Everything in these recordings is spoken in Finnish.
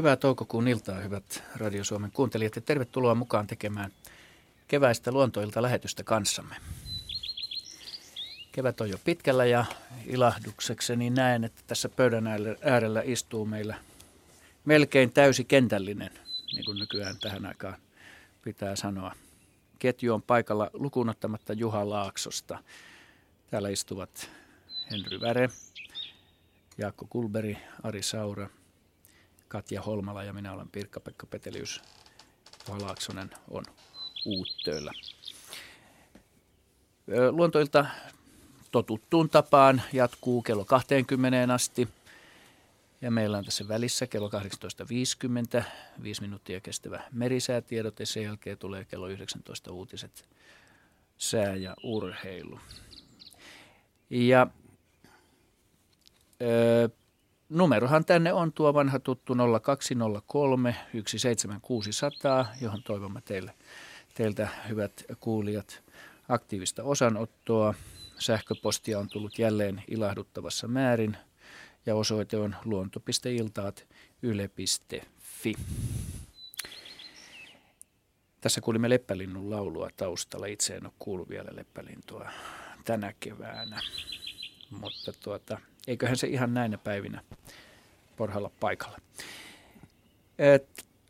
Hyvää toukokuun iltaa, hyvät Radio Suomen kuuntelijat, ja tervetuloa mukaan tekemään keväistä luontoilta lähetystä kanssamme. Kevät on jo pitkällä ja ilahduksekseni näen, että tässä pöydän äärellä istuu meillä melkein täysi kentällinen, niin kuin nykyään tähän aikaan pitää sanoa. Ketju on paikalla lukunottamatta Juha Laaksosta. Täällä istuvat Henry Väre, Jaakko Kulberi, Ari Saura, Katja Holmala ja minä olen Pirkka-Pekka Petelius. Juha Laaksonen on uuttöillä. Luontoilta totuttuun tapaan jatkuu kello 20 asti. Ja meillä on tässä välissä kello 18.50, 5 minuuttia kestävä merisäätiedot ja sen jälkeen tulee kello 19 uutiset sää ja urheilu. Ja ö, numerohan tänne on tuo vanha tuttu 0203 17600, johon toivomme teille, teiltä hyvät kuulijat aktiivista osanottoa. Sähköpostia on tullut jälleen ilahduttavassa määrin ja osoite on luonto.iltaat yle.fi. Tässä kuulimme leppälinnun laulua taustalla. Itse en ole kuullut vielä leppälintua tänä keväänä, mutta tuota, eiköhän se ihan näinä päivinä porhalla paikalla.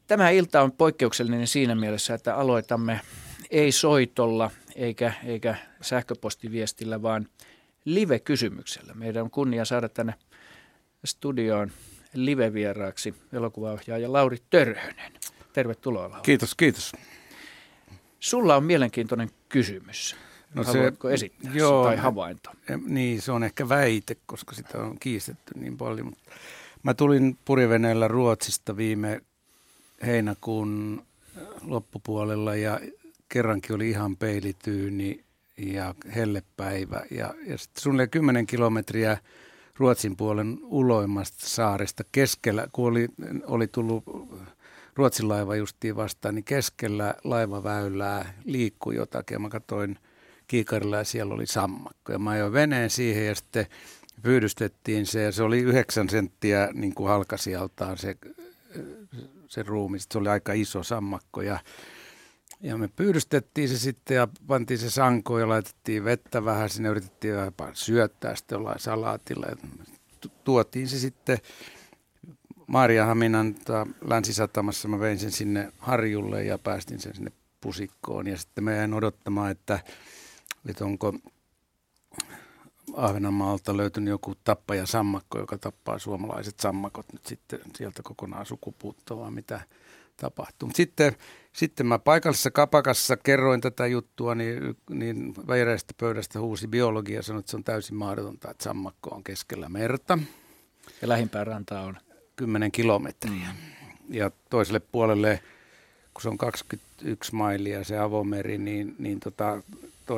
Tämä ilta on poikkeuksellinen siinä mielessä, että aloitamme ei soitolla eikä, eikä sähköpostiviestillä, vaan live-kysymyksellä. Meidän on kunnia saada tänne studioon live-vieraaksi elokuvaohjaaja Lauri Törhönen. Tervetuloa Lauri. Kiitos, kiitos. Sulla on mielenkiintoinen kysymys. No Haluatko se, esittää joo, tai havainto? Niin, se on ehkä väite, koska sitä on kiistetty niin paljon. Mutta mä tulin puriveneellä Ruotsista viime heinäkuun loppupuolella ja kerrankin oli ihan peilityyni ja hellepäivä. Ja, ja sitten suunnilleen 10 kilometriä Ruotsin puolen uloimmasta saaresta keskellä, kun oli, oli tullut Ruotsin laiva justiin vastaan, niin keskellä laivaväylää liikkui jotakin. Ja mä katsoin kiikarilla ja siellä oli sammakko. Ja mä ajoin veneen siihen ja sitten pyydystettiin se ja se oli yhdeksän senttiä niin kuin halkasijaltaan se, se ruumi. Se oli aika iso sammakko ja ja me pyydystettiin se sitten ja pantiin se sankoon ja laitettiin vettä vähän. Sinne yritettiin vähän syöttää sitten jollain salaatilla. Ja tuotiin se sitten Maariahaminan länsisatamassa. Mä vein sen sinne Harjulle ja päästin sen sinne pusikkoon. Ja sitten me jäin odottamaan, että, että onko Ahvenanmaalta löytynyt joku tappaja sammakko, joka tappaa suomalaiset sammakot nyt sitten sieltä kokonaan sukupuuttoa, mitä tapahtuu. Sitten, sitten mä paikallisessa kapakassa kerroin tätä juttua, niin, niin viereistä pöydästä huusi biologia ja sanoi, että se on täysin mahdotonta, että sammakko on keskellä merta. Ja lähimpään rantaa on? 10 kilometriä. Mm. Ja toiselle puolelle, kun se on 21 mailia se avomeri, niin, niin tota, to,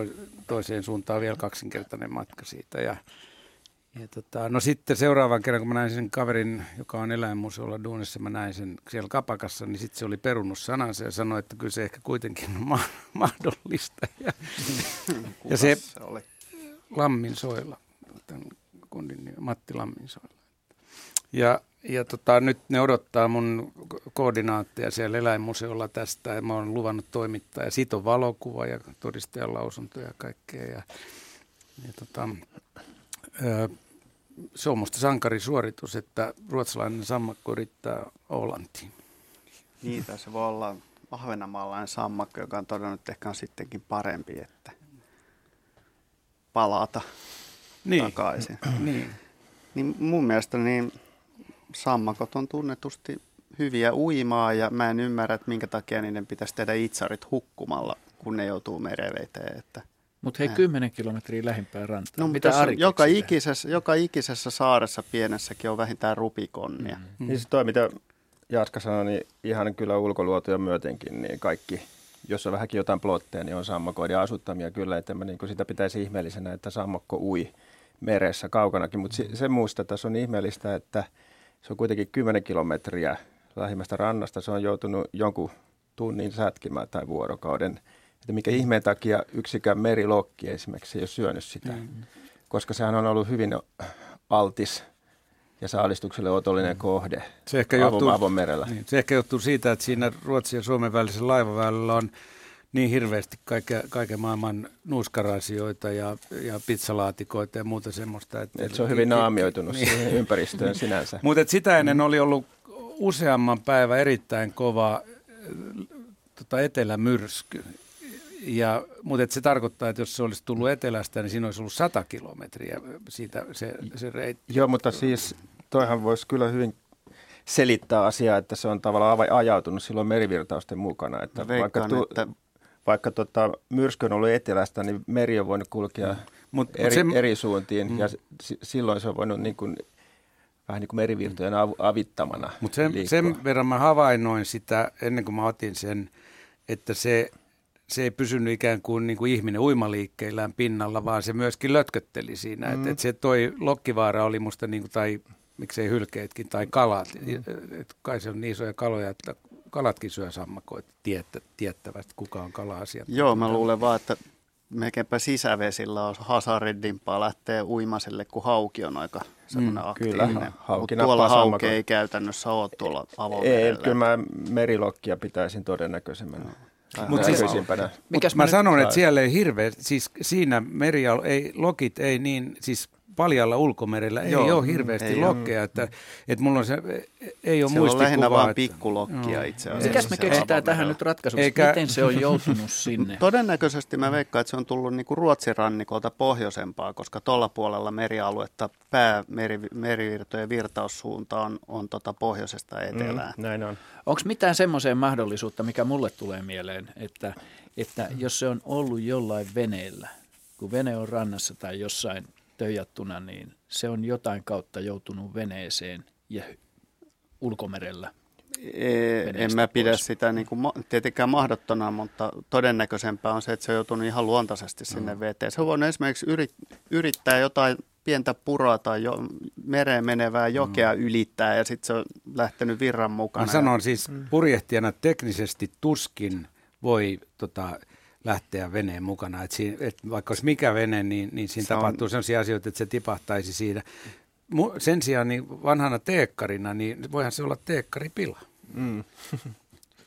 toiseen suuntaan vielä kaksinkertainen matka siitä. Ja ja tota, no sitten seuraavan kerran, kun mä näin sen kaverin, joka on eläinmuseolla duunissa, mä näin sen siellä kapakassa, niin sitten se oli perunut sanansa ja sanoi, että kyllä se ehkä kuitenkin on ma- mahdollista. Ja, ja se, oli? Lammin soilla, tämän kundin nimi, Matti Lammin soilla. Ja, ja tota, nyt ne odottaa mun koordinaatteja siellä eläinmuseolla tästä ja mä oon luvannut toimittaa. Ja siitä on valokuva ja todistajan lausuntoja ja kaikkea. Ja, ja tota, se on musta sankarisuoritus, että ruotsalainen sammakko yrittää Oulantiin. Niin, tai se voi olla ahvenanmaalainen sammakko, joka on todennut, ehkä on sittenkin parempi, että palata niin. takaisin. niin. niin mun mielestä niin sammakot on tunnetusti hyviä uimaa ja mä en ymmärrä, että minkä takia niiden pitäisi tehdä itsarit hukkumalla, kun ne joutuu mereveteen. Että mutta hei, 10 kilometriä lähimpään rantaan. No, Mitä joka, ikisessä, joka ikisessä saaressa pienessäkin on vähintään rupikonnia. Mm. Niin se toi, mitä Jaska sanoi, niin ihan kyllä ulkoluotuja myötenkin, niin kaikki, jos on vähänkin jotain plotteja, niin on sammakoiden asuttamia kyllä, että mä niin sitä pitäisi ihmeellisenä, että sammakko ui meressä kaukanakin, mutta se, se muusta tässä on ihmeellistä, että se on kuitenkin 10 kilometriä lähimmästä rannasta, se on joutunut jonkun tunnin sätkimään tai vuorokauden – että mikä ihmeen takia yksikään merilokki esimerkiksi ei ole syönyt sitä, mm. koska sehän on ollut hyvin altis ja saalistukselle otollinen kohde Se ehkä, johtuu, avomerellä. niin, se ehkä johtuu siitä, että siinä Ruotsin ja Suomen välisellä laivaväylällä on niin hirveästi kaiken, kaiken maailman nuuskarasioita ja, ja pizzalaatikoita ja muuta semmoista. Että, Et se on hyvin naamioitunut Niin. siihen ympäristöön sinänsä. Mutta sitä ennen oli ollut useamman päivän erittäin kova äh, tota, etelämyrsky. Ja, mutta se tarkoittaa, että jos se olisi tullut etelästä, niin siinä olisi ollut 100 kilometriä siitä se, se reitti. Joo, mutta siis toihan voisi kyllä hyvin selittää asiaa, että se on tavallaan ava- ajautunut silloin merivirtausten mukana. Että vaikka Veikkaan, tu, että vaikka tota, myrsky on ollut etelästä, niin meri on voinut kulkea Mut, eri, mut se, eri suuntiin mm. ja si, silloin se on voinut niin kuin, vähän niin kuin merivirtojen av, avittamana Mutta sen, liikkua. sen verran mä havainnoin sitä ennen kuin mä otin sen, että se, se ei pysynyt ikään kuin, niin kuin ihminen uimaliikkeillään pinnalla, vaan se myöskin lötkötteli siinä. Mm. Että et se toi Lokkivaara oli musta, niin kuin, tai miksei hylkeetkin, tai kalat. Mm. Et kai se on niin isoja kaloja, että kalatkin syö sammakoita tiettä, tiettävästi, kuka on kala-asiat. Joo, mä luulen vaan, että melkeinpä sisävesillä on hasaredimpaa lähteä uimaselle, kun hauki on aika semmoinen Mm, aktiivinen. kyllä, Mutta hauki tuolla nappaa hauki sammakon. ei käytännössä ole tuolla Ei, avomerellä. kyllä mä merilokkia pitäisin todennäköisemmänä. Tai Mut siis-. Mikäs Mut mä nyt- sanon, että siellä ei hirveä, siis siinä merial, ei, lokit ei niin, siis paljalla ulkomerellä ei Joo, ole hirveästi ei lokkeja, että, että mulla on se, ei ole Siellä on lähinnä että- pikkulokkia Joo. itse asiassa. Mikäs me keksitään tähän nyt ratkaisuksi? Eikä- Miten se on joutunut sinne? Todennäköisesti mä veikkaan, että se on tullut niinku Ruotsin rannikolta pohjoisempaa, koska tuolla puolella merialuetta päämerivirtojen virtaussuunta on, on tota pohjoisesta etelään. Mm, näin on. Onko mitään semmoiseen mahdollisuutta, mikä mulle tulee mieleen, että, että jos se on ollut jollain veneellä, kun vene on rannassa tai jossain töijattuna, niin se on jotain kautta joutunut veneeseen ja ulkomerellä. En mä pidä pois. sitä niin kuin, tietenkään mahdottona, mutta todennäköisempää on se, että se on joutunut ihan luontaisesti sinne veteen. Se on voinut esimerkiksi yrit, yrittää jotain pientä puroa tai jo, mereen menevää jokea ylittää ja sitten se on lähtenyt virran mukana. Mä sanon siis purjehtijana teknisesti tuskin voi tota, lähteä veneen mukana. Et siinä, et vaikka olisi mikä vene, niin, niin siinä Se on- tapahtuu sellaisia asioita, että se tipahtaisi siinä. Mu- Sen sijaan niin vanhana teekkarina, niin voihan se olla teekkaripila. Mm.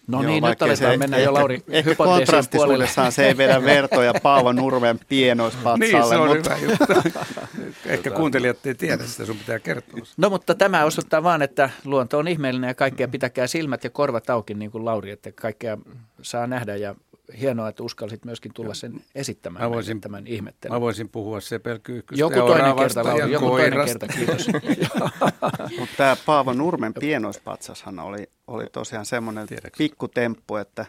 No Joo, niin, nyt aletaan se mennä ehkä, jo Lauri Ehkä puolelle. kontrastisuudessaan se ei vedä vertoja Paavo Nurmen pienoispatsalle. Niin, se on mutta hyvä juttu. Ehkä kuuntelijat ei tiedä sitä, sun pitää kertoa. No mutta tämä osoittaa vaan, että luonto on ihmeellinen ja kaikkea pitäkää silmät ja korvat auki niin kuin Lauri, että kaikkea saa nähdä ja hienoa, että uskalsit myöskin tulla sen esittämään Mä voisin- tämän ihmettelyn. Mä voisin puhua sepelkyyhkystä Joku ja toinen kerta, Lauri, ja joku toinen koirasta. kerta, kiitos. Mutta tämä Paavo Nurmen pienoispatsashan oli, oli tosiaan semmoinen pikkutemppu, että,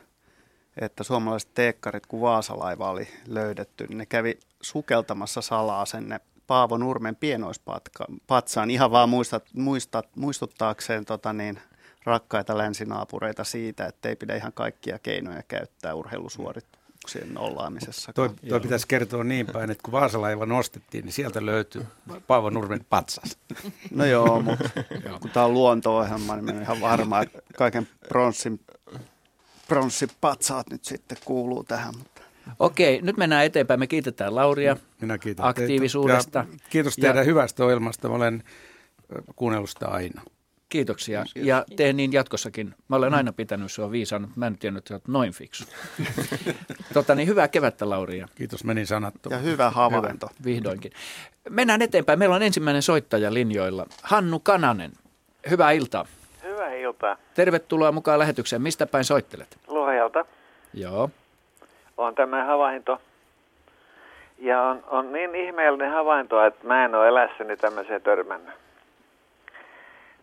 että suomalaiset teekkarit, kun Vaasalaiva oli löydetty, niin ne kävi sukeltamassa salaa sinne Paavo Nurmen pienoispatsaan ihan vaan muistat, muistat, muistuttaakseen tota niin, rakkaita länsinaapureita siitä, että ei pidä ihan kaikkia keinoja käyttää urheilusuorituksien nollaamisessa. Toi, toi pitäisi kertoa niin päin, että kun Vaasalaiva nostettiin, niin sieltä löytyi Paavo Nurmen patsas. No joo, mutta kun tämä on luonto-ohjelma, niin mä en ihan varma, että kaiken pronssin, pronssipatsaat nyt sitten kuuluu tähän. Mutta Okei, nyt mennään eteenpäin. Me kiitetään Lauria. Minä kiitän Aktiivisuudesta. teitä. Ja kiitos Ja- teidän hyvästä ohjelmasta. Mä olen kuunnellut sitä aina. Kiitoksia. Ja teen niin jatkossakin. Mä olen aina pitänyt sua viisaana, mutta mä en nyt tiennyt, että oot noin fiksu. tota, niin hyvää kevättä, Lauri, ja Kiitos, menin sanattomaan. ja hyvä havainto. vihdoinkin. Mennään eteenpäin. Meillä on ensimmäinen soittaja linjoilla. Hannu Kananen. Hyvää iltaa. Hyvää iltaa. Tervetuloa mukaan lähetykseen. Mistä päin soittelet? Lohjalta Joo. on tämä havainto. Ja on, on niin ihmeellinen havainto, että mä en ole elässäni tämmöiseen törmännyt.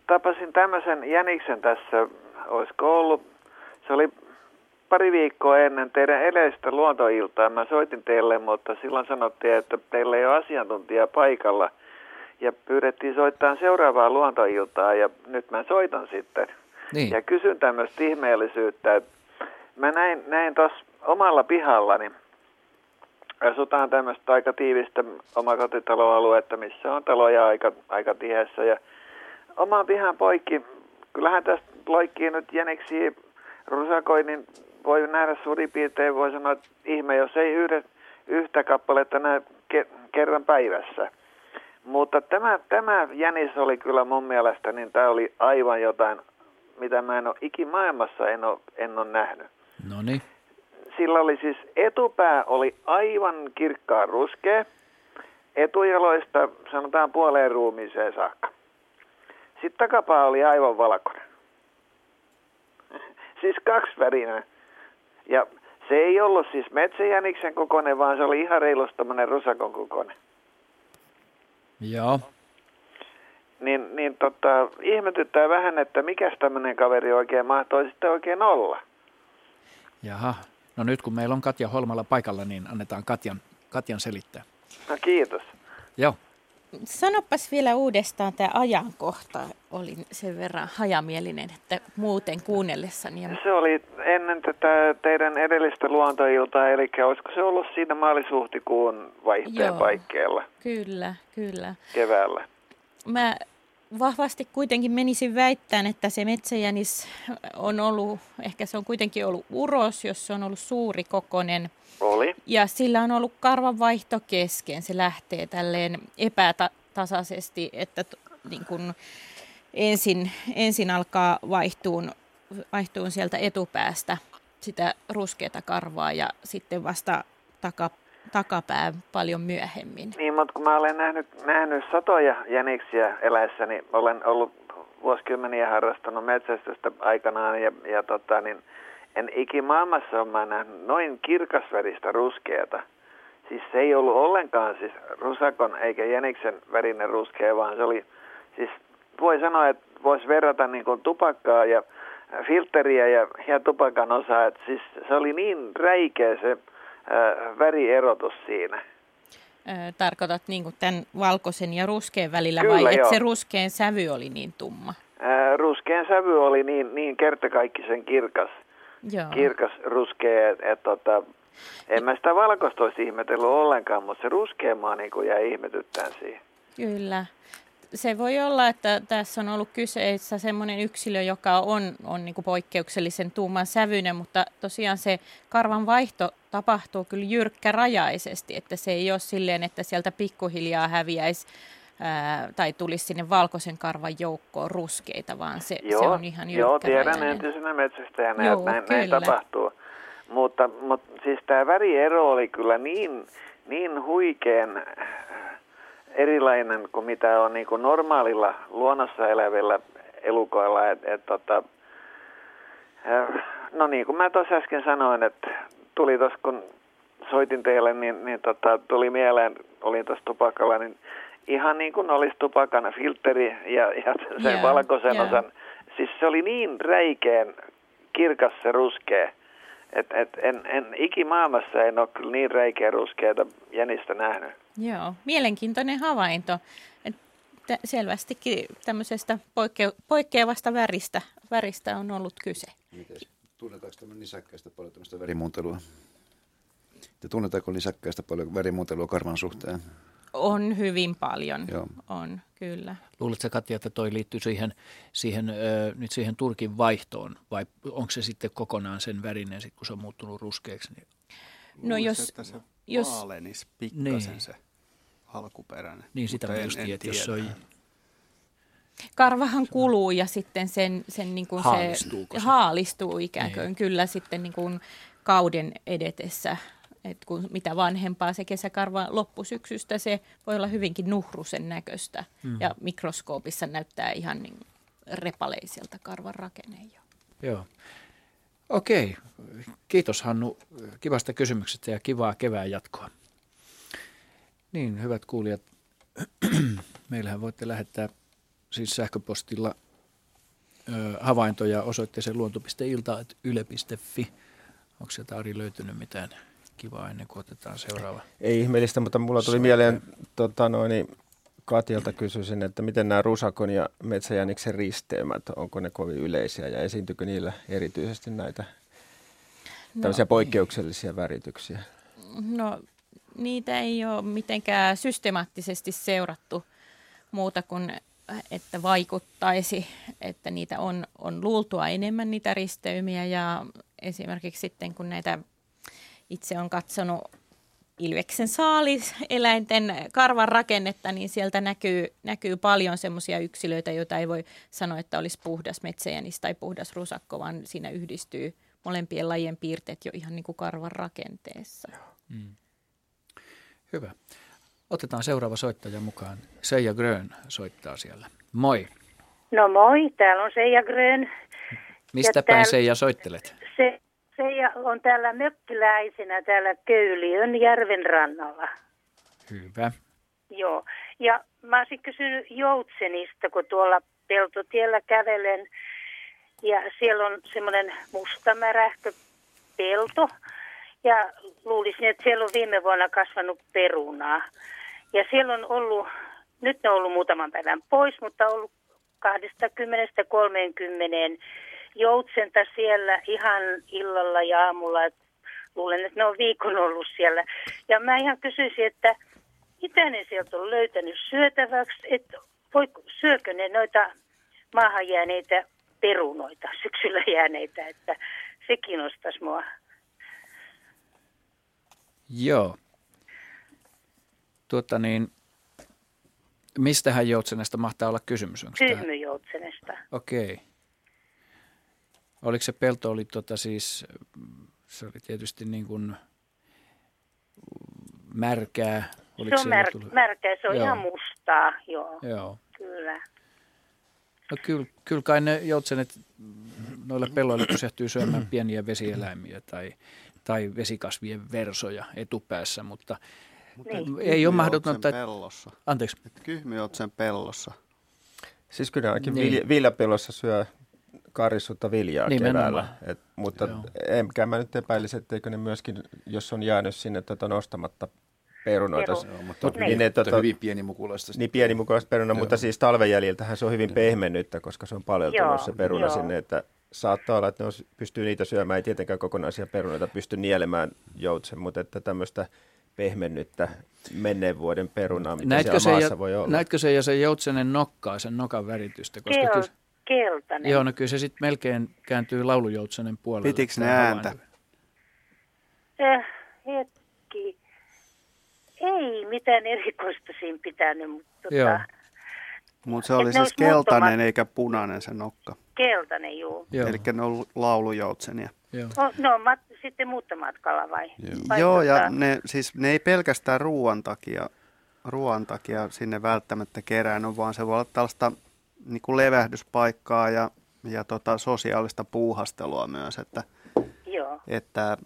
Tapasin tämmöisen jäniksen tässä, olisiko ollut, se oli pari viikkoa ennen teidän edellistä luontoiltaa. Mä soitin teille, mutta silloin sanottiin, että teillä ei ole asiantuntija paikalla. Ja pyydettiin soittaa seuraavaa luontoiltaa ja nyt mä soitan sitten. Niin. Ja kysyn tämmöistä ihmeellisyyttä, että mä näin, näin tuossa omalla pihallani, asutaan tämmöistä aika tiivistä omakotitaloaluetta, missä on taloja aika, aika tiheässä. Ja oman pihan poikki, kyllähän tästä loikkii nyt jäniksiä rusakoin, niin voi nähdä suurin piirtein, voi sanoa, että ihme, jos ei yhden, yhtä kappaletta näe ke, kerran päivässä. Mutta tämä, tämä jänis oli kyllä mun mielestä, niin tämä oli aivan jotain, mitä mä en ole ikimaailmassa en ole, en ole nähnyt. No niin. Sillä oli siis etupää oli aivan kirkkaan ruskea, etujaloista sanotaan puoleen ruumiiseen saakka. Sitten takapää oli aivan valkoinen. siis kaksivärinen. Ja se ei ollut siis metsäjäniksen kokoinen, vaan se oli ihan reilusti tämmöinen rusakon kokoinen. Joo. Niin, niin tota, ihmetyttää vähän, että mikä tämmöinen kaveri oikein mahtoi sitten oikein olla. Jaha. No nyt kun meillä on Katja Holmalla paikalla, niin annetaan Katjan, Katjan selittää. No kiitos. Joo. Sanopas vielä uudestaan tämä ajankohta. Olin sen verran hajamielinen, että muuten kuunnellessani. Ja... Se oli ennen tätä teidän edellistä luontoiltaa, eli olisiko se ollut siinä maalisuhtikuun vaihteen Joo. paikkeella Kyllä, kyllä. keväällä? Mä vahvasti kuitenkin menisin väittämään, että se metsäjänis on ollut, ehkä se on kuitenkin ollut uros, jos se on ollut suuri kokonen. Oli. Ja sillä on ollut karvanvaihto kesken. Se lähtee tälleen epätasaisesti, että t- niin kun ensin, ensin alkaa vaihtuun, vaihtuun sieltä etupäästä sitä ruskeata karvaa ja sitten vasta taka, takapää paljon myöhemmin. Niin, mutta kun mä olen nähnyt, nähnyt satoja jäniksiä eläessäni, olen ollut vuosikymmeniä harrastanut metsästystä aikanaan ja, ja tota, niin en ikimaailmassa ole mä nähnyt noin kirkasväristä ruskeata. Siis se ei ollut ollenkaan siis rusakon eikä jäniksen värinen ruskea, vaan se oli, siis voi sanoa, että voisi verrata niin kuin tupakkaa ja filteriä ja, ja tupakan osaa, että siis se oli niin räikeä se äh, värierotus siinä. Ö, tarkoitat niin kuin tämän valkoisen ja ruskeen välillä Kyllä, vai että se ruskeen sävy oli niin tumma? Ää, ruskean sävy oli niin, niin kertakaikkisen kirkas, Joo. kirkas ruskea, että et, tota, en mä sitä valkoista olisi ihmetellyt ollenkaan, mutta se ruskea maa niin jäi ihmetyttään siihen. Kyllä. Se voi olla, että tässä on ollut kyseessä semmoinen yksilö, joka on, on niin kuin poikkeuksellisen tumman sävyinen, mutta tosiaan se karvan vaihto tapahtuu kyllä jyrkkärajaisesti, että se ei ole silleen, että sieltä pikkuhiljaa häviäisi ää, tai tulisi sinne valkoisen karvan joukkoon ruskeita, vaan se, se on ihan joo tiedän entisenä metsästäjänä, Joo, että näin, näin tapahtuu. Mutta, mutta siis tämä väriero oli kyllä niin, niin huikean erilainen kuin mitä on niin kuin normaalilla luonnossa elävillä elukoilla. Et, et, tota, äh, no niin kuin mä tuossa äsken sanoin, että tuli tuossa kun soitin teille, niin, niin tota, tuli mieleen, olin tuossa tupakalla, niin ihan niin kuin olisi tupakana filteri ja, ja sen Joo, valkoisen joo. osan. Siis se oli niin räikeän kirkas se ruskea, että et, en, en ikimaailmassa en ole kyllä niin räikeä ruskeata jänistä nähnyt. Joo, mielenkiintoinen havainto. Että selvästikin tämmöisestä poikkeu- poikkeavasta väristä, väristä on ollut kyse. Mites, tunnetaanko tämän nisäkkäistä paljon tämmöistä värimuuntelua? Ja tunnetaanko nisäkkäistä paljon värimuuntelua karvan suhteen? On hyvin paljon, Joo. on kyllä. Luuletko Katja, että toi liittyy siihen, siihen, ö, nyt siihen Turkin vaihtoon vai onko se sitten kokonaan sen värinen, sit kun se on muuttunut ruskeaksi? Niin... No jos, että se jos- vaalenis pikkasen Niin. se alkuperäinen. Niin sitä mä en- just tiedän, että jos se on karvahan kuluu ja sitten sen, sen niin kuin se se? haalistuu ikään kuin Niin. kyllä sitten niin kuin kauden edetessä. Et kun mitä vanhempaa se kesäkarva loppusyksystä, se voi olla hyvinkin nuhrusen näköistä mm. ja mikroskoopissa näyttää ihan niin repaleiselta karvan rakenne jo. Joo. Okei. Kiitos Hannu kivasta kysymyksestä ja kivaa kevään jatkoa. Niin, hyvät kuulijat, meillähän voitte lähettää siis sähköpostilla ö, havaintoja osoitteeseen luonto.ilta.yle.fi. Onko sieltä Ari löytynyt mitään kivaa ennen kuin otetaan seuraava? Ei ihmeellistä, mutta mulla tuli Soite. mieleen tota noin, niin Katjalta kysyisin, että miten nämä rusakon ja metsäjäniksen risteymät, onko ne kovin yleisiä ja esiintyykö niillä erityisesti näitä tämmöisiä poikkeuksellisia värityksiä? No niitä ei ole mitenkään systemaattisesti seurattu muuta kuin, että vaikuttaisi, että niitä on, on luultua enemmän niitä risteymiä ja esimerkiksi sitten kun näitä itse on katsonut ilveksen saalis, eläinten karvan rakennetta, niin sieltä näkyy, näkyy paljon semmoisia yksilöitä, joita ei voi sanoa, että olisi puhdas metsäjänis tai puhdas rusakko, vaan siinä yhdistyy molempien lajien piirteet jo ihan niin kuin karvan rakenteessa. Mm. Hyvä. Otetaan seuraava soittaja mukaan. Seija Grön soittaa siellä. Moi. No moi, täällä on Seija Grön. Mistä päin täällä, Seija soittelet? Se, Seija on täällä mökkiläisenä täällä Köyliön järven rannalla. Hyvä. Joo, ja mä olisin kysynyt Joutsenista, kun tuolla peltotiellä kävelen. Ja siellä on semmoinen mustamärähkö pelto. Ja luulisin, että siellä on viime vuonna kasvanut perunaa. Ja siellä on ollut, nyt ne on ollut muutaman päivän pois, mutta on ollut 20-30 joutsenta siellä ihan illalla ja aamulla. Et luulen, että ne on viikon ollut siellä. Ja mä ihan kysyisin, että mitä ne sieltä on löytänyt syötäväksi, että voi, syökö ne noita maahan jääneitä perunoita, syksyllä jääneitä, että se kiinnostaisi mua. Joo. Tuota niin, mistähän joutsenesta mahtaa olla kysymys? Tyhmyjoutsenesta. Okei. Okay. Oliko se pelto, oli tota siis, se oli tietysti niin kuin märkää. Oliko se on mär, tullut? märkää, se on joo. ihan mustaa, joo. Joo. Kyllä. No kyllä, kyllä kai ne joutsenet noille pelloille pysähtyy syömään pieniä vesieläimiä tai, tai vesikasvien versoja etupäässä, mutta niin. ei ole mahdotonta. pellossa. Anteeksi. sen pellossa. Siis kyllä ainakin niin. viljapellossa syö karissutta viljaa Nimenomaan. keväällä. Et, mutta enkä mä nyt epäilisi, etteikö ne myöskin, jos on jäänyt sinne tota nostamatta perunoita. Joo, mutta, niin, ne, tota, hyvin pienimukulaista. Niin pienimukulaista peruna, Joo. mutta siis talven jäljiltähän se on hyvin pehmennyttä, koska se on paleltunut Joo. se peruna Joo. sinne, että saattaa olla, että ne pystyy niitä syömään, ei tietenkään kokonaisia perunoita pysty nielemään joutsen, mutta että tämmöistä pehmennyttä menneen vuoden perunaa, mitä näitkö siellä maassa ja, voi olla. Näetkö se ja se joutsenen nokkaa, sen nokan väritystä? Koska Kel, kyllä, keltainen. Joo, no kyllä se sitten melkein kääntyy laulujoutsenen puolelle. Pitikö ne ääntä? Eh, hetki. Ei mitään erikoista siinä pitänyt, mutta tota, Joo. Mutta se oli siis keltainen muuttumat... eikä punainen se nokka. Keltainen, juu. Joo. Eli ne on laulujoutsenia. Joo. No, no mat, sitten muuttomatkalla vai? Joo, vai Joo tota... ja ne, siis, ne ei pelkästään ruoan takia, ruoan takia sinne välttämättä kerään, vaan se voi olla tällaista niin kuin levähdyspaikkaa ja, ja tota, sosiaalista puuhastelua myös. Että, Joo. Että,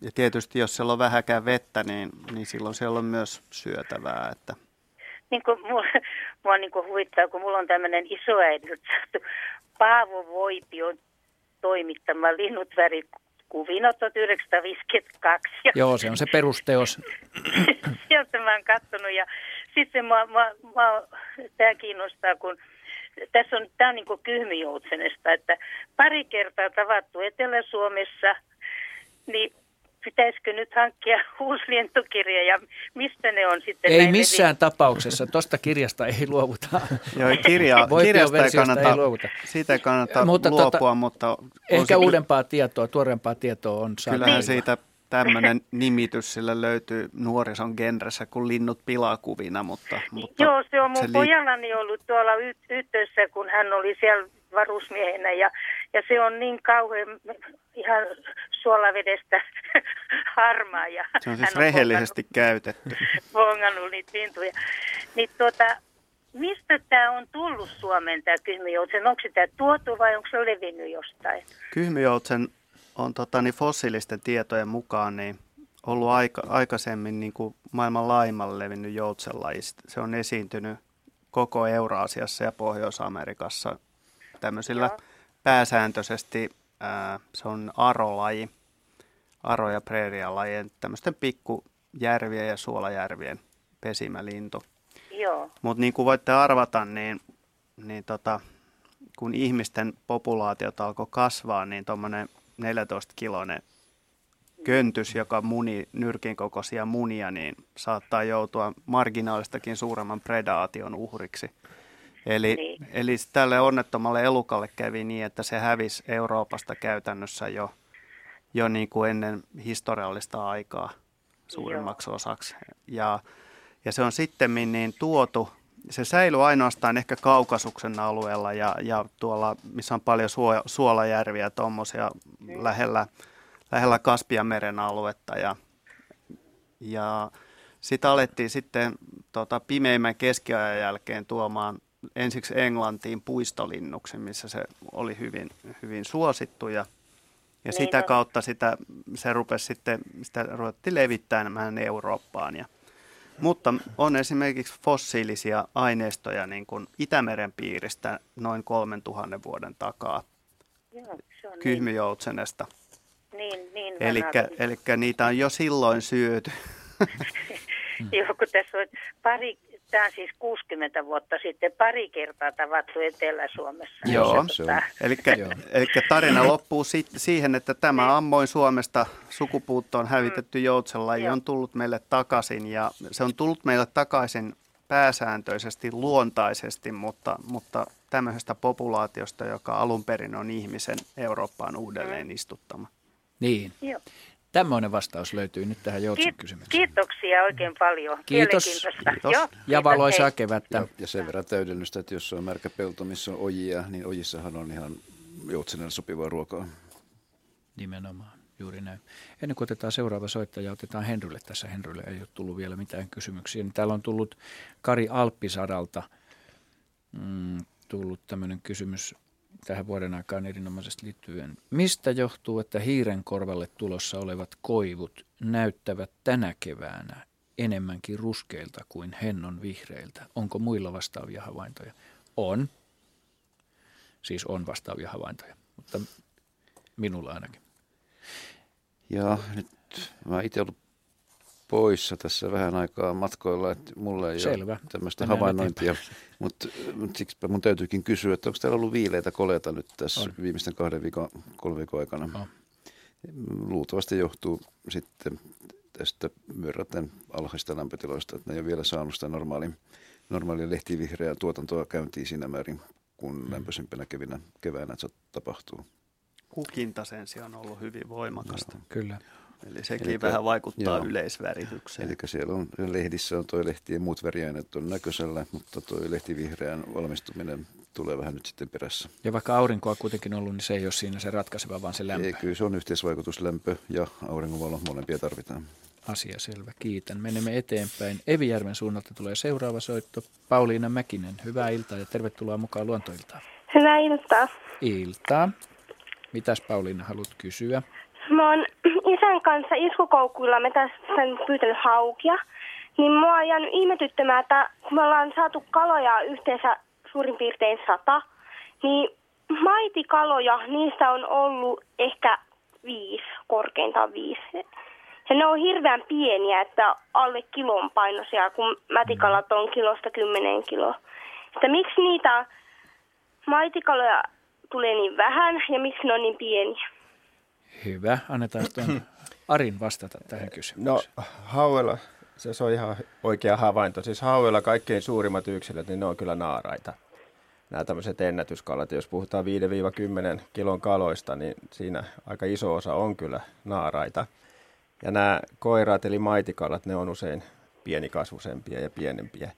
ja tietysti jos siellä on vähäkään vettä, niin, niin silloin siellä on myös syötävää. Että. Niin kuin mua, mua niin kuin huvittaa, kun mulla on tämmöinen isoäidiltä Paavo Voipi on toimittama linnut väri kuvina 1952. Ja Joo, se on se perusteos. Sieltä mä oon katsonut ja sitten mä, mä, mä, tämä kiinnostaa, kun tässä on, tämä on niin kyhmijoutsenesta, että pari kertaa tavattu Etelä-Suomessa, niin pitäisikö nyt hankkia uusi lientokirja ja mistä ne on sitten? Ei missään vi- tapauksessa, tuosta kirjasta ei luovuta. Joo, kirja, kirjasta ei kannata, ei luovuta. siitä ei kannata mutta luopua, tota, mutta... Ehkä uudempaa tietoa, tuorempaa tietoa on saatu. Kyllähän siitä tämmöinen nimitys sillä löytyy nuorison genressä kuin linnut pilakuvina, mutta... mutta Joo, se on mun se li- pojallani ollut tuolla y- yhteydessä, kun hän oli siellä varusmiehenä ja, ja se on niin kauhean ihan suolavedestä harmaa. Ja se on siis rehellisesti bongannut, käytetty. Bongannut niitä lintuja. Niin tuota, mistä tämä on tullut Suomeen tämä kyhmyjoutsen? Onko tämä tuotu vai onko se levinnyt jostain? Kyhmyjoutsen on tota, niin fossiilisten tietojen mukaan niin ollut aika, aikaisemmin niin kuin maailman laajimmalle levinnyt joutsenlaji. Se on esiintynyt koko Euraasiassa ja Pohjois-Amerikassa tämmöisillä Joo. pääsääntöisesti ää, se on arolaji, aro- ja preerialajien, tämmöisten pikkujärvien ja suolajärvien pesimälintu. Mutta niin kuin voitte arvata, niin, niin tota, kun ihmisten populaatiot alkoi kasvaa, niin tuommoinen 14-kiloinen köntys, joka muni nyrkin kokoisia munia, niin saattaa joutua marginaalistakin suuremman predaation uhriksi. Eli, niin. eli tälle onnettomalle elukalle kävi niin, että se hävisi Euroopasta käytännössä jo, jo niin kuin ennen historiallista aikaa. suurimmaksi osaksi. Ja, ja se on sitten niin tuotu, se säilyy ainoastaan ehkä Kaukasuksen alueella ja, ja tuolla, missä on paljon suo, suolajärviä tuommoisia mm. lähellä, lähellä Kaspianmeren aluetta. Ja, ja sitten alettiin sitten tota, pimeimmän keskiajan jälkeen tuomaan ensiksi Englantiin puistolinnuksen, missä se oli hyvin, hyvin suosittu ja, ja niin sitä kautta sitä, se rupesi sitten, sitä ruvettiin levittämään Eurooppaan. Ja, mutta on esimerkiksi fossiilisia aineistoja niin kuin Itämeren piiristä noin 3000 vuoden takaa Joo, niin. kyhmyjoutsenesta. Niin, niin Eli niitä on jo silloin syöty. Joo, kun tässä on pari Tämä on siis 60 vuotta sitten pari kertaa tavattu Etelä-Suomessa. Joo, se on. Eli, tarina loppuu si- siihen, että tämä niin. ammoin Suomesta sukupuuttoon hävitetty mm. joutsenlaji on tullut meille takaisin ja se on tullut meille takaisin pääsääntöisesti luontaisesti, mutta, mutta tämmöisestä populaatiosta, joka alun perin on ihmisen Eurooppaan uudelleen mm. istuttama. Niin. Joo. Tämmöinen vastaus löytyy nyt tähän Joutsen kysymykseen. Kiitoksia oikein paljon. Kiitos. Kiitos. Joo, ja valoisaa kevättä. Ja, ja sen verran täydellystä, että jos on märkä pelto, missä on ojia, niin ojissahan on ihan Joutsenelle sopivaa ruokaa. Nimenomaan, juuri näin. Ennen kuin otetaan seuraava soittaja, otetaan Henrylle. Tässä Henrylle ei ole tullut vielä mitään kysymyksiä. Niin täällä on tullut Kari Alppisadalta mm, tullut tämmöinen kysymys tähän vuoden aikaan erinomaisesti liittyen. Mistä johtuu, että hiiren korvalle tulossa olevat koivut näyttävät tänä keväänä enemmänkin ruskeilta kuin hennon vihreiltä? Onko muilla vastaavia havaintoja? On. Siis on vastaavia havaintoja, mutta minulla ainakin. Ja nyt mä itse ollut poissa tässä vähän aikaa matkoilla, että mulla ei Selvä. ole tämmöistä havainnointia, mutta, mutta siksi mun täytyykin kysyä, että onko täällä ollut viileitä koleita nyt tässä on. viimeisten kahden viikon, kolmen viikon aikana. On. Luultavasti johtuu sitten tästä myrraten alhaista lämpötiloista, että ne ei ole vielä saanut sitä normaali, normaalia lehtivihreää tuotantoa käyntiin siinä määrin, kun mm. lämpöisempänä kevinä keväänä se tapahtuu. Kukinta sen sijaan on ollut hyvin voimakasta. No, kyllä. Eli sekin eli, vähän vaikuttaa joo, yleisväritykseen. Eli siellä on lehdissä on tuo lehti ja muut väriaineet on näköisellä, mutta tuo lehtivihreän valmistuminen tulee vähän nyt sitten perässä. Ja vaikka aurinkoa kuitenkin ollut, niin se ei ole siinä se ratkaiseva, vaan se lämpö. Ei, kyllä se on yhteisvaikutus, lämpö ja auringonvalo, molempia tarvitaan. Asia selvä, kiitän. Menemme eteenpäin. Evijärven suunnalta tulee seuraava soitto. Pauliina Mäkinen, hyvää iltaa ja tervetuloa mukaan Luontoiltaan. Hyvää iltaa. Iltaa. Mitäs Pauliina haluat kysyä? Mä oon isän kanssa iskukoukuilla me tässä pyytänyt haukia. Niin mua on jäänyt ihmetyttämään, että kun me ollaan saatu kaloja yhteensä suurin piirtein sata, niin maitikaloja, niistä on ollut ehkä viisi, korkeintaan viisi. Ja ne on hirveän pieniä, että alle kilon painoisia, kun mätikalat on kilosta kymmenen kiloa. Että miksi niitä maitikaloja tulee niin vähän ja miksi ne on niin pieniä? Hyvä. Annetaan tuon Arin vastata tähän kysymykseen. No hauella, se on ihan oikea havainto. Siis hauella kaikkein suurimmat yksilöt, niin ne on kyllä naaraita. Nämä tämmöiset ennätyskalat, jos puhutaan 5-10 kilon kaloista, niin siinä aika iso osa on kyllä naaraita. Ja nämä koiraat eli maitikalat, ne on usein pienikasvusempia ja pienempiä.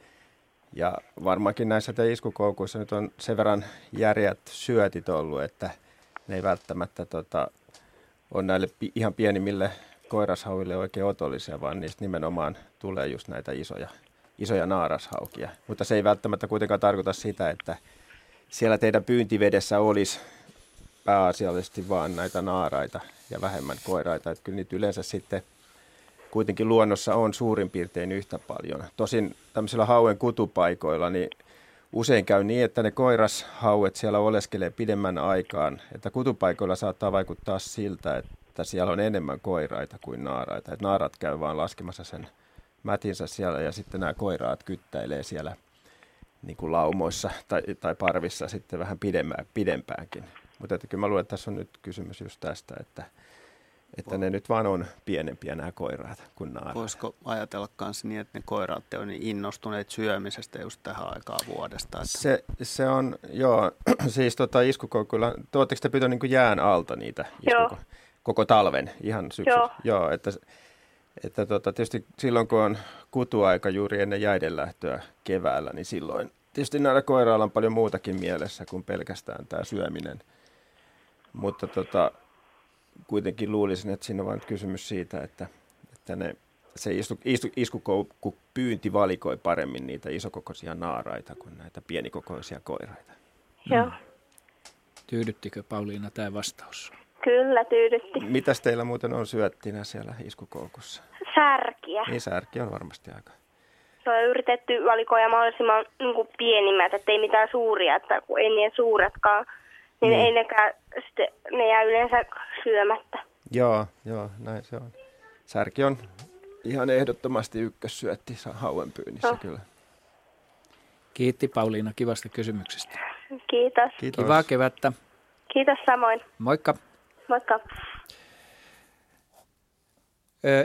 Ja varmaankin näissä te iskukoukuissa nyt on sen verran järjät syötit ollut, että ne ei välttämättä tota, on näille ihan pienimmille koirashauille oikein otollisia, vaan niistä nimenomaan tulee just näitä isoja, isoja naarashaukia. Mutta se ei välttämättä kuitenkaan tarkoita sitä, että siellä teidän pyyntivedessä olisi pääasiallisesti vaan näitä naaraita ja vähemmän koiraita. Että kyllä niitä yleensä sitten kuitenkin luonnossa on suurin piirtein yhtä paljon. Tosin tämmöisillä hauen kutupaikoilla, niin usein käy niin, että ne koirashauet siellä oleskelee pidemmän aikaan. Että kutupaikoilla saattaa vaikuttaa siltä, että siellä on enemmän koiraita kuin naaraita. Että naarat käy vaan laskemassa sen mätinsä siellä ja sitten nämä koiraat kyttäilee siellä niin kuin laumoissa tai, tai parvissa sitten vähän pidempäänkin. Mutta kyllä mä luulen, että tässä on nyt kysymys just tästä, että – että ne nyt vaan on pienempiä nämä koiraat kuin naarat. Voisiko ajatella myös niin, että ne koiraat on niin innostuneet syömisestä just tähän aikaan vuodesta? Että... Se, se on, joo, siis tota iskukoukuilla, tuotteko te pyytää niin jään alta niitä iskuko, koko talven ihan syksyllä? Joo. joo että Että tota, tietysti silloin, kun on kutuaika juuri ennen jäiden lähtöä keväällä, niin silloin tietysti näillä koirailla on paljon muutakin mielessä kuin pelkästään tämä syöminen. Mutta tota, kuitenkin luulisin, että siinä on vain kysymys siitä, että, että ne, se istu, istu, iskukoukku pyynti valikoi paremmin niitä isokokoisia naaraita kuin näitä pienikokoisia koiraita. Joo. Mm. Tyydyttikö Pauliina tämä vastaus? Kyllä, tyydytti. Mitäs teillä muuten on syöttinä siellä iskukoukussa? Särkiä. Niin, särki on varmasti aika. Se on yritetty valikoida mahdollisimman niin kuin pienimmät, ettei mitään suuria, että kun ei niin suuretkaan, niin, niin. ei nekään, sitten ne jää yleensä syömättä. Joo, joo, näin se on. Särki on ihan ehdottomasti ykkössyötti hauen pyynnissä no. kyllä. Kiitti Pauliina kivasta kysymyksestä. Kiitos. Kiitos. Kivaa kevättä. Kiitos samoin. Moikka. Moikka.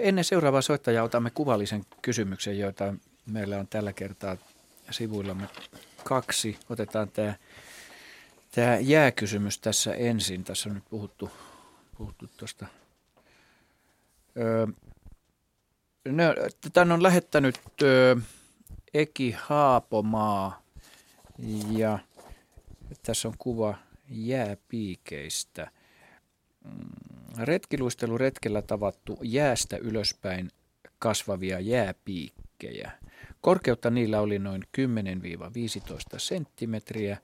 Ennen seuraavaa soittajaa otamme kuvallisen kysymyksen, joita meillä on tällä kertaa sivuillamme kaksi. Otetaan tämä, tämä jääkysymys tässä ensin. Tässä on nyt puhuttu, puhuttu tuosta. Öö, tämän on lähettänyt ö, Eki Haapomaa ja tässä on kuva jääpiikeistä. Mm, retkiluistelu retkellä tavattu jäästä ylöspäin kasvavia jääpiikkejä. Korkeutta niillä oli noin 10-15 senttimetriä.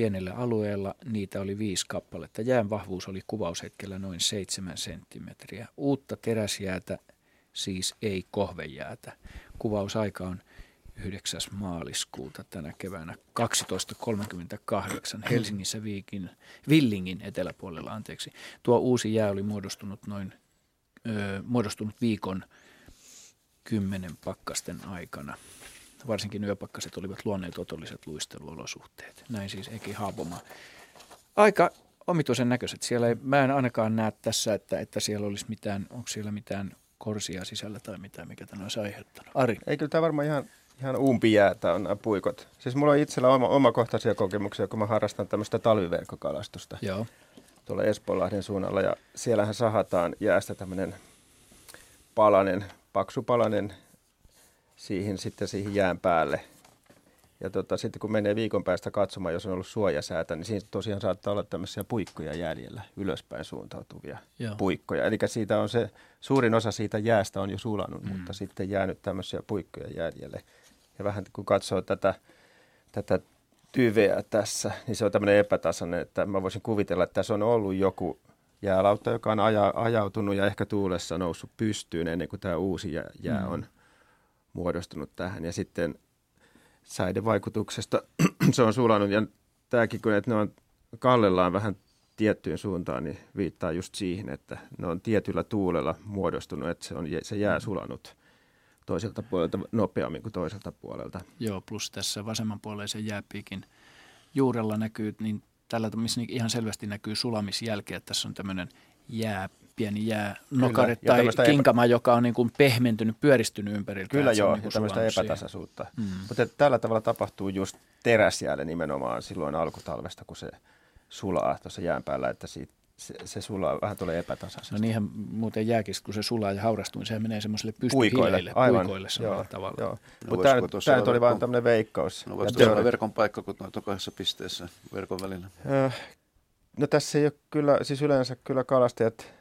Pienellä alueella niitä oli viisi kappaletta. Jään vahvuus oli kuvaushetkellä noin 7 senttimetriä. Uutta teräsjäätä siis ei kohvejäätä. Kuvausaika on 9. maaliskuuta tänä keväänä 12.38 Helsingissä Viikin, Villingin eteläpuolella. Anteeksi. Tuo uusi jää oli muodostunut noin ö, muodostunut viikon kymmenen pakkasten aikana. Varsinkin yöpakkaset olivat luonneet otolliset luisteluolosuhteet. Näin siis Eki Haapoma. Aika omituisen näköiset. Siellä ei, mä en ainakaan näe tässä, että, että siellä olisi mitään, onko siellä mitään korsia sisällä tai mitään, mikä tämän olisi aiheuttanut. Ari? Ei kyllä tämä varmaan ihan ihan umpijäätä on nämä puikot. Siis mulla on itsellä oma, omakohtaisia kokemuksia, kun mä harrastan tämmöistä talviverkkokalastusta Joo. tuolla Espoonlahden suunnalla. Ja siellähän sahataan jäästä tämmöinen palanen, paksu palanen siihen, sitten siihen jään päälle. Ja tota, sitten kun menee viikon päästä katsomaan, jos on ollut suojasäätä, niin siinä tosiaan saattaa olla tämmöisiä puikkoja jäljellä, ylöspäin suuntautuvia Joo. puikkoja. Eli siitä on se, suurin osa siitä jäästä on jo sulanut, mm. mutta sitten jäänyt tämmöisiä puikkoja jäljelle. Ja vähän kun katsoo tätä, tätä tyveä tässä, niin se on tämmöinen epätasainen, että mä voisin kuvitella, että tässä on ollut joku jäälautta, joka on aja, ajautunut ja ehkä tuulessa noussut pystyyn ennen kuin tämä uusi jää, jää mm. Muodostunut tähän. Ja sitten säiden vaikutuksesta se on sulanut. Ja tämäkin, kun että ne on kallellaan vähän tiettyyn suuntaan, niin viittaa just siihen, että ne on tietyllä tuulella muodostunut, että se, on, se jää mm. sulanut toiselta puolelta nopeammin kuin toiselta puolelta. Joo, plus tässä vasemmanpuoleisen jääpiikin juurella näkyy, niin tällä missä ihan selvästi näkyy sulamisjälkeä, että tässä on tämmöinen jää, pieni jää-nokare tai kinkama, epä... joka on niin kuin pehmentynyt, pyöristynyt ympäriltä. Kyllä joo, niin ja tämmöistä epätasaisuutta. Mm. Mutta tällä tavalla tapahtuu just teräsjäälle nimenomaan silloin alkutalvesta, kun se sulaa tuossa jään päällä, että siitä se, se sulaa, vähän tulee epätasaisesti. No niinhän muuten jääkin, kun se sulaa ja haurastuu, niin sehän menee semmoiselle pystyhileille, puikoille, puikoille joo, tavalla. Joo. No Mutta tämä, tämä oli vain tämmöinen veikkaus. No voisi olla verkon paikka, kun noita kahdessa pisteessä verkon välillä? No tässä ei ole kyllä, siis yleensä kyllä kalastajat,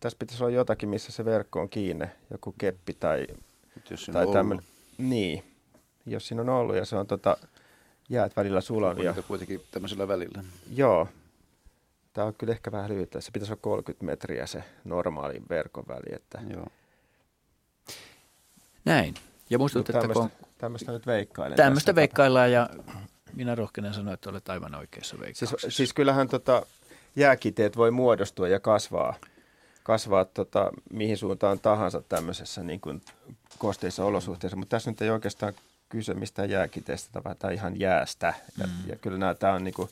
tässä pitäisi olla jotakin, missä se verkko on kiinni, joku keppi tai, jos tai tämmöinen. Niin, jos siinä on ollut ja se on tota, jäät välillä sulanut. Ja... kuitenkin tämmöisellä välillä. Joo, Tämä on kyllä ehkä vähän lyhyt. Se pitäisi olla 30 metriä se normaali verkon väli. Että... Joo. Näin. Ja muistutettakoon... Tämmöistä nyt veikkailen. Tämmöistä veikkaillaan ja minä rohkenen sanoa, että olet aivan oikeassa veikkauksessa. Siis, siis kyllähän tota, jääkiteet voi muodostua ja kasvaa, kasvaa tota, mihin suuntaan tahansa tämmöisessä niin kuin kosteissa olosuhteissa, mutta tässä nyt ei oikeastaan kyse mistään jääkiteestä tai ihan jäästä. Ja, mm. ja kyllä nämä, tämä on niin kuin,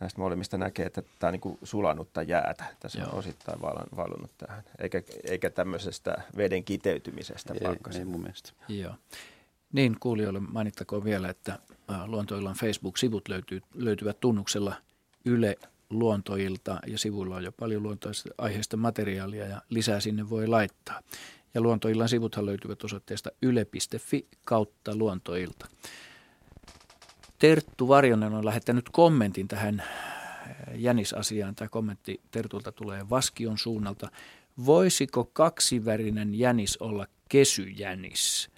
näistä molemmista näkee, että tämä on niin sulanutta jäätä. Tässä Joo. on osittain valunut tähän, eikä, eikä tämmöisestä veden kiteytymisestä ei, Ei mun mielestä. Joo. Niin, kuulijoille mainittakoon vielä, että Luontoillan Facebook-sivut löytyy, löytyvät tunnuksella Yle Luontoilta ja sivuilla on jo paljon luontoista aiheesta materiaalia ja lisää sinne voi laittaa. Ja Luontoillan sivuthan löytyvät osoitteesta yle.fi kautta luontoilta. Terttu Varjonen on lähettänyt kommentin tähän jänisasiaan. Tämä kommentti Tertulta tulee Vaskion suunnalta. Voisiko kaksivärinen jänis olla kesyjänis?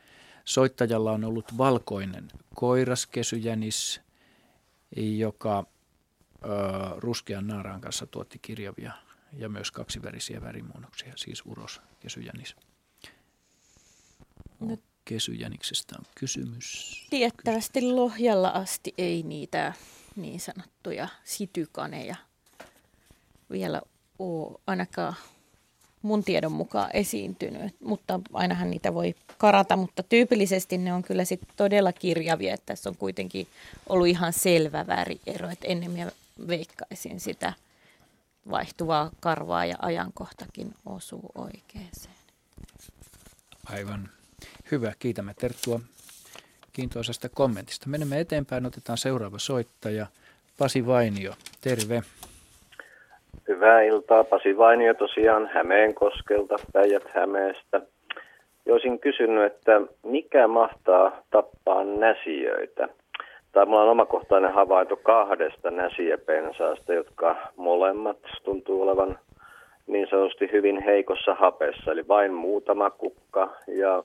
Soittajalla on ollut valkoinen koiraskesyjänis, joka ö, ruskean naaraan kanssa tuotti kirjavia ja myös kaksivärisiä värimuunnoksia, siis uros kesyjänis. No, kesyjäniksestä on kysymys. Tiettävästi Lohjalla asti ei niitä niin sanottuja sitykaneja vielä ole ainakaan mun tiedon mukaan esiintynyt, mutta ainahan niitä voi karata, mutta tyypillisesti ne on kyllä sit todella kirjavia, että tässä on kuitenkin ollut ihan selvä väriero, että ennen mä veikkaisin sitä vaihtuvaa karvaa ja ajankohtakin osuu oikeeseen. Aivan hyvä, kiitämme Terttua kiintoisesta kommentista. Menemme eteenpäin, otetaan seuraava soittaja, Pasi Vainio, terve. Hyvää iltaa, Pasi Vainio tosiaan Hämeenkoskelta, Päijät-Hämeestä. Olisin kysynyt, että mikä mahtaa tappaa näsijöitä? Mulla on omakohtainen havainto kahdesta näsijäpensaasta, jotka molemmat tuntuu olevan niin sanotusti hyvin heikossa hapessa, eli vain muutama kukka ja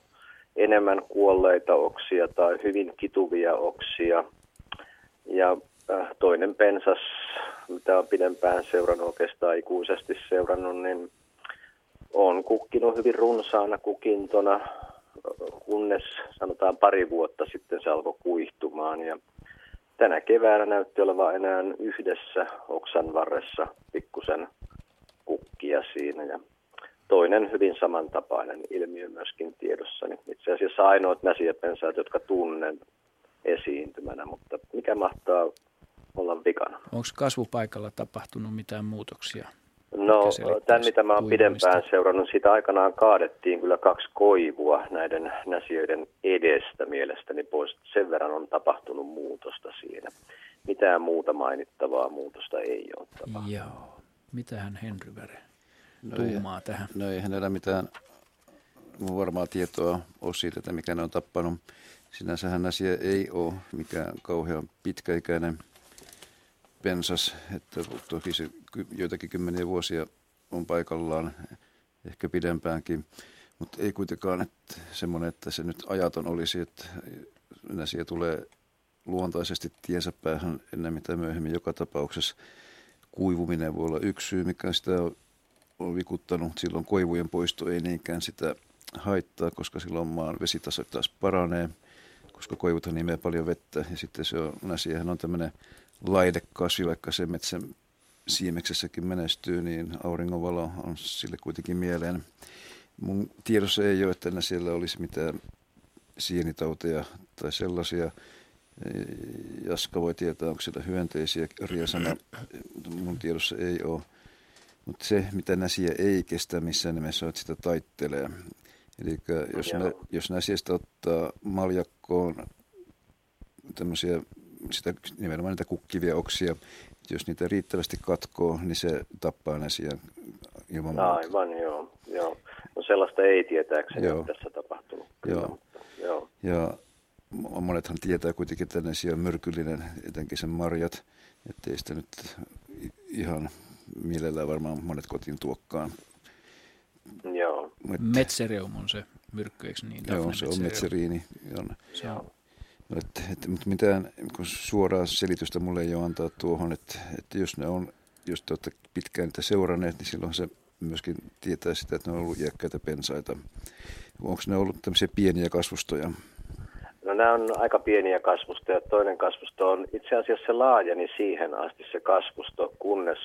enemmän kuolleita oksia tai hyvin kituvia oksia. Ja äh, toinen pensas, mitä on pidempään seurannut, oikeastaan ikuisesti seurannut, niin on kukkinut hyvin runsaana kukintona, kunnes sanotaan pari vuotta sitten se alkoi kuihtumaan. Ja tänä keväänä näytti olevan enää yhdessä oksan varressa pikkusen kukkia siinä. Ja toinen hyvin samantapainen ilmiö myöskin tiedossani. Itse asiassa ainoat näsijäpensaat, jotka tunnen esiintymänä, mutta mikä mahtaa olla vikana? Onko kasvupaikalla tapahtunut mitään muutoksia? No, tämän mitä mä oon pidempään seurannut, sitä aikanaan kaadettiin kyllä kaksi koivua näiden näsijöiden edestä mielestäni pois. Sen verran on tapahtunut muutosta siinä. Mitään muuta mainittavaa muutosta ei ole tapahtunut. Joo. Mitähän Henry Väre no tuumaa ei, tähän? No ei hänellä mitään varmaa tietoa ole siitä, että mikä ne on tappanut. Sinänsähän asia ei ole mikään kauhean pitkäikäinen pensas, että toki se joitakin kymmeniä vuosia on paikallaan, ehkä pidempäänkin, mutta ei kuitenkaan että semmoinen, että se nyt ajaton olisi, että asia tulee luontaisesti tiensä päähän ennen mitä myöhemmin joka tapauksessa. Kuivuminen voi olla yksi syy, mikä sitä on vikuttanut. Silloin koivujen poisto ei niinkään sitä haittaa, koska silloin maan vesitaso taas paranee, koska koivuthan nimeä paljon vettä. Ja sitten se on, asiahan on tämmöinen laidekasvi, vaikka se metsän siimeksessäkin menestyy, niin auringonvalo on sille kuitenkin mieleen. Mun tiedossa ei ole, että siellä olisi mitään sienitauteja tai sellaisia. Jaska voi tietää, onko siellä hyönteisiä riesana. Mun tiedossa ei ole. Mutta se, mitä näsiä ei kestä missään nimessä, on, että sitä taittelee. Eli jos, nä, jos näsiästä ottaa maljakkoon tämmöisiä, sitä, nimenomaan niitä kukkivia oksia, jos niitä riittävästi katkoo, niin se tappaa näsiä ilman muuta. Aivan, joo. joo. No sellaista ei tietääkseni joo. tässä tapahtunut. Joo. Mutta, joo. Ja monethan tietää kuitenkin, että näsiä on myrkyllinen, etenkin sen marjat, ettei sitä nyt ihan mielellään varmaan monet kotiin tuokkaan. Joo. Et, Metsereum on se myrkky, eikö niin? Joo, se on metseriini. On. Se on. No, et, et, mutta mitään suoraa selitystä mulle ei ole antaa tuohon, että, että jos ne on, jos te olette pitkään niitä seuranneet, niin silloin se myöskin tietää sitä, että ne on ollut iäkkäitä pensaita. Onko ne ollut tämmöisiä pieniä kasvustoja? No nämä on aika pieniä kasvustoja. Toinen kasvusto on itse asiassa se laajeni siihen asti se kasvusto, kunnes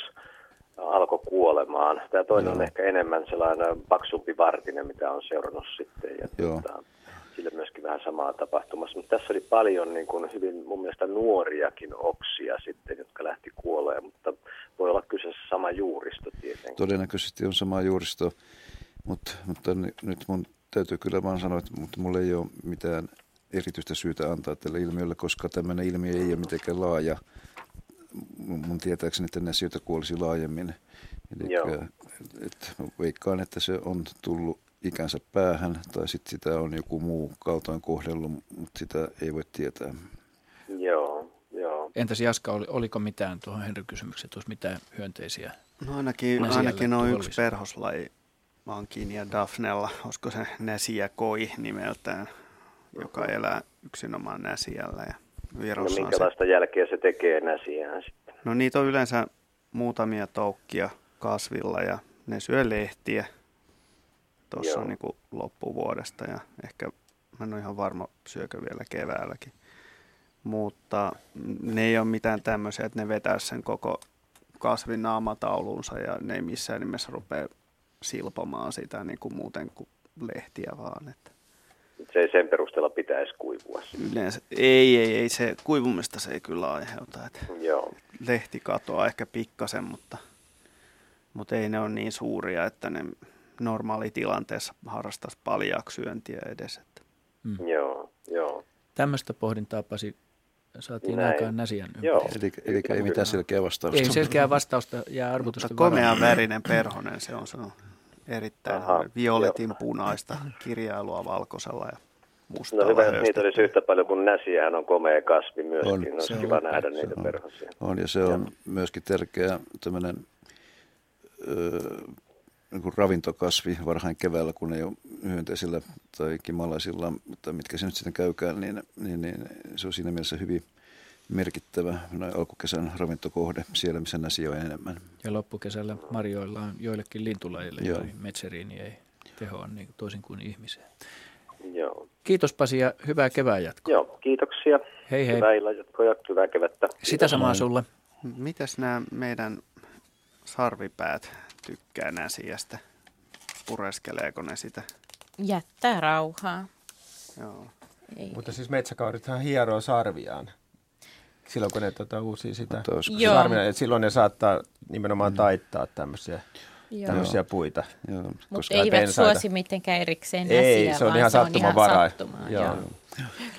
alkoi kuolemaan. Tämä toinen Joo. on ehkä enemmän sellainen paksumpi vartinen, mitä on seurannut sitten. Ja Joo. Tuota, sille myöskin vähän samaa tapahtumassa. Mutta tässä oli paljon niin kuin hyvin mun mielestä nuoriakin oksia sitten, jotka lähti kuolemaan, mutta voi olla kyseessä sama juuristo tietenkin. Todennäköisesti on sama juuristo, mutta, mutta nyt mun täytyy kyllä vaan sanoa, että mutta mulla ei ole mitään erityistä syytä antaa tälle ilmiölle, koska tämmöinen ilmiö ei ole mitenkään laaja mun tietääkseni, että näsijöitä kuolisi laajemmin. Eli et, veikkaan, että se on tullut ikänsä päähän tai sitten sitä on joku muu kaltoin kohdellut, mutta sitä ei voi tietää. Joo, joo. Entäs Jaska, oli, oliko mitään tuohon Henry kysymykseen, tuossa mitään hyönteisiä? No ainakin, ainakin on yksi perhoslaji ja Daphnella, olisiko se Näsiä koi nimeltään, joka elää yksinomaan Näsiällä. Ja Virossa no minkälaista se... jälkeä se tekee Näsiään sitten? No niitä on yleensä muutamia toukkia kasvilla ja ne syö lehtiä tuossa niin kuin loppuvuodesta ja ehkä mä en ole ihan varma syökö vielä keväälläkin. Mutta ne ei ole mitään tämmöisiä, että ne vetää sen koko kasvin naamatauluunsa ja ne ei missään nimessä rupea silpomaan sitä niin kuin muuten kuin lehtiä vaan. Että. Se ei sen perusteella pitäisi kuivua. Yleensä, ei, ei, ei, se kuivumista se ei kyllä aiheuta. Että Joo. Lehti katoaa ehkä pikkasen, mutta, mutta ei ne ole niin suuria, että ne normaalitilanteessa harrastaisi paljaaksi syöntiä edes. Että. Mm. Joo, joo. Tämmöistä pohdintaa Pasi saatiin Näin. aikaan Näsiän Joo. Eli, eli ei mitään selkeää vastausta. Ei selkeää vastausta ja arvotusta. Komean värinen perhonen, se on sanonut erittäin Aha, violetin jo. punaista kirjailua valkoisella ja mustalla No hyvä, että niitä olisi yhtä paljon kuin näsiähän on komea kasvi myöskin. On, olisi kiva on, nähdä niitä on, perhosia. On ja se on ja. myöskin tärkeä tämmöinen niin ravintokasvi varhain keväällä, kun ei ole hyönteisillä tai kimalaisilla, tai mitkä se nyt sitten käykään, niin, niin, niin se on siinä mielessä hyvin merkittävä noin alkukesän ravintokohde siellä, missä näsi on enemmän. Ja loppukesällä marjoillaan joillekin lintulajille, joihin metseriini ei tehoa niin toisin kuin ihmiseen. Joo. Kiitos Pasi ja hyvää kevään jatkoa. Joo, kiitoksia. Hei hei. Hyvää illan jatkoa ja hyvää kevättä. Kiitos. Sitä samaa sulle. Mitäs nämä meidän sarvipäät tykkää näsiästä? Pureskeleeko ne sitä? Jättää rauhaa. Joo. Ei. Mutta siis metsäkaurithan hieroo sarviaan silloin, kun ne tuota, uusia sitä sarvia. Silloin ne saattaa nimenomaan taittaa tämmöisiä tämmöisiä puita. Mutta eivät pensaita. suosi mitenkään erikseen näsiä, Ei, se on ihan sattumavaraa.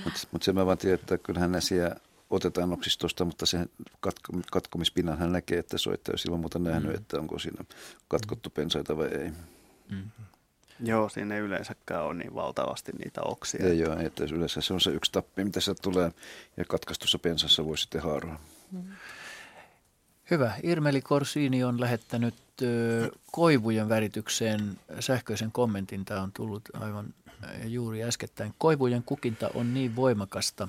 Mutta mut se mä vaan tiedän, että kyllähän näsiä otetaan oksistosta, mutta se katko, katkomispinnan hän näkee, että soittaja on silloin muuta nähnyt, mm. että onko siinä katkottu pensaita vai ei. Mm. Joo, siinä ei yleensäkään ole niin valtavasti niitä oksia. Ei joo, että yleensä se on se yksi tappi, mitä sieltä tulee, ja katkaistussa pensassa voi sitten haaroa. Mm. Hyvä. Irmeli Korsini on lähettänyt ö, koivujen väritykseen sähköisen kommentin. Tämä on tullut aivan juuri äskettäin. Koivujen kukinta on niin voimakasta,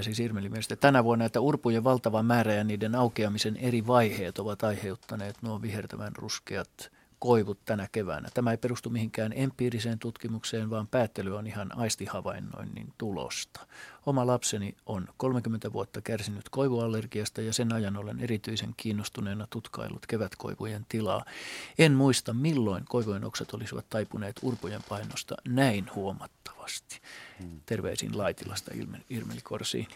siis Irmeli mielestä tänä vuonna, että urpujen valtava määrä ja niiden aukeamisen eri vaiheet ovat aiheuttaneet nuo vihertävän ruskeat koivut tänä keväänä. Tämä ei perustu mihinkään empiiriseen tutkimukseen, vaan päättely on ihan aistihavainnoinnin tulosta. Oma lapseni on 30 vuotta kärsinyt koivuallergiasta ja sen ajan olen erityisen kiinnostuneena tutkaillut kevätkoivujen tilaa. En muista milloin koivujen oksat olisivat taipuneet urpujen painosta näin huomattavasti. Terveisin Laitilasta Irmeli Korsiini.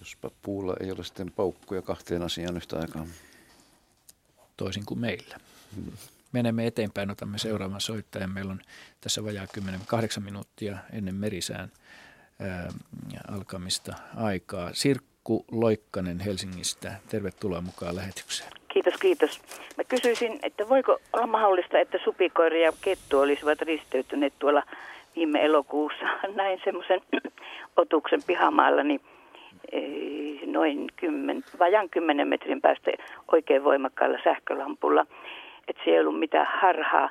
Jospa puulla ei ole sitten paukkuja kahteen asiaan yhtä aikaa. Toisin kuin meillä. Hmm menemme eteenpäin, otamme seuraavan soittajan. Meillä on tässä vajaa 10, 8 minuuttia ennen merisään ää, alkamista aikaa. Sirkku Loikkanen Helsingistä, tervetuloa mukaan lähetykseen. Kiitos, kiitos. Mä kysyisin, että voiko olla mahdollista, että supikoiri ja kettu olisivat risteytyneet tuolla viime elokuussa. Näin semmoisen otuksen pihamaalla, niin noin kymmen, vajan kymmenen metrin päästä oikein voimakkaalla sähkölampulla että se ei ollut mitään harhaa.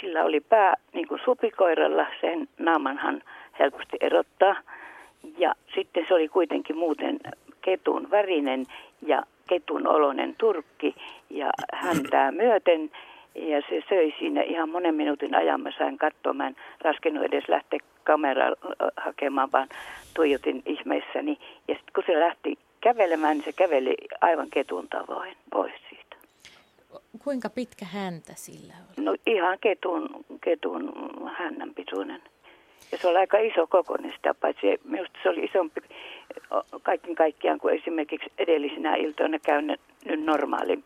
Sillä oli pää niin kuin supikoiralla, sen naamanhan helposti erottaa. Ja sitten se oli kuitenkin muuten ketun värinen ja ketun olonen turkki ja häntää myöten. Ja se söi siinä ihan monen minuutin ajan. Mä sain katsoa, mä en raskenut edes lähteä kameraa hakemaan, vaan tuijotin ihmeissäni. Ja sitten kun se lähti kävelemään, niin se käveli aivan ketun tavoin pois siitä. Kuinka pitkä häntä sillä oli? No ihan ketun, ketun hännän pituinen. Ja se oli aika iso kokoinen sitä, paitsi minusta se oli isompi kaiken kaikkiaan kuin esimerkiksi edellisinä iltoina käynyt normaali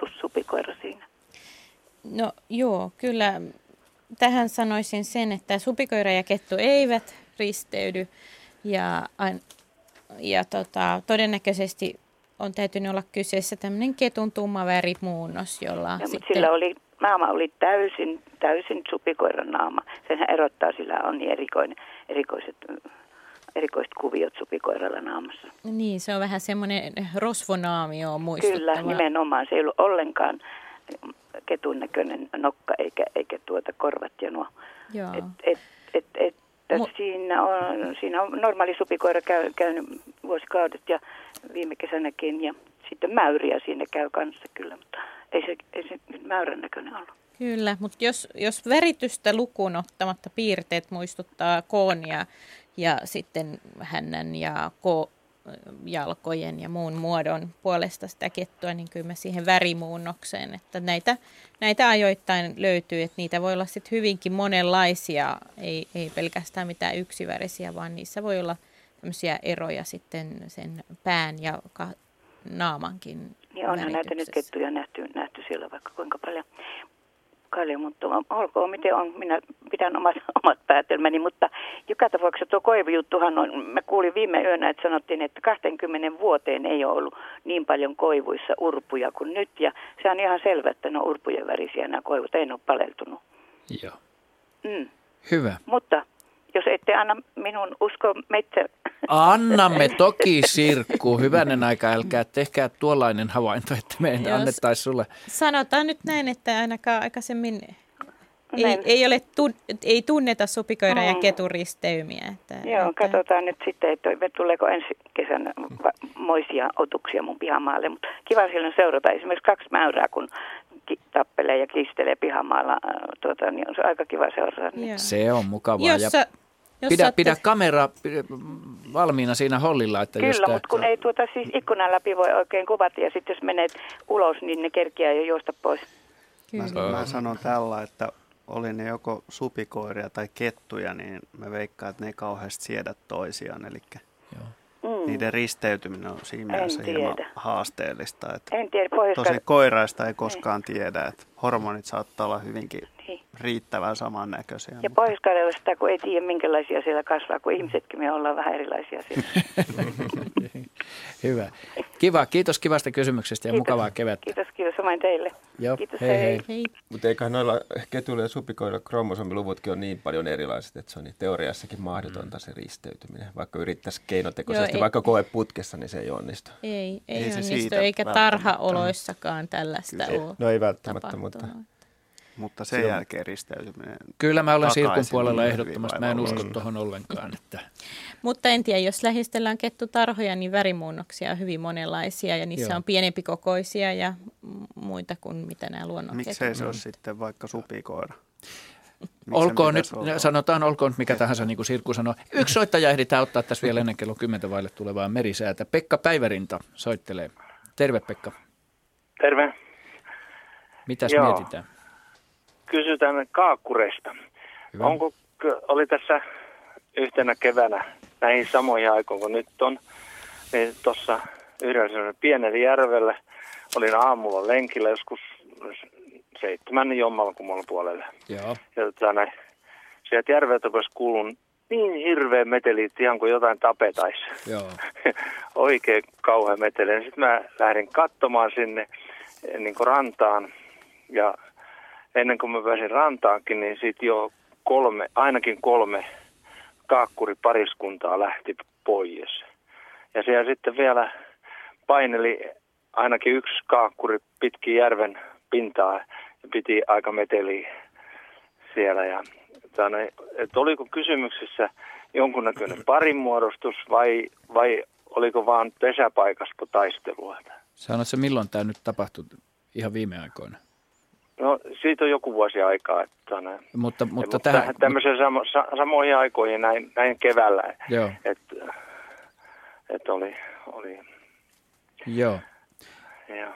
tussupikoira siinä. No joo, kyllä tähän sanoisin sen, että supikoira ja kettu eivät risteydy ja, ja tota, todennäköisesti on täytynyt olla kyseessä tämmöinen ketun tumma värimuunnos, jolla ja, sitten... Sillä oli naama oli täysin, täysin supikoiran naama. Senhän erottaa, sillä on niin erikoinen, erikoiset, erikoiset kuviot supikoiralla naamassa. Niin, se on vähän semmoinen rosvonaamio muistuttava. Kyllä, nimenomaan. Se ei ollut ollenkaan ketun näköinen nokka eikä, eikä tuota korvat ja nuo. Joo. Et, et, et, et, Mu- siinä, on, siinä on normaali supikoira käy, käynyt vuosikaudet ja viime kesänäkin ja sitten mäyriä siinä käy kanssa kyllä, mutta ei se, ei se mäyrän näköinen ollut. Kyllä, mutta jos, jos veritystä lukuun ottamatta piirteet muistuttaa koonia ja sitten hännän ja ko, jalkojen ja muun muodon puolesta sitä kettua, niin kyllä mä siihen värimuunnokseen, että näitä, näitä ajoittain löytyy, että niitä voi olla sitten hyvinkin monenlaisia, ei, ei pelkästään mitään yksivärisiä, vaan niissä voi olla tämmöisiä eroja sitten sen pään ja ka- naamankin Niin onhan näitä nyt kettuja nähty, nähty siellä vaikka kuinka paljon kalja, mutta olkoon miten on. Minä pidän omat, omat päätelmäni, mutta joka tapauksessa tuo koivujuttuhan on, mä kuulin viime yönä, että sanottiin, että 20 vuoteen ei ole ollut niin paljon koivuissa urpuja kuin nyt, ja se on ihan selvä, että ne on urpujen värisiä nämä koivut, ei ne ole paleltunut. Joo. Mm. Hyvä. Mutta jos ette anna minun usko metsä... Annamme toki, Sirkku. Hyvänen aika, älkää tehkää tuollainen havainto, että me Jos annettaisi sulle. Sanotaan nyt näin, että ainakaan aikaisemmin ei, ei, ole tun, ei tunneta supikoira- mm. ja keturisteymiä. Että, Joo, että... katsotaan nyt sitten, että tuleeko ensi kesänä moisia otuksia mun pihamaalle. Mutta kiva silloin seurata esimerkiksi kaksi mäyrää, kun tappelee ja kistelee pihamaalla. Tuota, niin on se aika kiva seurata. Niin. Se on mukavaa. Jossa, ja jos pidä, saatte... pidä kamera valmiina siinä hollilla. Että Kyllä, jos mutta kun ei tuota siis ikkunan läpi voi oikein kuvata ja sitten jos menet ulos, niin ne kerkiää jo juosta pois. Mä, mä sanon tällä, että oli ne joko supikoiria tai kettuja, niin mä veikkaan, että ne ei kauheasti siedä toisiaan. Eli Mm. Niiden risteytyminen on siinä mielessä hieman haasteellista. Että en tiedä. Tosi koiraista ei koskaan ei. tiedä, että hormonit saattaa olla hyvinkin niin. riittävän samannäköisiä. Ja pohjois sitä, kun ei tiedä minkälaisia siellä kasvaa, kun ihmisetkin me ollaan vähän erilaisia siellä. Hyvä. Kiva. Kiitos kivasta kysymyksestä ja kiitos. mukavaa kevättä. Kiitos, kiitos. Samoin teille. Joo. Kiitos, hei, hei. hei. Mutta eiköhän noilla ketuilla ja supikoilla kromosomiluvutkin on niin paljon erilaiset, että se on niin teoriassakin mahdotonta se risteytyminen. Vaikka yrittäisi keinotekoisesti, Joo, vaikka koe putkessa, niin se ei onnistu. Ei, ei, ei onnistu, eikä tarhaoloissakaan tällaista ole No ei välttämättä, mutta... Mutta sen se jälkeen risteytyminen. Kyllä mä olen Sirkun puolella ehdottomasti. Mä en usko tuohon ollenkaan. Että. Mutta en tiedä, jos lähistellään kettutarhoja, niin värimuunnoksia on hyvin monenlaisia ja niissä Joo. on pienempi kokoisia ja muita kuin mitä nämä luonnon Miksei se ole sitten vaikka supikoira? olkoon nyt, olla? sanotaan olkoon nyt mikä tahansa, niin kuin Sirkku sanoi. Yksi soittaja ehditään ottaa tässä vielä ennen kello 10 vaille tulevaa merisäätä. Pekka Päivärinta soittelee. Terve Pekka. Terve. Mitäs Joo. mietitään? Kysytään kaakkuresta. Hyvä. Onko, oli tässä yhtenä keväänä näihin samoihin aikoihin kuin nyt on, niin tuossa yhdellä pienellä järvellä olin aamulla lenkillä joskus seitsemän jommalkumman puolelle. Joo. Ja tota, näin, sieltä järveltä rupesi kuulun niin hirveä meteli, ihan kuin jotain tapetaisi. Joo. Oikein kauhean meteli. Sitten mä lähdin katsomaan sinne niin kuin rantaan ja ennen kuin mä pääsin rantaankin, niin sitten jo kolme, ainakin kolme kaakkuripariskuntaa lähti pois. Ja siellä sitten vielä paineli ainakin yksi kaakkuri pitkin järven pintaa ja piti aika meteliä siellä. Ja, että oliko kysymyksessä jonkunnäköinen parinmuodostus vai, vai oliko vaan pesäpaikasta taistelua? Sanoitko milloin tämä nyt tapahtui ihan viime aikoina? No siitä on joku vuosi aikaa. Että ne, mutta, mutta, mutta tähän... Tämmöisen samo, sa, samoihin aikoihin näin, näin keväällä. Joo. Että et oli, oli. Joo. Ja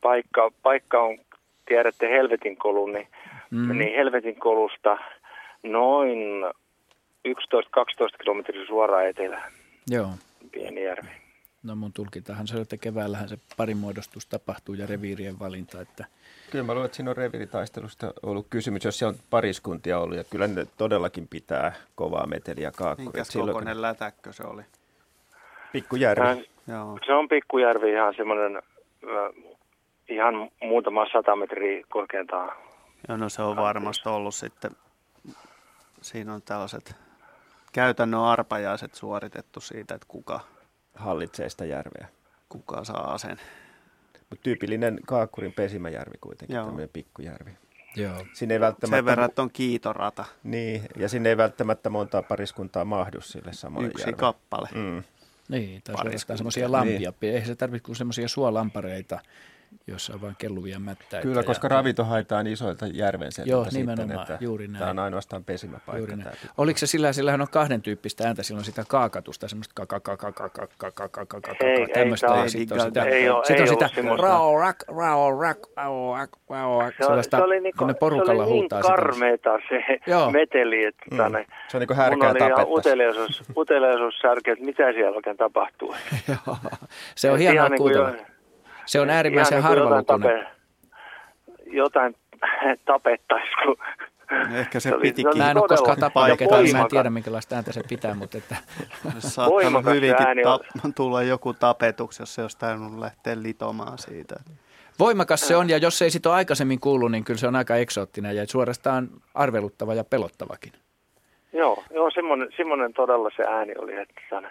paikka, paikka on, tiedätte Helvetin kolun, niin, mm. niin Helvetin kolusta noin 11-12 kilometriä suoraan etelään. Joo. Pieni järvi. No mun tulkintahan se oli, että keväällähän se parimuodostus tapahtuu ja reviirien valinta. Että... Kyllä mä luulen, että siinä on reviiritaistelusta ollut kysymys, jos siellä on pariskuntia ollut. Ja kyllä ne todellakin pitää kovaa meteliä kaakkuja. Minkäs silloin, kokoinen kun... lätäkkö se oli? Pikkujärvi. Hän, Joo. Se on Pikkujärvi ihan semmoinen äh, ihan muutama sata metriä korkeintaan. Joo, no se on varmasti ollut sitten. Siinä on tällaiset käytännön arpajaiset suoritettu siitä, että kuka hallitsee sitä järveä. Kuka saa sen? Mut tyypillinen Kaakkurin pesimäjärvi kuitenkin, Joo. tämmöinen pikkujärvi. Joo. Sinne ei välttämättä... Sen verran, että on kiitorata. Niin, ja sinne ei välttämättä montaa pariskuntaa mahdu sille samalle Yksi järvelle. kappale. Mm. Niin, tai semmoisia lampia. Niin. Ei se tarvitse kuin semmoisia suolampareita, jossa vain kelluvia mättäitä. Kyllä, koska ja... ravinto haetaan isoilta järven Joo, nimenomaan, sitten, että juuri näin. Tämä on ainoastaan pesimäpaikka. Juuri näin. Oliko se sillä, sillä on kahden tyyppistä ääntä, silloin sitä kaakatusta, semmoista tämmöistä, ja sitten on sitä, sit on sitä rao rak, rao rak, rao rak, rao rak, sellaista, kun ne porukalla huutaa. Se oli niin karmeeta se meteli, että se on niin kuin härkää tapettaisiin. uteliaisuus särkeä, että mitä siellä oikein tapahtuu. se on hienoa kuuntella. Se on äärimmäisen niin harvalukuinen. Jotain, tape, jotain tapettaisi, kun Ehkä se, se pitikin. Oli, mä en ole koskaan tapannut ketään, niin mä en tiedä minkälaista ääntä se pitää, mutta että... Saattanut hyvinkin ta- tulla joku tapetuksi, jos se olisi täynnut lähteä litomaan siitä. Voimakas se on, ja jos ei sitä ole aikaisemmin kuullut, niin kyllä se on aika eksoottinen ja suorastaan arveluttava ja pelottavakin. Joo, joo semmoinen, semmoinen todella se ääni oli, että,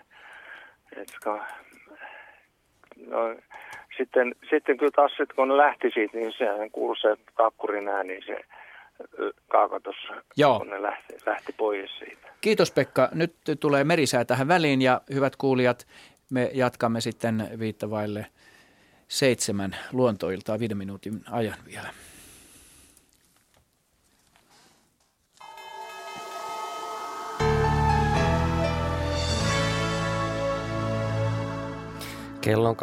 että no, sitten, sitten kyllä taas, sit, kun lähti siitä, niin sehän kuului se kakkurin ääni, se kaakotus, Joo. kun ne lähti, lähti pois siitä. Kiitos Pekka. Nyt tulee merisää tähän väliin ja hyvät kuulijat, me jatkamme sitten viittavaille seitsemän luontoiltaa viiden minuutin ajan vielä. Kello on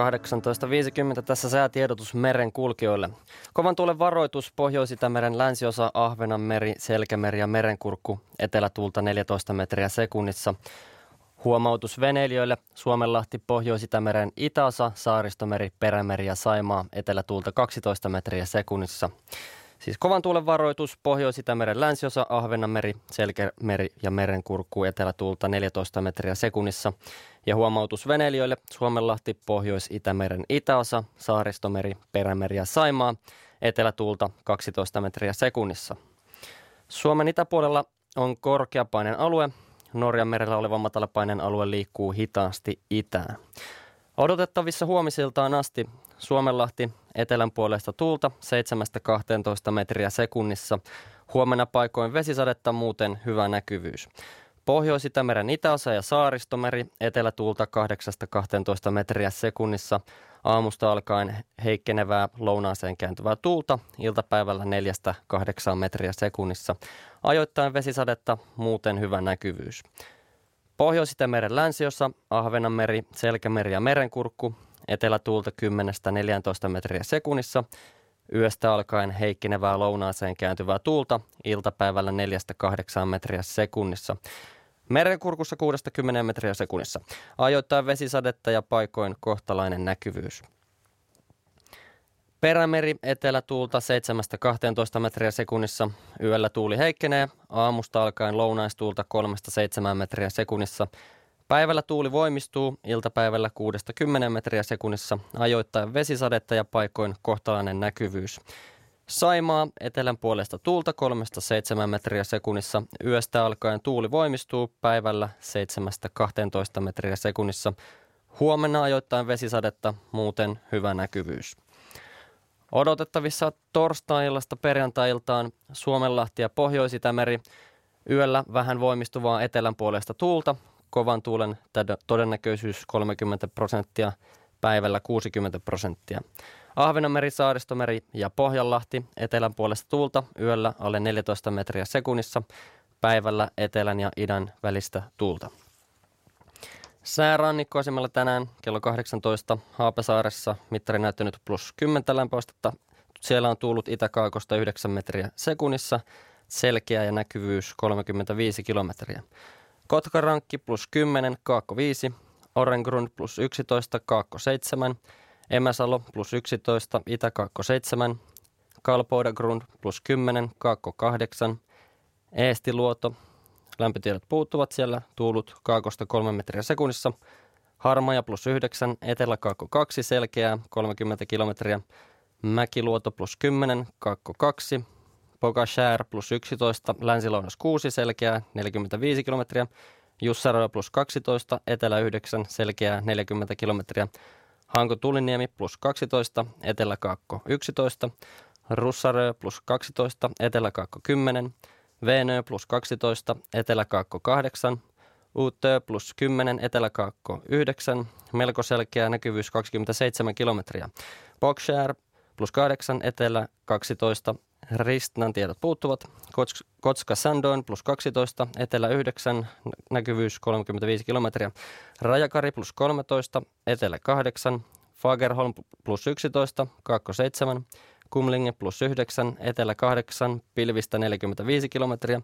18.50 tässä säätiedotus meren kulkijoille. Kovan tuulen varoitus Pohjois-Itämeren länsiosa Ahvenanmeri, Selkämeri ja Merenkurkku etelätuulta 14 metriä sekunnissa. Huomautus veneilijöille Suomenlahti, Pohjois-Itämeren itäosa, Saaristomeri, Perämeri ja Saimaa etelätuulta 12 metriä sekunnissa. Siis kovan tuulen varoitus Pohjois-Itämeren länsiosa, Ahvenanmeri, Selkämeri ja Merenkurkku etelätuulta 14 metriä sekunnissa. Ja huomautus veneilijöille Suomenlahti, Pohjois-Itämeren itäosa, Saaristomeri, Perämeri ja Saimaa etelätuulta 12 metriä sekunnissa. Suomen itäpuolella on korkeapainen alue. Norjan merellä oleva matalapainen alue liikkuu hitaasti itään. Odotettavissa huomisiltaan asti Suomenlahti etelän puolesta tuulta 7-12 metriä sekunnissa. Huomenna paikoin vesisadetta muuten hyvä näkyvyys. Pohjois-Itämeren itäosa ja saaristomeri etelätuulta 8-12 metriä sekunnissa. Aamusta alkaen heikkenevää lounaaseen kääntyvää tuulta iltapäivällä 4-8 metriä sekunnissa. Ajoittain vesisadetta, muuten hyvä näkyvyys. Pohjois-Itämeren länsiossa Ahvenanmeri, Selkämeri ja Merenkurkku etelätuulta 10-14 metriä sekunnissa. Yöstä alkaen heikkenevää lounaaseen kääntyvää tuulta iltapäivällä 4-8 metriä sekunnissa. Merenkurkussa 60 metriä sekunnissa. Ajoittain vesisadetta ja paikoin kohtalainen näkyvyys. Perämeri etelätuulta 7-12 metriä sekunnissa. Yöllä tuuli heikkenee. Aamusta alkaen lounaistuulta 3-7 metriä sekunnissa. Päivällä tuuli voimistuu, iltapäivällä 6-10 metriä sekunnissa, ajoittain vesisadetta ja paikoin kohtalainen näkyvyys. Saimaa etelän puolesta tuulta 3-7 metriä sekunnissa. Yöstä alkaen tuuli voimistuu päivällä 7-12 metriä sekunnissa. Huomenna ajoittain vesisadetta, muuten hyvä näkyvyys. Odotettavissa torstai-illasta perjantai-iltaan Suomenlahti ja Pohjois-Itämeri. Yöllä vähän voimistuvaa etelän puolesta tuulta, kovan tuulen todennäköisyys 30 prosenttia, päivällä 60 prosenttia. Ahvenanmeri, Saaristomeri ja Pohjanlahti etelän puolesta tuulta yöllä alle 14 metriä sekunnissa, päivällä etelän ja idän välistä tuulta. Säärannikkoasemalla tänään kello 18 Haapasaaressa mittari näyttänyt plus 10 lämpöastetta. Siellä on tullut itäkaakosta 9 metriä sekunnissa, selkeä ja näkyvyys 35 kilometriä. Kotkarankki plus 10, Kaakko 5, Orengrund plus 11, Kaakko 7, Emäsalo plus 11, Itä-Kaakko 7, Kalpoidagrund plus 10, Kaakko 8, Eestiluoto, lämpötiedot puuttuvat siellä, tuulut Kaakosta 3 metriä sekunnissa, Harmaja plus 9, Etelä-Kaakko 2, selkeää 30 kilometriä, Mäkiluoto plus 10, Kaakko 2, Pogashär plus 11, länsi-lounas 6, selkeää 45 kilometriä. Jussarö plus 12, etelä 9, selkeää 40 kilometriä. Hanko Tuliniemi plus 12, etelä-kaakko 11. Russarö plus 12, etelä-kaakko 10. Venö plus 12, etelä-kaakko 8. Uutö plus 10, etelä-kaakko 9. Melko selkeä näkyvyys 27 kilometriä. Boxshare plus 8, etelä 12, Ristnan tiedot puuttuvat. Kotska Sandoin plus 12, Etelä 9, näkyvyys 35 kilometriä. Rajakari plus 13, Etelä 8, Fagerholm plus 11, Kaakko 7, Kumlinge plus 9, Etelä 8, Pilvistä 45 kilometriä.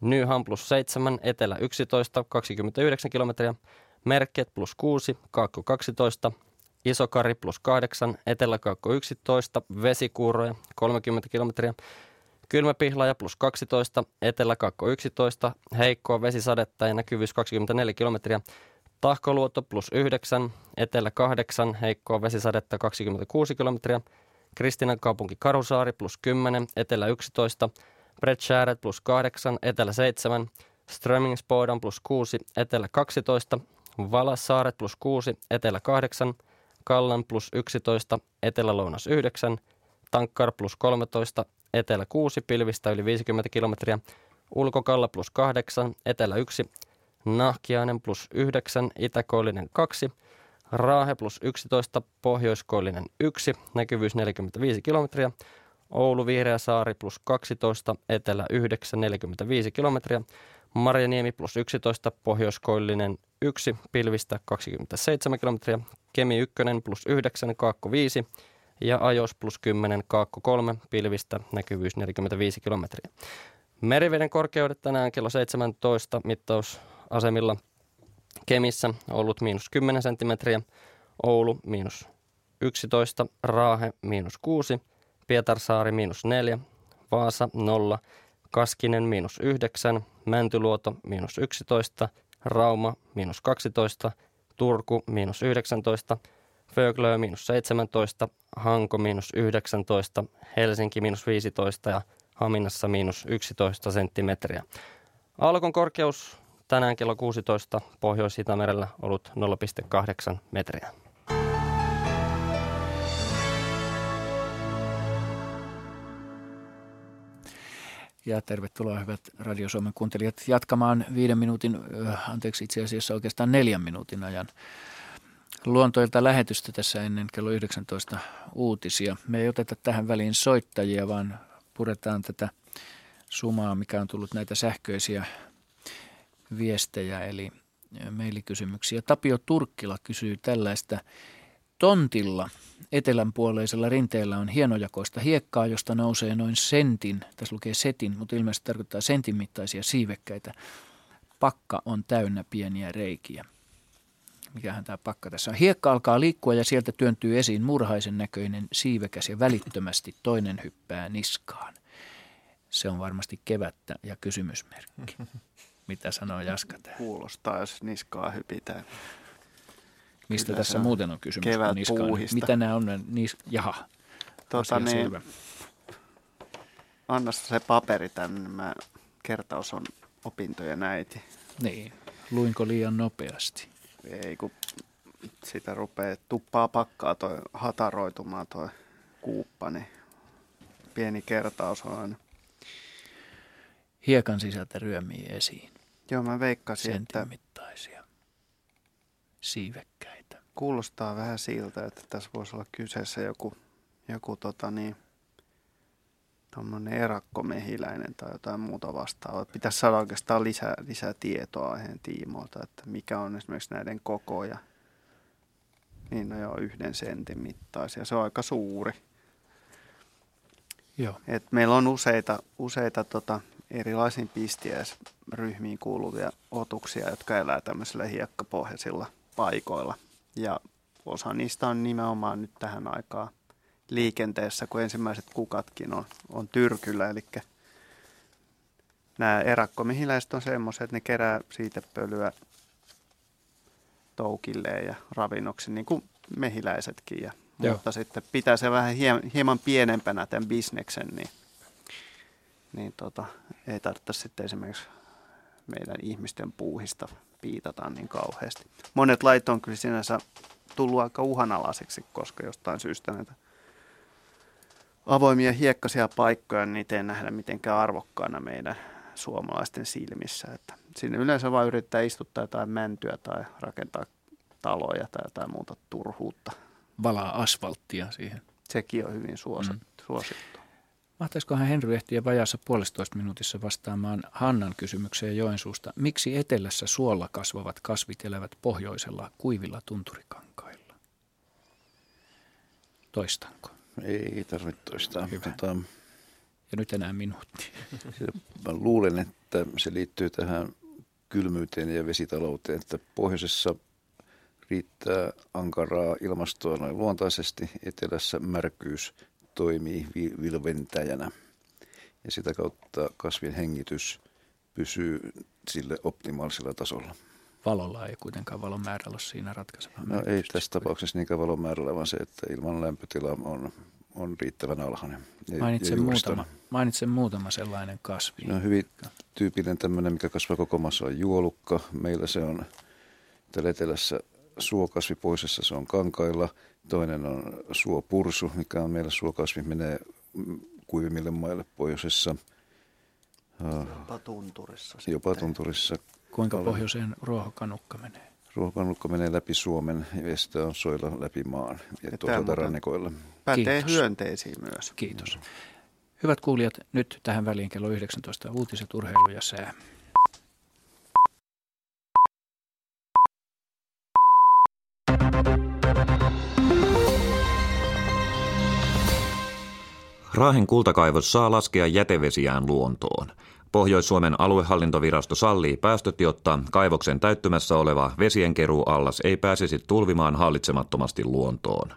Nyham plus 7, Etelä 11, 29 kilometriä. Merket plus 6, Kaakko 12, Isokari plus 8, Eteläkaakko 11, Vesikuuroja 30 kilometriä, Kylmäpihlaja plus 12, Eteläkaakko 11, Heikkoa vesisadetta ja näkyvyys 24 kilometriä, Tahkoluoto plus 9, Etelä 8, Heikkoa vesisadetta 26 kilometriä, Kristinan kaupunki Karusaari plus 10, Etelä 11, Bredshäret plus 8, Etelä 7, Strömingspodan plus 6, Etelä 12, Valassaaret plus 6, Etelä 8, Kallan plus 11, Etelä-Lounas 9, Tankkar plus 13, Etelä 6, pilvistä yli 50 kilometriä, Ulkokalla plus 8, Etelä 1, Nahkiainen plus 9, Itäkoillinen 2, Raahe plus 11, Pohjoiskoillinen 1, näkyvyys 45 kilometriä, Oulu Vihreä saari plus 12, Etelä 9, 45 kilometriä, Marjaniemi plus 11, Pohjoiskoillinen 1, pilvistä 27 kilometriä, Kemi 1 plus 9, Kaakko 5 ja Ajos plus 10, Kaakko 3, pilvistä näkyvyys 45 kilometriä. Meriveden korkeudet tänään kello 17 mittausasemilla Kemissä ollut miinus 10 senttimetriä, Oulu miinus 11, Raahe miinus 6, Pietarsaari miinus 4, Vaasa 0, Kaskinen miinus 9, Mäntyluoto miinus 11, Rauma miinus 12, Turku miinus 19, Föglö miinus 17, Hanko miinus 19, Helsinki miinus 15 ja Haminassa miinus 11 senttimetriä. Alkon korkeus tänään kello 16 Pohjois-Itämerellä ollut 0,8 metriä. Ja tervetuloa hyvät Radio Suomen kuuntelijat jatkamaan viiden minuutin, anteeksi itse asiassa oikeastaan neljän minuutin ajan luontoilta lähetystä tässä ennen kello 19 uutisia. Me ei oteta tähän väliin soittajia, vaan puretaan tätä sumaa, mikä on tullut näitä sähköisiä viestejä, eli mailikysymyksiä. Tapio Turkkila kysyy tällaista. Tontilla etelänpuoleisella rinteellä on hienojakoista hiekkaa, josta nousee noin sentin, tässä lukee setin, mutta ilmeisesti tarkoittaa sentin mittaisia siivekkäitä. Pakka on täynnä pieniä reikiä. Mikähän tämä pakka tässä on? Hiekka alkaa liikkua ja sieltä työntyy esiin murhaisen näköinen siivekäs ja välittömästi toinen hyppää niskaan. Se on varmasti kevättä ja kysymysmerkki. Mitä sanoo Jaska tähän? Kuulostaa, jos niskaa hypitään. Mistä Kyllä tässä muuten on kysymys? Kevät puuhista. Mitä nämä on? Nis... Jaha, tota, niin, anna se paperi tänne. Mä kertaus on opintojen äiti. Niin. Luinko liian nopeasti? Ei, kun sitä rupeaa tuppaa pakkaa toi hataroitumaan toi kuuppa, niin pieni kertaus on aina. Hiekan sisältä ryömii esiin. Joo, mä veikkasin, että... mittaisia siivekkäitä. Kuulostaa vähän siltä, että tässä voisi olla kyseessä joku, joku tota niin, tuommoinen erakkomehiläinen tai jotain muuta vastaavaa. Pitäisi saada oikeastaan lisää, lisää tietoa aiheen tiimoilta, että mikä on esimerkiksi näiden koko ja niin no joo, yhden sentin mittaisia. Se on aika suuri. Joo. Et meillä on useita, useita tota, erilaisiin pistiäisryhmiin kuuluvia otuksia, jotka elää tämmöisillä hiekkapohjaisilla paikoilla. Ja osa niistä on nimenomaan nyt tähän aikaan liikenteessä, kun ensimmäiset kukatkin on, on tyrkyllä. Eli nämä erakkomihiläiset on semmoiset, että ne kerää siitepölyä toukilleen ja ravinnoksi, niin kuin mehiläisetkin. Ja, mutta sitten pitää se vähän hieman pienempänä tämän bisneksen, niin niin tota, ei tarvitse sitten esimerkiksi meidän ihmisten puuhista piitata niin kauheasti. Monet lait on kyllä sinänsä tullut aika uhanalaiseksi, koska jostain syystä näitä avoimia hiekkaisia paikkoja, niin niitä ei nähdä mitenkään arvokkaana meidän suomalaisten silmissä. Että sinne yleensä vain yrittää istuttaa jotain mäntyä tai rakentaa taloja tai jotain muuta turhuutta. Valaa asfalttia siihen. Sekin on hyvin suosittu. Mm. suosittu. Mahtaisikohan Henry ehtiä vajassa puolestoista minuutissa vastaamaan Hannan kysymykseen Joensuusta. Miksi etelässä suolla kasvavat kasvit elävät pohjoisella kuivilla tunturikankailla? Toistanko? Ei tarvitse toistaa. Tota, ja nyt enää minuutti. Mä luulen, että se liittyy tähän kylmyyteen ja vesitalouteen, että pohjoisessa riittää ankaraa ilmastoa noin luontaisesti, etelässä märkyys toimii vilventäjänä ja sitä kautta kasvin hengitys pysyy sille optimaalisella tasolla. Valolla ei kuitenkaan valon määrällä ole siinä ratkaiseva. No ei tässä tapauksessa niinkään valon määrällä, vaan se, että ilman lämpötila on, on riittävän alhainen. mainitsen, ja muutama, mainitsen muutama sellainen kasvi. No hyvin tyypillinen tämmöinen, mikä kasvaa koko maassa on juolukka. Meillä se on täällä etelässä suokasvi, poisessa se on kankailla – Toinen on suopursu, mikä on meillä suokasvi, menee kuivimmille maille pohjoisessa. Jopa tunturissa. Jopa tunturissa. Kuinka pohjoiseen ruohokanukka menee? Ruohokanukka menee läpi Suomen ja sitten on soilla läpi maan ja tuolta rannikoilla. Pätee Kiitos. hyönteisiin myös. Kiitos. Hyvät kuulijat, nyt tähän väliin kello 19 uutiset, urheilu ja sää. Raahen kultakaivos saa laskea jätevesiään luontoon. Pohjois-Suomen aluehallintovirasto sallii päästöt, jotta kaivoksen täyttymässä oleva vesienkeruuallas ei pääsisi tulvimaan hallitsemattomasti luontoon.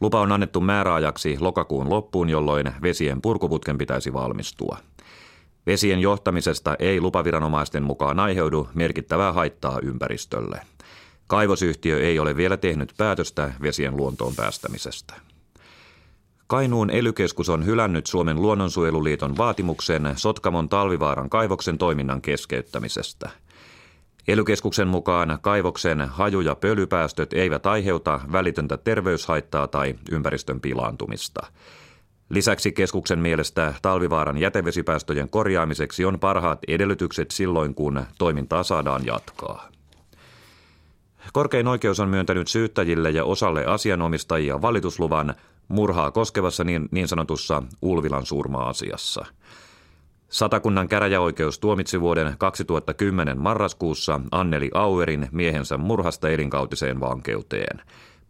Lupa on annettu määräajaksi lokakuun loppuun, jolloin vesien purkuputken pitäisi valmistua. Vesien johtamisesta ei lupaviranomaisten mukaan aiheudu merkittävää haittaa ympäristölle. Kaivosyhtiö ei ole vielä tehnyt päätöstä vesien luontoon päästämisestä. Kainuun elykeskus on hylännyt Suomen luonnonsuojeluliiton vaatimuksen Sotkamon talvivaaran kaivoksen toiminnan keskeyttämisestä. Elykeskuksen mukaan kaivoksen haju- ja pölypäästöt eivät aiheuta välitöntä terveyshaittaa tai ympäristön pilaantumista. Lisäksi keskuksen mielestä talvivaaran jätevesipäästöjen korjaamiseksi on parhaat edellytykset silloin, kun toimintaa saadaan jatkaa. Korkein oikeus on myöntänyt syyttäjille ja osalle asianomistajia valitusluvan murhaa koskevassa niin, niin sanotussa Ulvilan surma-asiassa. Satakunnan käräjäoikeus tuomitsi vuoden 2010 marraskuussa Anneli Auerin miehensä murhasta elinkautiseen vankeuteen.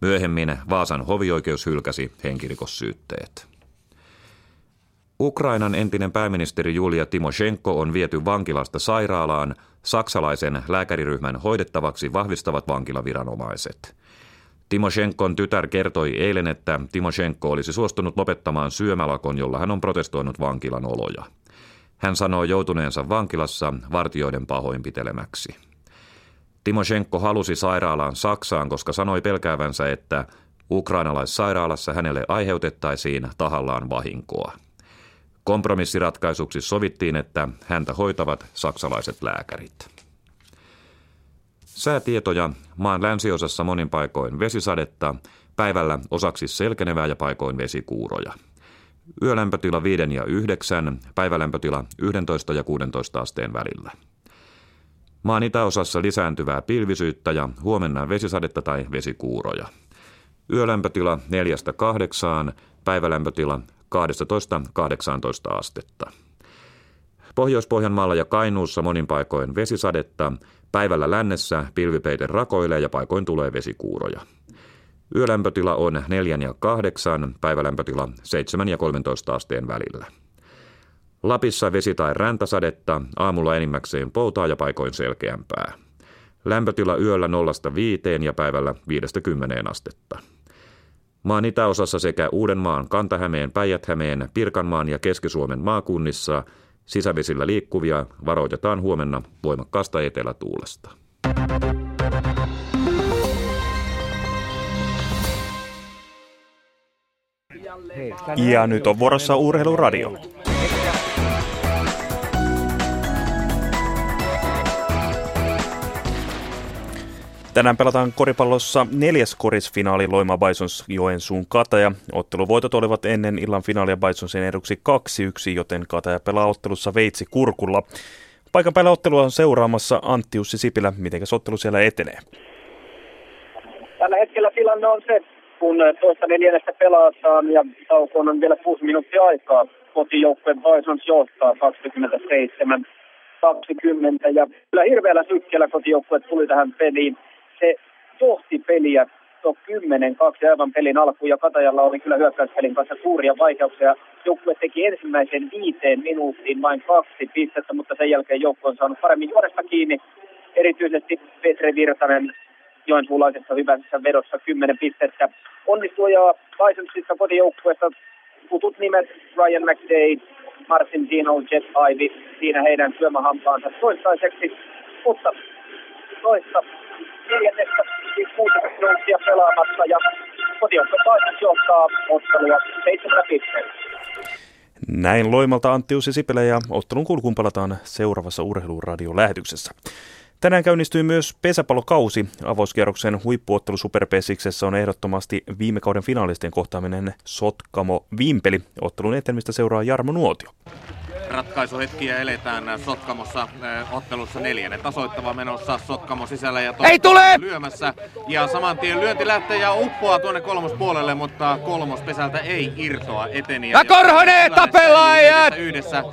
Myöhemmin Vaasan hovioikeus hylkäsi henkirikossyytteet. Ukrainan entinen pääministeri Julia Timoshenko on viety vankilasta sairaalaan saksalaisen lääkäriryhmän hoidettavaksi vahvistavat vankilaviranomaiset. Timoshenkon tytär kertoi eilen, että Timoshenko olisi suostunut lopettamaan syömälakon, jolla hän on protestoinut vankilan oloja. Hän sanoi joutuneensa vankilassa vartioiden pahoinpitelemäksi. Timoshenko halusi sairaalaan Saksaan, koska sanoi pelkäävänsä, että ukrainalaissairaalassa hänelle aiheutettaisiin tahallaan vahinkoa. Kompromissiratkaisuksi sovittiin, että häntä hoitavat saksalaiset lääkärit. Säätietoja maan länsiosassa monin paikoin vesisadetta, päivällä osaksi selkenevää ja paikoin vesikuuroja. Yölämpötila 5 ja 9, päivälämpötila 11 ja 16 asteen välillä. Maan itäosassa lisääntyvää pilvisyyttä ja huomenna vesisadetta tai vesikuuroja. Yölämpötila 4-8, päivälämpötila 12-18 astetta. Pohjois-Pohjanmaalla ja Kainuussa monin paikoin vesisadetta, päivällä lännessä pilvipeite rakoilee ja paikoin tulee vesikuuroja. Yölämpötila on 4 ja 8, päivälämpötila 7 ja 13 asteen välillä. Lapissa vesi- tai räntäsadetta, aamulla enimmäkseen poutaa ja paikoin selkeämpää. Lämpötila yöllä 0-5 ja päivällä 5-10 astetta. Maan itäosassa sekä Uudenmaan, Kantahämeen, Päijät-Hämeen, Pirkanmaan ja Keski-Suomen maakunnissa sisävesillä liikkuvia varoitetaan huomenna voimakkaasta etelätuulesta. Ja nyt on vuorossa Urheiluradio. Tänään pelataan koripallossa neljäs korisfinaali Loima Bisons Joensuun Kataja. Otteluvoitot olivat ennen illan finaalia Bisonsin eduksi 2-1, joten Kataja pelaa ottelussa veitsi kurkulla. Paikan päällä ottelua on seuraamassa Antti Jussi Sipilä. Miten ottelu siellä etenee? Tällä hetkellä tilanne on se, kun toista neljännestä pelataan ja taukoon on vielä kuusi minuuttia aikaa. Kotijoukkue Bisons johtaa 27 20 ja kyllä hirveällä sykkeellä kotijoukkue tuli tähän peliin se johti peliä tuo 10-2 aivan pelin alkuun ja Katajalla oli kyllä hyökkäyspelin kanssa suuria vaikeuksia. Joukkue teki ensimmäisen viiteen minuuttiin vain kaksi pistettä, mutta sen jälkeen joukkue on saanut paremmin juodesta kiinni. Erityisesti Petre Virtanen joensuulaisessa hyvässä vedossa 10 pistettä. Onnistui ja Bisonsissa kotijoukkueessa tutut nimet Ryan McDade, Martin Dino, Jet Ivy, siinä heidän syömähampaansa toistaiseksi. Mutta toista siis ja johtaa ottelua seitsemän. Näin Loimalta Antti Jussi Sipilä ja ottelun kulkuun palataan seuraavassa urheiluradiolähetyksessä. Tänään käynnistyi myös pesäpallokausi. Avauskierroksen huippuottelu Super on ehdottomasti viime kauden finaalisten kohtaaminen Sotkamo Vimpeli. Ottelun etenemistä seuraa Jarmo Nuotio ratkaisuhetkiä eletään Sotkamossa ottelussa neljännen tasoittava menossa Sotkamo sisällä ja Ei tule! lyömässä. Ja saman tien lyönti lähtee ja uppoaa tuonne kolmospuolelle, mutta kolmospesältä ei irtoa eteni. Ja, ja Korhonen tapellaan Yhdessä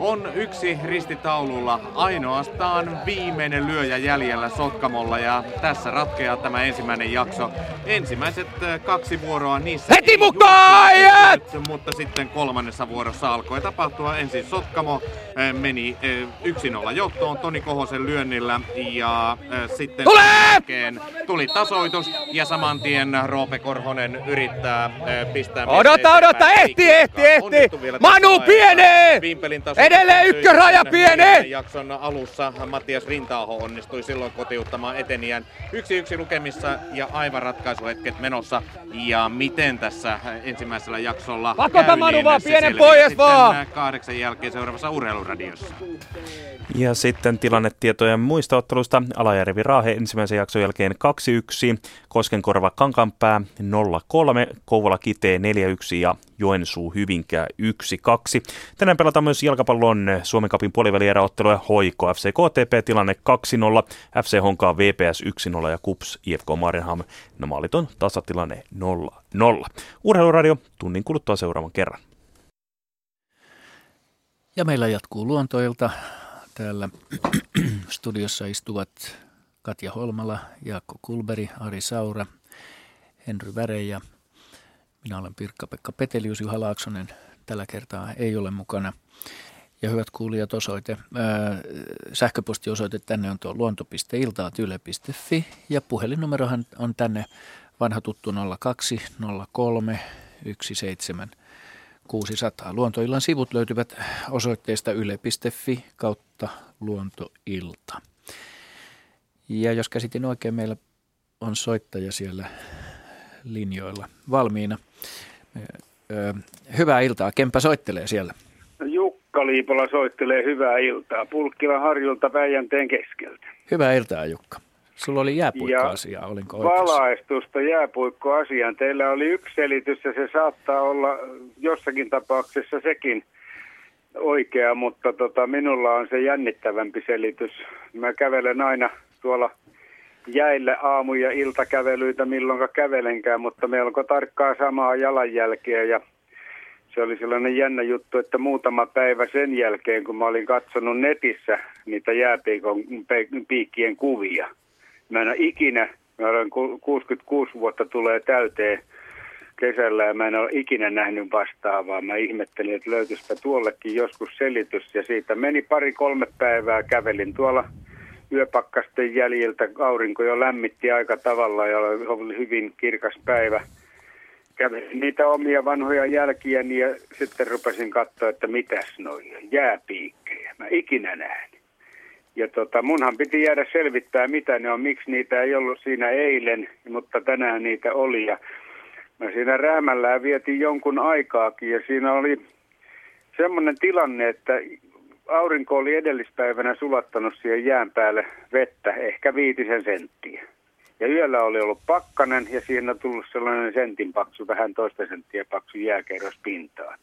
on yksi ristitaululla ainoastaan viimeinen lyöjä jäljellä Sotkamolla ja tässä ratkeaa tämä ensimmäinen jakso. Ensimmäiset äh, kaksi vuoroa niissä Heti mukaan! Mutta sitten kolmannessa vuorossa alkoi tapahtua. Ensin Sotkamo äh, meni 1-0 äh, johtoon Toni Kohosen lyönnillä ja sitten Tule! tuli tasoitus ja saman tien Roope Korhonen yrittää pistää Odota, odota, ehti, ehti, ehti! Manu pienee! Edelleen ykkösraja pieni! Jakson alussa Mattias Rintaaho onnistui silloin kotiuttamaan eteniään. Yksi yksi lukemissa ja aivan ratkaisuhetket menossa. Ja miten tässä ensimmäisellä jaksolla Pakota käy, Manu niin vaan pienen pois vaan! kahdeksan jälkeen seuraavassa urheiluradiossa. Ja sitten tilannetietojen muista ottelusta. Alajärvi Raahe ensimmäisen jakson jälkeen 2-1, Koskenkorva Kankanpää 0-3, Kouvola Kitee 4-1 ja Joensuu Hyvinkää 1-2. Tänään pelataan myös jalkapallon Suomen kapin puolivälieräottelua Hoiko FC KTP tilanne 2-0, FC Honkaa VPS 1-0 ja KUPS IFK Marienham maaliton tasatilanne 0-0. Urheiluradio tunnin kuluttua seuraavan kerran. Ja meillä jatkuu luontoilta. Täällä studiossa istuvat Katja Holmala, Jaakko Kulberi, Ari Saura, Henry Väre ja minä olen Pirkka-Pekka Petelius, Juha Laaksonen tällä kertaa ei ole mukana. Ja hyvät kuulijat, osoite, ää, sähköpostiosoite tänne on tuo luonto.iltaatyle.fi ja puhelinnumerohan on tänne vanha tuttu 02 03 17 600. Luontoillan sivut löytyvät osoitteesta yle.fi kautta luontoilta. Ja jos käsitin oikein, meillä on soittaja siellä linjoilla valmiina. Hyvää iltaa. Kempä soittelee siellä? Jukka Liipola soittelee hyvää iltaa. Pulkkilan harjulta Päijänteen keskeltä. Hyvää iltaa Jukka. Sulla oli jääpuikkoasia, olinko oikeassa? Valaistusta jääpuikkoasiaan. Teillä oli yksi selitys ja se saattaa olla jossakin tapauksessa sekin oikea, mutta tota, minulla on se jännittävämpi selitys. Mä kävelen aina tuolla jäille aamu- ja iltakävelyitä milloin kävelenkään, mutta melko tarkkaa samaa jalanjälkeä ja se oli sellainen jännä juttu, että muutama päivä sen jälkeen, kun mä olin katsonut netissä niitä jääpiikon piikkien kuvia. Mä en ole ikinä, mä olen 66 vuotta tulee täyteen kesällä ja mä en ole ikinä nähnyt vastaavaa. Mä ihmettelin, että löytyisipä tuollekin joskus selitys ja siitä meni pari-kolme päivää. Kävelin tuolla yöpakkasten jäljiltä. Aurinko jo lämmitti aika tavalla ja oli hyvin kirkas päivä. Kävelin niitä omia vanhoja jälkiä ja sitten rupesin katsoa, että mitäs noin jääpiikkejä. Mä ikinä näin. Ja tota, munhan piti jäädä selvittää, mitä ne on, miksi niitä ei ollut siinä eilen, mutta tänään niitä oli. Ja mä siinä räämällään vietin jonkun aikaakin ja siinä oli semmoinen tilanne, että aurinko oli edellispäivänä sulattanut siihen jään päälle vettä, ehkä viitisen senttiä. Ja yöllä oli ollut pakkanen ja siinä on tullut sellainen sentin paksu, vähän toista senttiä paksu jääkerros pintaan.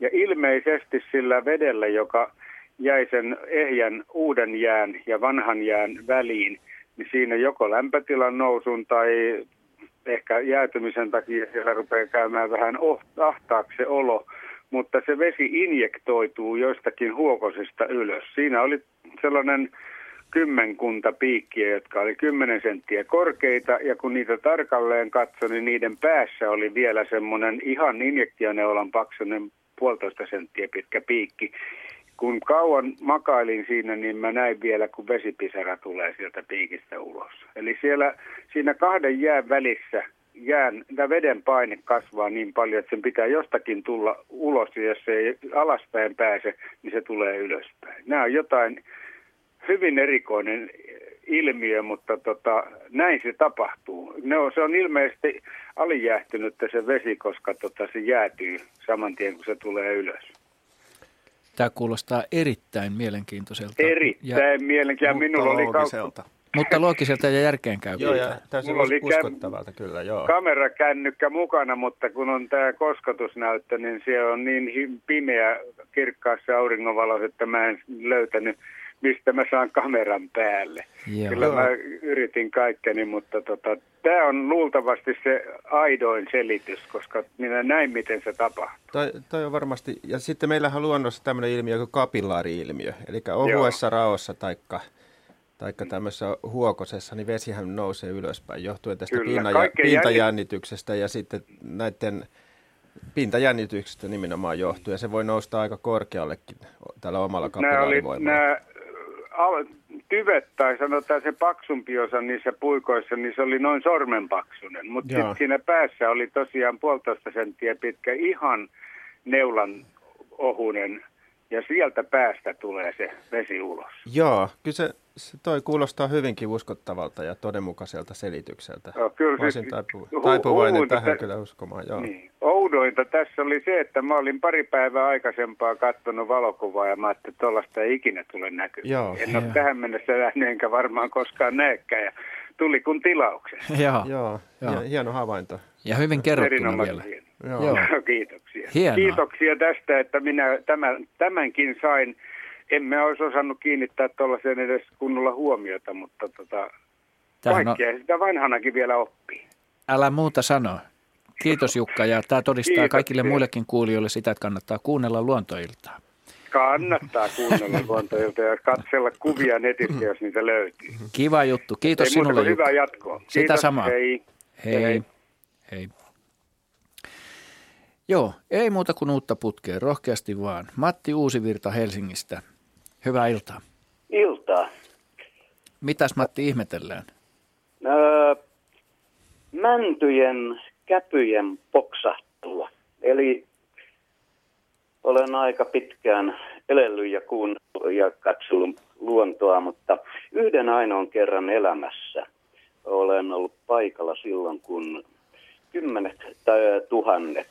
Ja ilmeisesti sillä vedellä, joka jäi sen ehjän uuden jään ja vanhan jään väliin, niin siinä joko lämpötilan nousun tai ehkä jäätymisen takia siellä rupeaa käymään vähän ahtaaksi se olo, mutta se vesi injektoituu joistakin huokosesta ylös. Siinä oli sellainen kymmenkunta piikkiä, jotka oli 10 senttiä korkeita, ja kun niitä tarkalleen katsoi, niin niiden päässä oli vielä semmoinen ihan injektioneulan paksunen puolitoista senttiä pitkä piikki. Kun kauan makailin siinä, niin mä näin vielä, kun vesipisara tulee sieltä piikistä ulos. Eli siellä, siinä kahden jään välissä jään, veden paine kasvaa niin paljon, että sen pitää jostakin tulla ulos, ja jos se ei alaspäin pääse, niin se tulee ylöspäin. Nämä on jotain hyvin erikoinen ilmiö, mutta tota, näin se tapahtuu. Ne on, se on ilmeisesti alijäähtynyt se vesi, koska tota, se jäätyy saman tien, kun se tulee ylös. Tämä kuulostaa erittäin mielenkiintoiselta. Erittäin ja, mielenkiintoiselta. Minulla oli kautta. Mutta loogiselta ja järkeen käy. Joo, ja täysin oli uskottavalta kyllä, joo. Kamerakännykkä mukana, mutta kun on tämä koskotusnäyttö, niin se on niin pimeä kirkkaassa auringonvalossa, että mä en löytänyt mistä mä saan kameran päälle. Joo. Kyllä mä yritin kaikkeni, mutta tota, tämä on luultavasti se aidoin selitys, koska minä näin, miten se tapahtuu. Toi, toi on varmasti, ja sitten meillähän on luonnossa tämmöinen ilmiö kuin kapillaari-ilmiö, eli ohuessa Joo. raossa taikka taikka tämmöisessä huokosessa, niin vesihän nousee ylöspäin johtuen tästä Kyllä, pintajännityksestä ja sitten näiden pintajännityksestä nimenomaan johtuu, ja se voi nousta aika korkeallekin tällä omalla kapillaarivoimalla. Nämä tyvet tai sanotaan se paksumpi osa niissä puikoissa, niin se oli noin sormenpaksunen. Mutta sitten siinä päässä oli tosiaan puolitoista senttiä pitkä ihan neulan ohunen ja sieltä päästä tulee se vesi ulos. Joo, kyllä se, se toi kuulostaa hyvinkin uskottavalta ja todenmukaiselta selitykseltä. Joo, kyllä Voisin taipu, taipuvainen tähän kyllä uskomaan, joo. Niin. Oudointa tässä oli se, että mä olin pari päivää aikaisempaa katsonut valokuvaa ja mä ajattelin, että tuollaista ei ikinä tule näkymään. Joo, en ole tähän mennessä nähnyt enkä varmaan koskaan näekään ja tuli kun tilauksen. joo, joo, joo. hieno havainto. Ja hyvin kerrottuna vielä. Hieno. Joo. Joo. Kiitoksia. Hienoa. Kiitoksia tästä, että minä tämän, tämänkin sain. Emme olisi osannut kiinnittää tuollaiseen edes kunnolla huomiota, mutta tota, kaikkea on... sitä vanhanakin vielä oppii. Älä muuta sanoa. Kiitos Jukka ja tämä todistaa Kiitos. kaikille muillekin kuulijoille sitä, että kannattaa kuunnella luontoiltaa. Kannattaa kuunnella luontoiltaa ja katsella kuvia netistä, jos niitä löytyy. Kiva juttu. Kiitos Ei sinulle Hyvää jatkoa. Sitä Kiitos. samaa. Hei. Hei. Hei. Hei. Joo, ei muuta kuin uutta putkea, rohkeasti vaan. Matti Uusivirta Helsingistä, hyvää iltaa. Iltaa. Mitäs Matti ihmetellään? Öö, mäntyjen käpyjen poksahtua. Eli olen aika pitkään elellyt ja kuunnellut ja katsellut luontoa, mutta yhden ainoan kerran elämässä olen ollut paikalla silloin, kun kymmenet tai tuhannet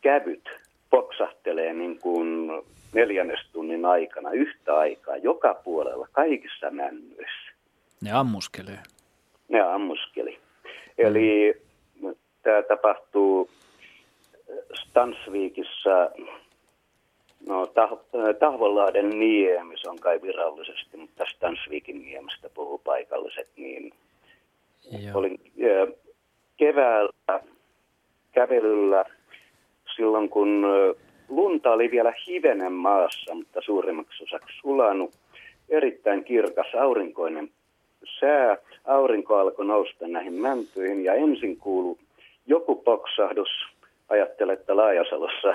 kävyt poksahtelee niin kuin neljännestunnin aikana yhtä aikaa joka puolella kaikissa männyissä. Ne ammuskelee. Ne ammuskeli. Eli tämä tapahtuu Stansviikissa, no Tah- Tahvolahden niemi, se on kai virallisesti, mutta Stansviikin niemestä puhuu paikalliset, niin Joo. olin keväällä kävelyllä silloin, kun lunta oli vielä hivenen maassa, mutta suurimmaksi osaksi sulanut. Erittäin kirkas aurinkoinen sää. Aurinko alkoi nousta näihin mäntyihin ja ensin kuului joku poksahdus. Ajattelen, että Laajasalossa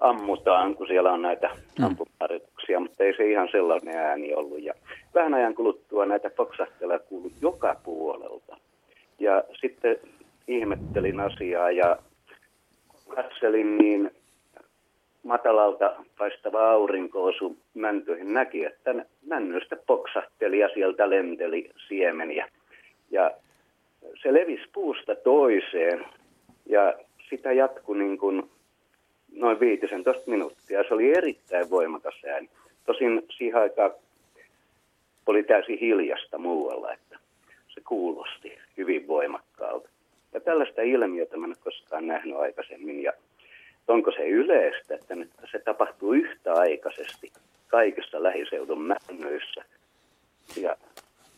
ammutaan, kun siellä on näitä mm. ampumaharjoituksia, mutta ei se ihan sellainen ääni ollut. Ja vähän ajan kuluttua näitä poksahteluja kuului joka puolelta. Ja sitten ihmettelin asiaa ja katselin, niin matalalta paistava aurinko osui mäntyihin. Näki, että männystä poksahteli ja sieltä lenteli siemeniä. Ja se levisi puusta toiseen ja sitä jatkui niin kuin noin 15 minuuttia. Se oli erittäin voimakas ääni. Tosin siihen aikaan oli täysin hiljasta muualla. Että se kuulosti hyvin voimakkaalta. Ja tällaista ilmiötä mä en koskaan nähnyt aikaisemmin. Ja onko se yleistä, että nyt se tapahtuu yhtäaikaisesti kaikissa lähiseudun männöissä ja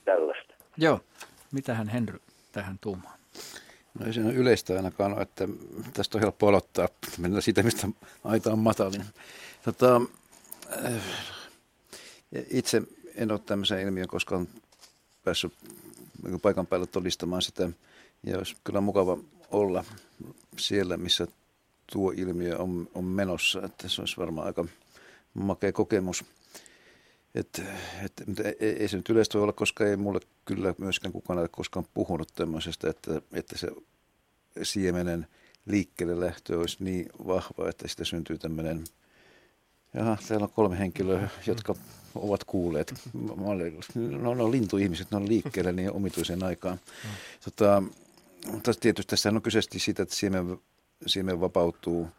tällaista. Joo. Mitähän Henry tähän tuumaa? No ei siinä yleistä ainakaan ole, että tästä on helppo aloittaa. Mennään siitä, mistä aita on matalin. Tota, eh, itse en ole tämmöisen ilmiön koskaan päässyt niin paikan päällä todistamaan sitä. Ja olisi kyllä mukava olla siellä, missä tuo ilmiö on, on menossa. Että se olisi varmaan aika makea kokemus. Et, et, ei, ei se nyt yleistä voi olla, koska ei mulle kyllä myöskään kukaan ole koskaan puhunut tämmöisestä, että, että se siemenen liikkeelle lähtö olisi niin vahva, että sitä syntyy tämmöinen, jaha, täällä on kolme henkilöä, jotka ovat kuulleet. No, no lintuihmiset, ne on liikkeelle niin omituiseen aikaan. Tota, mutta tietysti tässä on kyse siitä, että siemen, siemen vapautuu –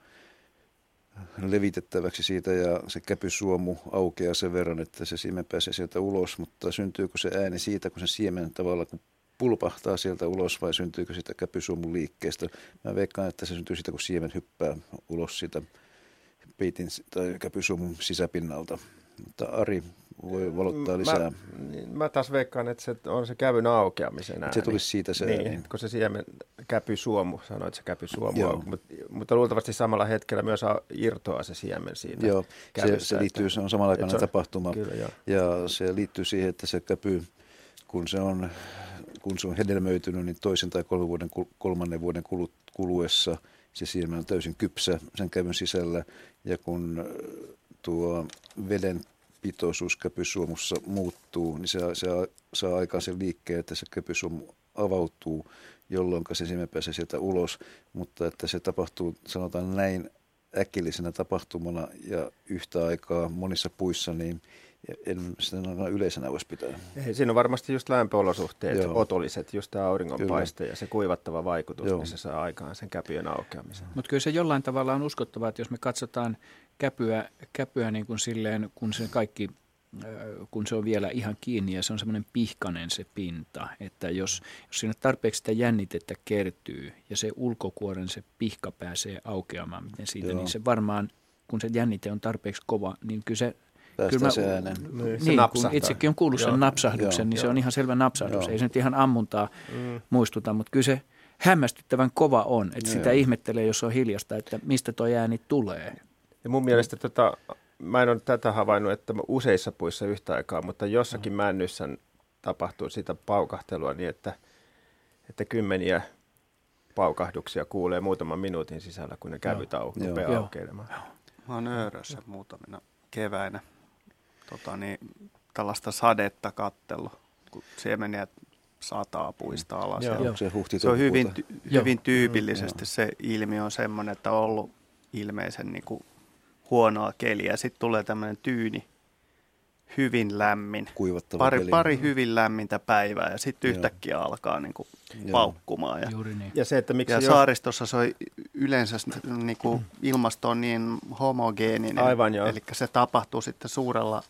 levitettäväksi siitä ja se käpysuomu aukeaa sen verran, että se siemen pääsee sieltä ulos, mutta syntyykö se ääni siitä, kun se siemen tavalla kun pulpahtaa sieltä ulos vai syntyykö sitä käpysuomun liikkeestä? Mä veikkaan, että se syntyy siitä, kun siemen hyppää ulos siitä peitin tai käpysuomun sisäpinnalta. Mutta Ari voi valottaa lisää. Mä, niin, mä taas veikkaan, että se on se kävyn aukeamisen ääni. Se tulisi siitä se niin, ääni. kun se siemen käpy suomu, sanoit se käpy suomu, mutta, mutta luultavasti samalla hetkellä myös irtoaa se siemen siitä. Joo, se, se liittyy, se on samalla aikana tapahtuma. Kyllä, ja se liittyy siihen, että se käpy, kun se on, kun se on hedelmöitynyt, niin toisen tai kolmen vuoden, kolmannen vuoden kuluessa se siemen on täysin kypsä sen kävyn sisällä. Ja kun tuo veden pitoisuus köpysuomussa muuttuu, niin se, se saa aikaan sen liikkeen, että se köpysuomu avautuu, jolloin se siemen pääsee sieltä ulos, mutta että se tapahtuu, sanotaan näin, äkillisenä tapahtumana ja yhtä aikaa monissa puissa, niin en sitä yleisenä voisi pitää. Ei, siinä on varmasti just lämpöolosuhteet, Joo. otolliset, just tämä auringonpaiste ja se kuivattava vaikutus, Joo. niin se saa aikaan sen käpyjen aukeamisen. Mutta kyllä se jollain tavalla on uskottavaa, että jos me katsotaan käpyä, käpyä niin kuin silleen, kun se kaikki kun se on vielä ihan kiinni ja se on semmoinen pihkanen se pinta, että jos, jos siinä tarpeeksi sitä jännitettä kertyy ja se ulkokuoren se pihka pääsee aukeamaan miten siitä, niin se varmaan, kun se jännite on tarpeeksi kova, niin kyllä se Kyllä mä, se äänen. Niin, se niin kun itsekin on kuullut sen napsahduksen, Joo. niin Joo. se on ihan selvä napsahdus. Joo. Ei se nyt ihan ammuntaa mm. muistuta, mutta kyllä se hämmästyttävän kova on. Että Joo. sitä ihmettelee, jos on hiljasta, että mistä tuo ääni tulee. Ja mun mielestä tota, mä en ole tätä havainnut, että useissa puissa yhtä aikaa, mutta jossakin mm. männyssä tapahtuu sitä paukahtelua niin, että, että kymmeniä paukahduksia kuulee muutaman minuutin sisällä, kun ne kävyt au, rupeaa aukeilemaan. Mä oon Öörössä muutamina keväinä tota niin, tällaista sadetta kattelu, kun siemeniä sataa puista alas. Joo, ja se, se on hyvin, ty- hyvin tyypillisesti Joo. se ilmiö on semmoinen, että on ollut ilmeisen niin kuin huonoa keliä. Sitten tulee tämmöinen tyyni, hyvin lämmin. Kuivattava pari, keli. pari hyvin lämmintä päivää ja sitten yhtäkkiä alkaa niin kuin paukkumaan. Ja, Juuri niin. ja, se, että miksi ja jo... saaristossa se on yleensä niin kuin ilmasto on niin homogeeninen. Aivan joo. Eli se tapahtuu sitten suurella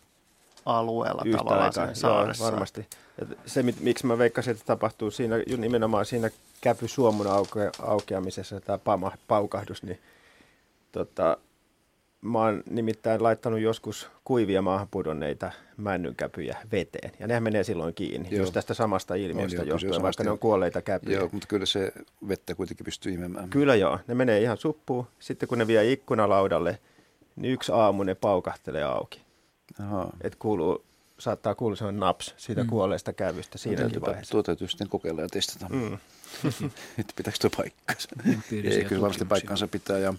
alueella Yhtä tavallaan aikaa. saaressa. Joo, varmasti. Ja se, miksi mä veikkasin, että tapahtuu siinä, nimenomaan siinä käpysuomun auke, aukeamisessa, tämä paukahdus, niin tota, Mä oon nimittäin laittanut joskus kuivia maahan pudonneita männynkäpyjä veteen. Ja nehän menee silloin kiinni, Joo. just tästä samasta ilmiöstä on, johtuen, vaikka ne on kuolleita käpyjä. Joo, mutta kyllä se vettä kuitenkin pystyy imemään. Kyllä joo, ne menee ihan suppuun. Sitten kun ne vie ikkunalaudalle, niin yksi aamu ne paukahtelee auki. Aha. Et kuuluu, saattaa kuulua sellainen naps siitä mm. kuolleesta kävystä siinäkin tuota, vaiheessa. Tuo täytyy sitten kokeilla ja testata. Mm. että pitääkö tuo paikkansa? Ei, kyllä varmasti paikkansa pitää. Ja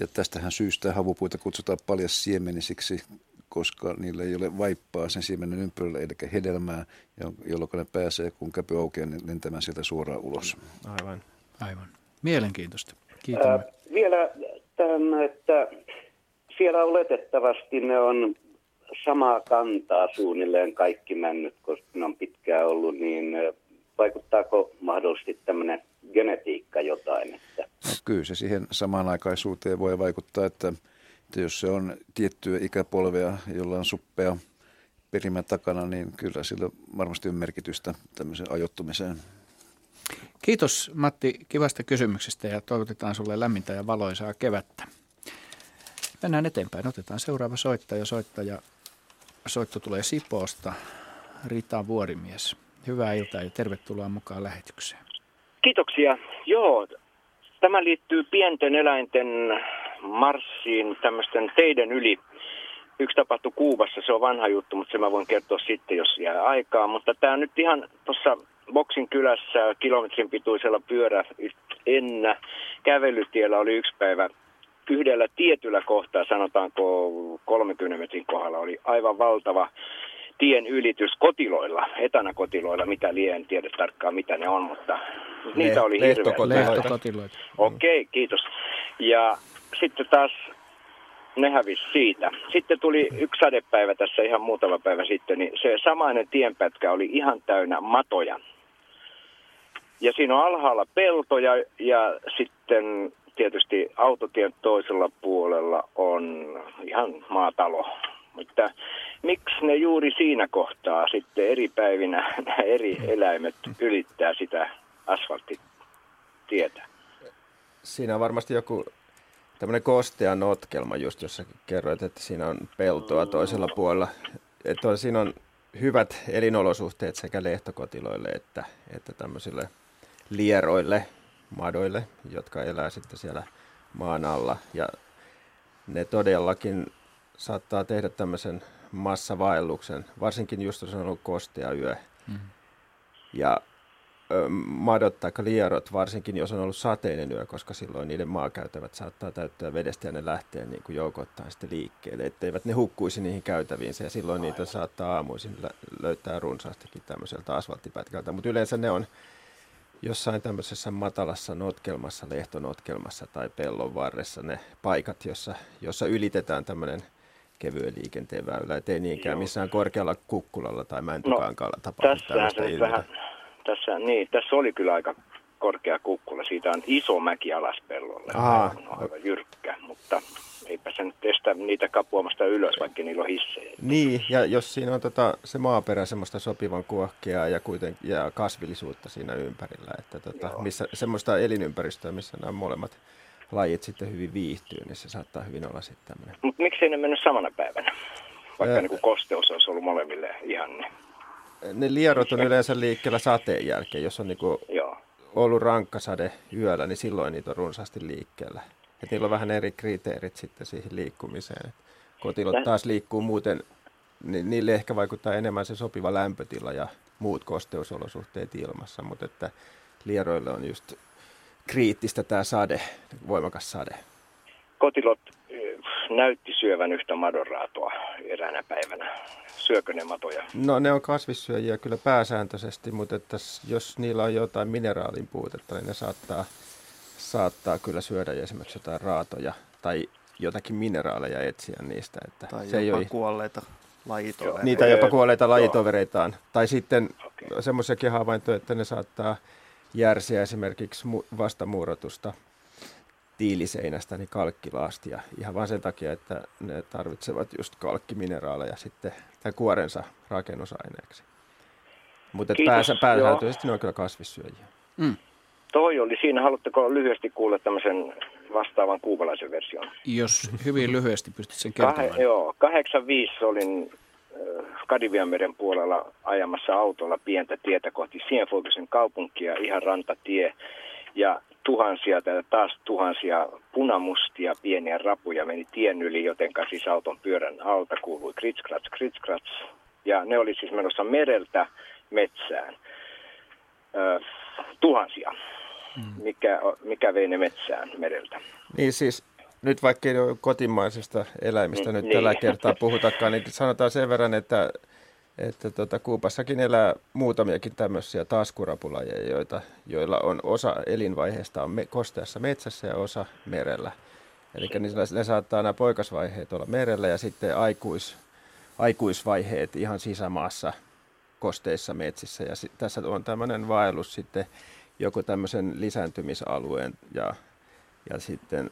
ja tästähän syystä havupuita kutsutaan paljas siemenisiksi, koska niillä ei ole vaippaa sen siemenen ympärillä, eli hedelmää, jolloin ne pääsee, kun käpy aukeaa, niin lentämään sieltä suoraan ulos. Aivan. Aivan. Mielenkiintoista. Kiitos. Äh, vielä tämän, että siellä oletettavasti ne on samaa kantaa suunnilleen kaikki männyt, koska ne on pitkään ollut, niin vaikuttaako mahdollisesti tämmöinen genetiikka jotain? Että... No, kyllä se siihen samanaikaisuuteen voi vaikuttaa, että, että jos se on tiettyä ikäpolvea, jolla on suppea perimän takana, niin kyllä sillä varmasti on merkitystä tämmöiseen ajoittumiseen. Kiitos Matti kivasta kysymyksestä ja toivotetaan sulle lämmintä ja valoisaa kevättä. Mennään eteenpäin. Otetaan seuraava soittaja. Soittaja soitto tulee Sipoosta. Rita Vuorimies. Hyvää iltaa ja tervetuloa mukaan lähetykseen. Kiitoksia. Joo, tämä liittyy pienten eläinten marssiin tämmöisten teiden yli. Yksi tapahtui Kuubassa, se on vanha juttu, mutta se mä voin kertoa sitten, jos jää aikaa. Mutta tämä nyt ihan tuossa Boksin kylässä kilometrin pituisella pyörä ennä kävelytiellä oli yksi päivä yhdellä tietyllä kohtaa, sanotaanko 30 metrin kohdalla, oli aivan valtava tien ylitys kotiloilla, etanakotiloilla, mitä lien en tiedä tarkkaan mitä ne on, mutta Le- niitä oli hirveästi. Okei, okay, kiitos. Ja sitten taas ne hävisi siitä. Sitten tuli yksi sadepäivä tässä ihan muutama päivä sitten, niin se samainen tienpätkä oli ihan täynnä matoja. Ja siinä on alhaalla peltoja ja sitten tietysti autotien toisella puolella on ihan maatalo. Mutta miksi ne juuri siinä kohtaa sitten eri päivinä nämä eri eläimet ylittää sitä asfalttitietä? Siinä on varmasti joku tämmöinen kostea notkelma just, jossa kerroit, että siinä on peltoa toisella puolella. Että on, siinä on hyvät elinolosuhteet sekä lehtokotiloille että, että tämmöisille lieroille, madoille, jotka elää sitten siellä maan alla. Ja ne todellakin saattaa tehdä tämmöisen massavaelluksen, varsinkin just jos on ollut kostea yö. Mm. Ja ö, madot tai lierot, varsinkin jos on ollut sateinen yö, koska silloin niiden maakäytävät saattaa täyttää vedestä ja ne lähtee niin kuin joukottain sitten liikkeelle, etteivät ne hukkuisi niihin käytäviin ja silloin Aivan. niitä saattaa aamuisin lö- löytää runsaastikin tämmöiseltä asfalttipätkältä, mutta yleensä ne on jossain tämmöisessä matalassa notkelmassa, lehtonotkelmassa tai pellon varressa ne paikat, jossa, jossa ylitetään tämmöinen kevyen liikenteen väylä, ettei niinkään Joo. missään korkealla kukkulalla tai mäntykankaalla no, tapahdu tällaista vähän, tässä, niin, tässä oli kyllä aika korkea kukkula. Siitä on iso mäki alas pellolle. Aha. On aivan jyrkkä, mutta eipä se nyt estä niitä kapuamasta ylös, vaikka niillä on hissejä. Niin, ja jos siinä on tota, se maaperä semmoista sopivan kuohkeaa ja, kuiten, ja kasvillisuutta siinä ympärillä, että tota, missä, semmoista elinympäristöä, missä nämä molemmat lajit sitten hyvin viihtyy, niin se saattaa hyvin olla sitten tämmöinen. Mutta miksi ne mennyt samana päivänä? Vaikka äh, niin kuin kosteus olisi ollut molemmille ihan ne. Ne lierot on yleensä liikkeellä sateen jälkeen, jos on niin kuin Joo. ollut rankkasade yöllä, niin silloin niitä on runsaasti liikkeellä. Et niillä on vähän eri kriteerit sitten siihen liikkumiseen. kotilot taas liikkuu muuten, niin niille ehkä vaikuttaa enemmän se sopiva lämpötila ja muut kosteusolosuhteet ilmassa, mutta että lieroille on just kriittistä tämä sade, voimakas sade. Kotilot eh, näytti syövän yhtä madonraatoa eräänä päivänä. Syökö ne matoja? No ne on kasvissyöjiä kyllä pääsääntöisesti, mutta että jos niillä on jotain mineraalin puutetta, niin ne saattaa saattaa kyllä syödä esimerkiksi jotain raatoja tai jotakin mineraaleja etsiä niistä. Että tai se jopa ei kuolleita lajitovereita. Niitä jopa kuolleita lajitovereitaan. Tai sitten okay. semmoisiakin havaintoja, että ne saattaa järsiä esimerkiksi vastamuurotusta tiiliseinästä, niin kalkkilaastia. Ihan vain sen takia, että ne tarvitsevat just kalkkimineraaleja sitten tai kuorensa rakennusaineeksi. Mutta pääsä, pääsääntöisesti ne on kyllä kasvissyöjiä. Mm. Toi oli siinä. Haluatteko lyhyesti kuulla tämmöisen vastaavan kuubalaisen version? Jos hyvin lyhyesti pystyt sen kertomaan. Kah- joo, 85 olin Kadivianmeren puolella ajamassa autolla pientä tietä kohti Sienfolkisen kaupunkia, ihan rantatie. Ja tuhansia tai taas tuhansia punamustia pieniä rapuja meni tien yli, joten siis auton pyörän alta kuului kritskrats, kritskrats. Ja ne oli siis menossa mereltä metsään. Ö, tuhansia mm. mikä, mikä vei ne metsään mereltä. Niin siis nyt vaikka ei ole kotimaisesta eläimistä nyt niin. tällä kertaa puhutakaan, niin sanotaan sen verran, että, että tuota, Kuupassakin elää muutamiakin tämmöisiä taskurapulajeja, joita, joilla on osa elinvaiheesta on me, kosteassa metsässä ja osa merellä. Eli niin ne saattaa nämä poikasvaiheet olla merellä ja sitten aikuis, aikuisvaiheet ihan sisämaassa kosteissa metsissä. Ja sit, tässä on tämmöinen vaellus sitten joko tämmöisen lisääntymisalueen ja, ja sitten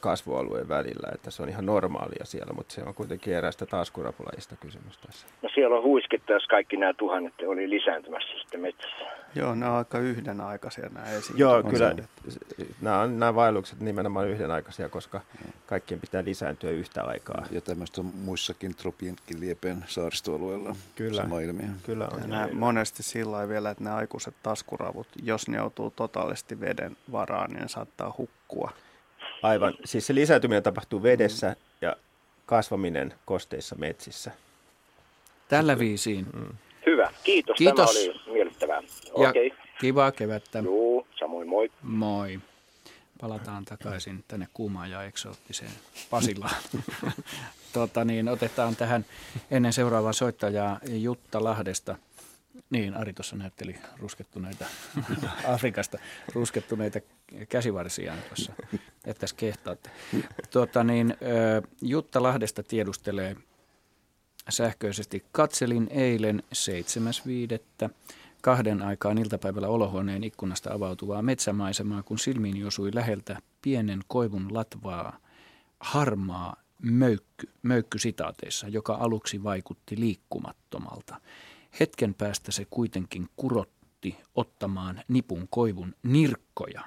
kasvualueen välillä, että se on ihan normaalia siellä, mutta se on kuitenkin erästä taaskurapulajista kysymys tässä. No siellä on huisketta, jos kaikki nämä tuhannet oli lisääntymässä sitten metsässä. Joo, nämä on aika yhdenaikaisia nämä esiin. Joo, kyllä nämä, on, nämä vaellukset nimenomaan yhdenaikaisia, koska kaikkien pitää lisääntyä yhtä aikaa. Ja tämmöistä on muissakin tropienkin liepeen saaristoalueella kyllä, sama ilmiö. Kyllä on. Ja nämä monesti sillä vielä, että nämä aikuiset taskuravut, jos ne joutuu totaalisesti veden varaan, niin ne saattaa hukkua. Aivan. Siis se lisääntyminen tapahtuu vedessä mm. ja kasvaminen kosteissa metsissä. Tällä viisiin. Mm. Hyvä. Kiitos. Kiitos. Tämä oli miellyttävää. Ja okay. Kivaa kevättä. Joo, samoin moi. Moi. Palataan takaisin tänne kuumaan ja eksoottiseen Pasilaan. tota niin, otetaan tähän ennen seuraavaa soittajaa Jutta Lahdesta. Niin, Ari tuossa näytteli ruskettuneita Afrikasta, ruskettuneita käsivarsiaan tuossa, että kehtaatte. Tuota niin, Jutta Lahdesta tiedustelee sähköisesti. Katselin eilen 7.5. kahden aikaan iltapäivällä olohuoneen ikkunasta avautuvaa metsämaisemaa, kun silmiin osui läheltä pienen koivun latvaa harmaa möykky, möykky sitaateissa, joka aluksi vaikutti liikkumattomalta. Hetken päästä se kuitenkin kurotti ottamaan nipun koivun nirkkoja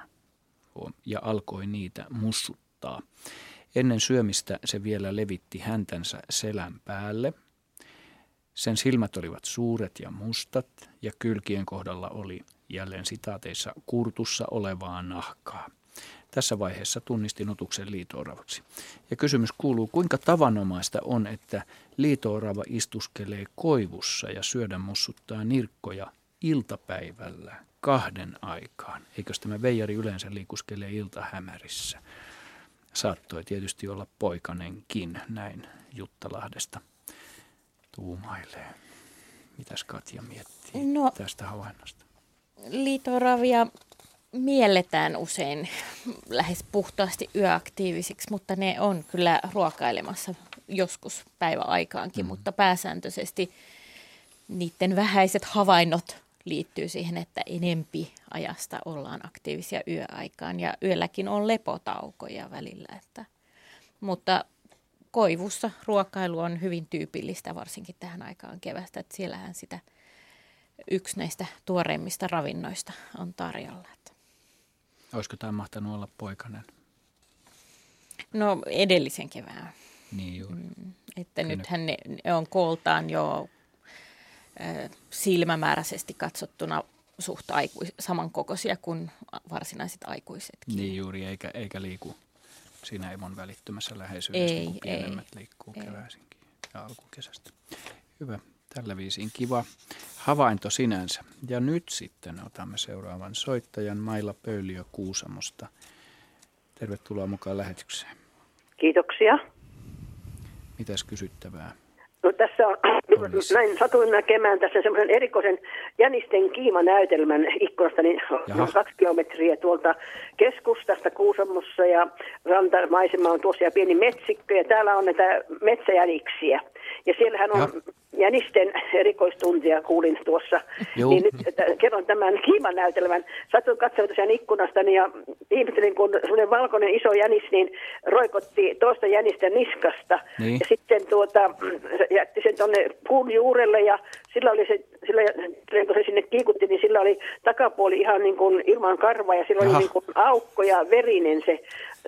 ja alkoi niitä mussuttaa. Ennen syömistä se vielä levitti häntänsä selän päälle. Sen silmät olivat suuret ja mustat ja kylkien kohdalla oli jälleen sitaateissa kurtussa olevaa nahkaa. Tässä vaiheessa tunnistin otuksen liitooravaksi. Ja kysymys kuuluu, kuinka tavanomaista on, että liitoorava istuskelee koivussa ja syödä mussuttaa nirkkoja iltapäivällä kahden aikaan. Eikös tämä veijari yleensä liikuskelee iltahämärissä? Saattoi tietysti olla poikanenkin, näin Juttalahdesta tuumailee. Mitäs Katja miettii no, tästä havainnosta? Liitoravia mielletään usein lähes puhtaasti yöaktiivisiksi, mutta ne on kyllä ruokailemassa joskus päiväaikaankin, mm. mutta pääsääntöisesti niiden vähäiset havainnot liittyy siihen, että enempi ajasta ollaan aktiivisia yöaikaan ja yölläkin on lepotaukoja välillä. Että, mutta koivussa ruokailu on hyvin tyypillistä, varsinkin tähän aikaan kevästä, että siellähän sitä yksi näistä tuoreimmista ravinnoista on tarjolla. Olisiko tämä mahtanut olla poikainen? No edellisen kevään. Niin juuri. Mm, että Kyllä. nythän ne, ne on kooltaan jo äh, silmämääräisesti katsottuna suht aikuis, samankokoisia kuin varsinaiset aikuisetkin. Niin juuri, eikä, eikä liiku siinä emon välittömässä läheisyydessä, ei, kun pienemmät ei, liikkuu ei. keväisinkin ja alkukesästä. Hyvä, tällä viisiin kiva havainto sinänsä. Ja nyt sitten otamme seuraavan soittajan Maila Pöyliö Kuusamosta. Tervetuloa mukaan lähetykseen. Kiitoksia. Mitäs kysyttävää? No tässä on, näin satuin näkemään tässä semmoisen erikoisen jänisten kiimanäytelmän ikkunasta, niin Jaha. kaksi kilometriä tuolta keskustasta Kuusamossa ja rantamaisema on tuossa ja pieni metsikkö ja täällä on näitä metsäjäniksiä. Ja siellähän on ja jänisten erikoistuntia kuulin tuossa. Joo. Niin nyt kerron tämän kiimanäytelmän. Satuin katsomaan tosiaan ikkunastani ja ihmettelin, kun sellainen valkoinen iso jänis niin roikotti toista jänistä niskasta. Niin. Ja sitten tuota, jätti sen tuonne puun juurelle ja sillä oli se, sillä, kun se sinne kiikutti, niin sillä oli takapuoli ihan niin kuin ilman karvaa ja sillä Jaha. oli niin kuin aukko ja verinen se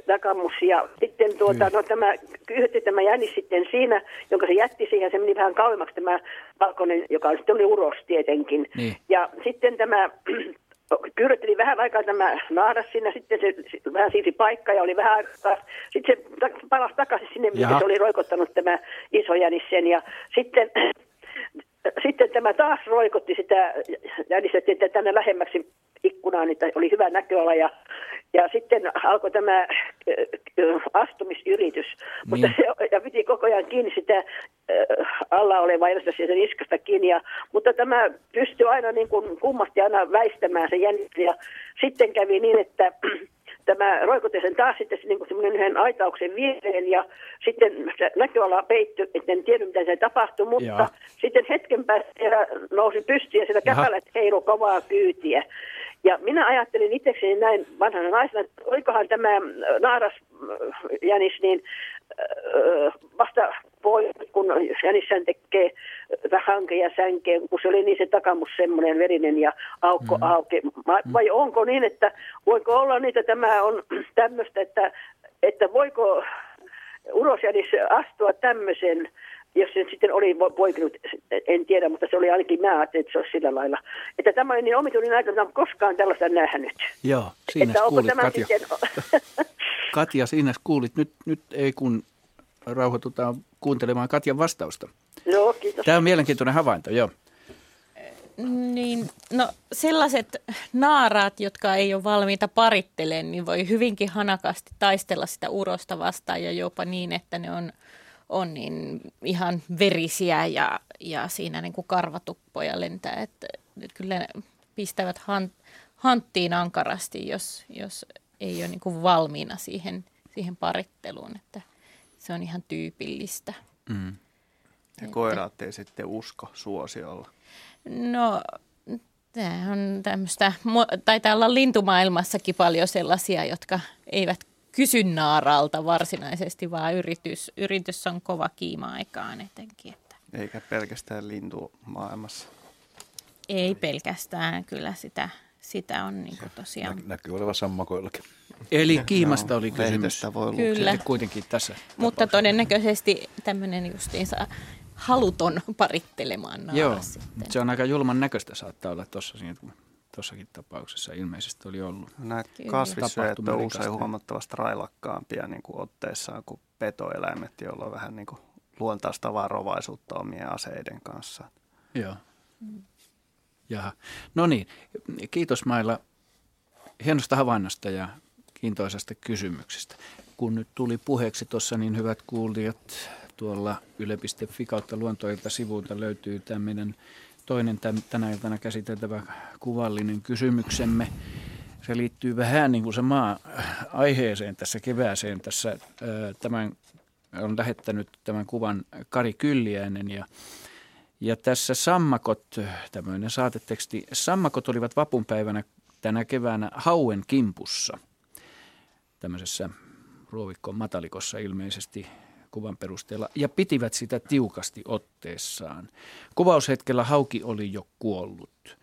takamus. Ja sitten tuota, no tämä kyyhti tämä jänis sitten siinä, jonka se jätti siihen, se meni vähän kauemmaksi tämä valkoinen, joka on sitten oli uros tietenkin. Niin. Ja sitten tämä Kyrötteli vähän aikaa tämä naaras sinne, sitten se vähän siirsi paikkaa ja oli vähän aikaa. Sitten se palasi takaisin sinne, missä se oli roikottanut tämä iso jänis sen. Ja sitten sitten tämä taas roikotti sitä jännistettiin että tänne lähemmäksi ikkunaan, että oli hyvä näköala ja, ja sitten alkoi tämä äh, astumisyritys, niin. mutta se, ja piti koko ajan kiinni sitä äh, alla olevaa ja sen iskasta kiinni, ja, mutta tämä pystyi aina niin kuin kummasti aina väistämään se jännitys ja sitten kävi niin, että tämä roikotti sen taas sitten niin kuin semmoinen yhden aitauksen viereen ja sitten se näköala peittyi, että en tiedä mitä se tapahtui, mutta Joo. sitten hetken päästä nousi pystyyn ja siellä käpälet heilu kovaa kyytiä. Ja minä ajattelin itsekseni näin vanhana naisena, että olikohan tämä naaras jänis niin vasta voi, kun jänissään tekee hanke ja sänkeen, kun se oli niin se takamus semmoinen verinen ja aukko mm. auki. Vai mm. onko niin, että voiko olla että tämä on tämmöistä, että, että voiko urosjänis astua tämmöisen jos se sitten oli poikinut, en tiedä, mutta se oli ainakin mä ajattelin, että se olisi sillä lailla. Että tämä oli niin omituinen aika, että koskaan tällaista nähnyt. Joo, siinä että kuulit, Katja. Sitten... Katja, siinä kuulit. Nyt, nyt ei kun rauhoitutaan kuuntelemaan Katjan vastausta. Joo, kiitos. Tämä on mielenkiintoinen havainto, joo. Niin, no sellaiset naaraat, jotka ei ole valmiita parittelemaan, niin voi hyvinkin hanakasti taistella sitä urosta vastaan ja jopa niin, että ne on, on niin ihan verisiä ja, ja siinä niin kuin karvatuppoja lentää. Että, että kyllä ne pistävät han, hanttiin ankarasti, jos, jos ei ole niin kuin valmiina siihen, siihen paritteluun. Että se on ihan tyypillistä. Mm. Ja että, koiraat ei sitten usko suosiolla. No, tämä on tämmöistä, taitaa olla lintumaailmassakin paljon sellaisia, jotka eivät kysy naaralta varsinaisesti, vaan yritys, yritys on kova kiima-aikaan etenkin. Että. Eikä pelkästään lintumaailmassa. Ei pelkästään, kyllä sitä, sitä on niin tosiaan. Nä, näkyy olevan sammakoillakin. Eli kiimasta oli kysymys. Voi Kyllä. Kuitenkin tässä Mutta todennäköisesti tämmöinen justiinsa haluton parittelemaan naaras Joo, sitten. se on aika julman näköistä saattaa olla tuossa tuossakin tapauksessa ilmeisesti oli ollut. Näitä kasvissyöjät on usein huomattavasti railakkaampia niin kuin otteessaan kuin petoeläimet, joilla on vähän niin kuin luontaista varovaisuutta omien aseiden kanssa. Joo. Jaha. No niin, kiitos Mailla hienosta havainnosta ja kiintoisesta kysymyksestä. Kun nyt tuli puheeksi tuossa, niin hyvät kuulijat, tuolla yle.fi kautta luontoilta sivuilta löytyy tämä meidän toinen tänä iltana käsiteltävä kuvallinen kysymyksemme. Se liittyy vähän niin kuin se maa aiheeseen tässä kevääseen. Tässä tämän on lähettänyt tämän kuvan Kari Kylliäinen ja ja tässä sammakot, tämmöinen saateteksti, sammakot olivat vapunpäivänä tänä keväänä hauen kimpussa – tämmöisessä ruovikkoon matalikossa ilmeisesti kuvan perusteella ja pitivät sitä tiukasti otteessaan. Kuvaushetkellä hauki oli jo kuollut.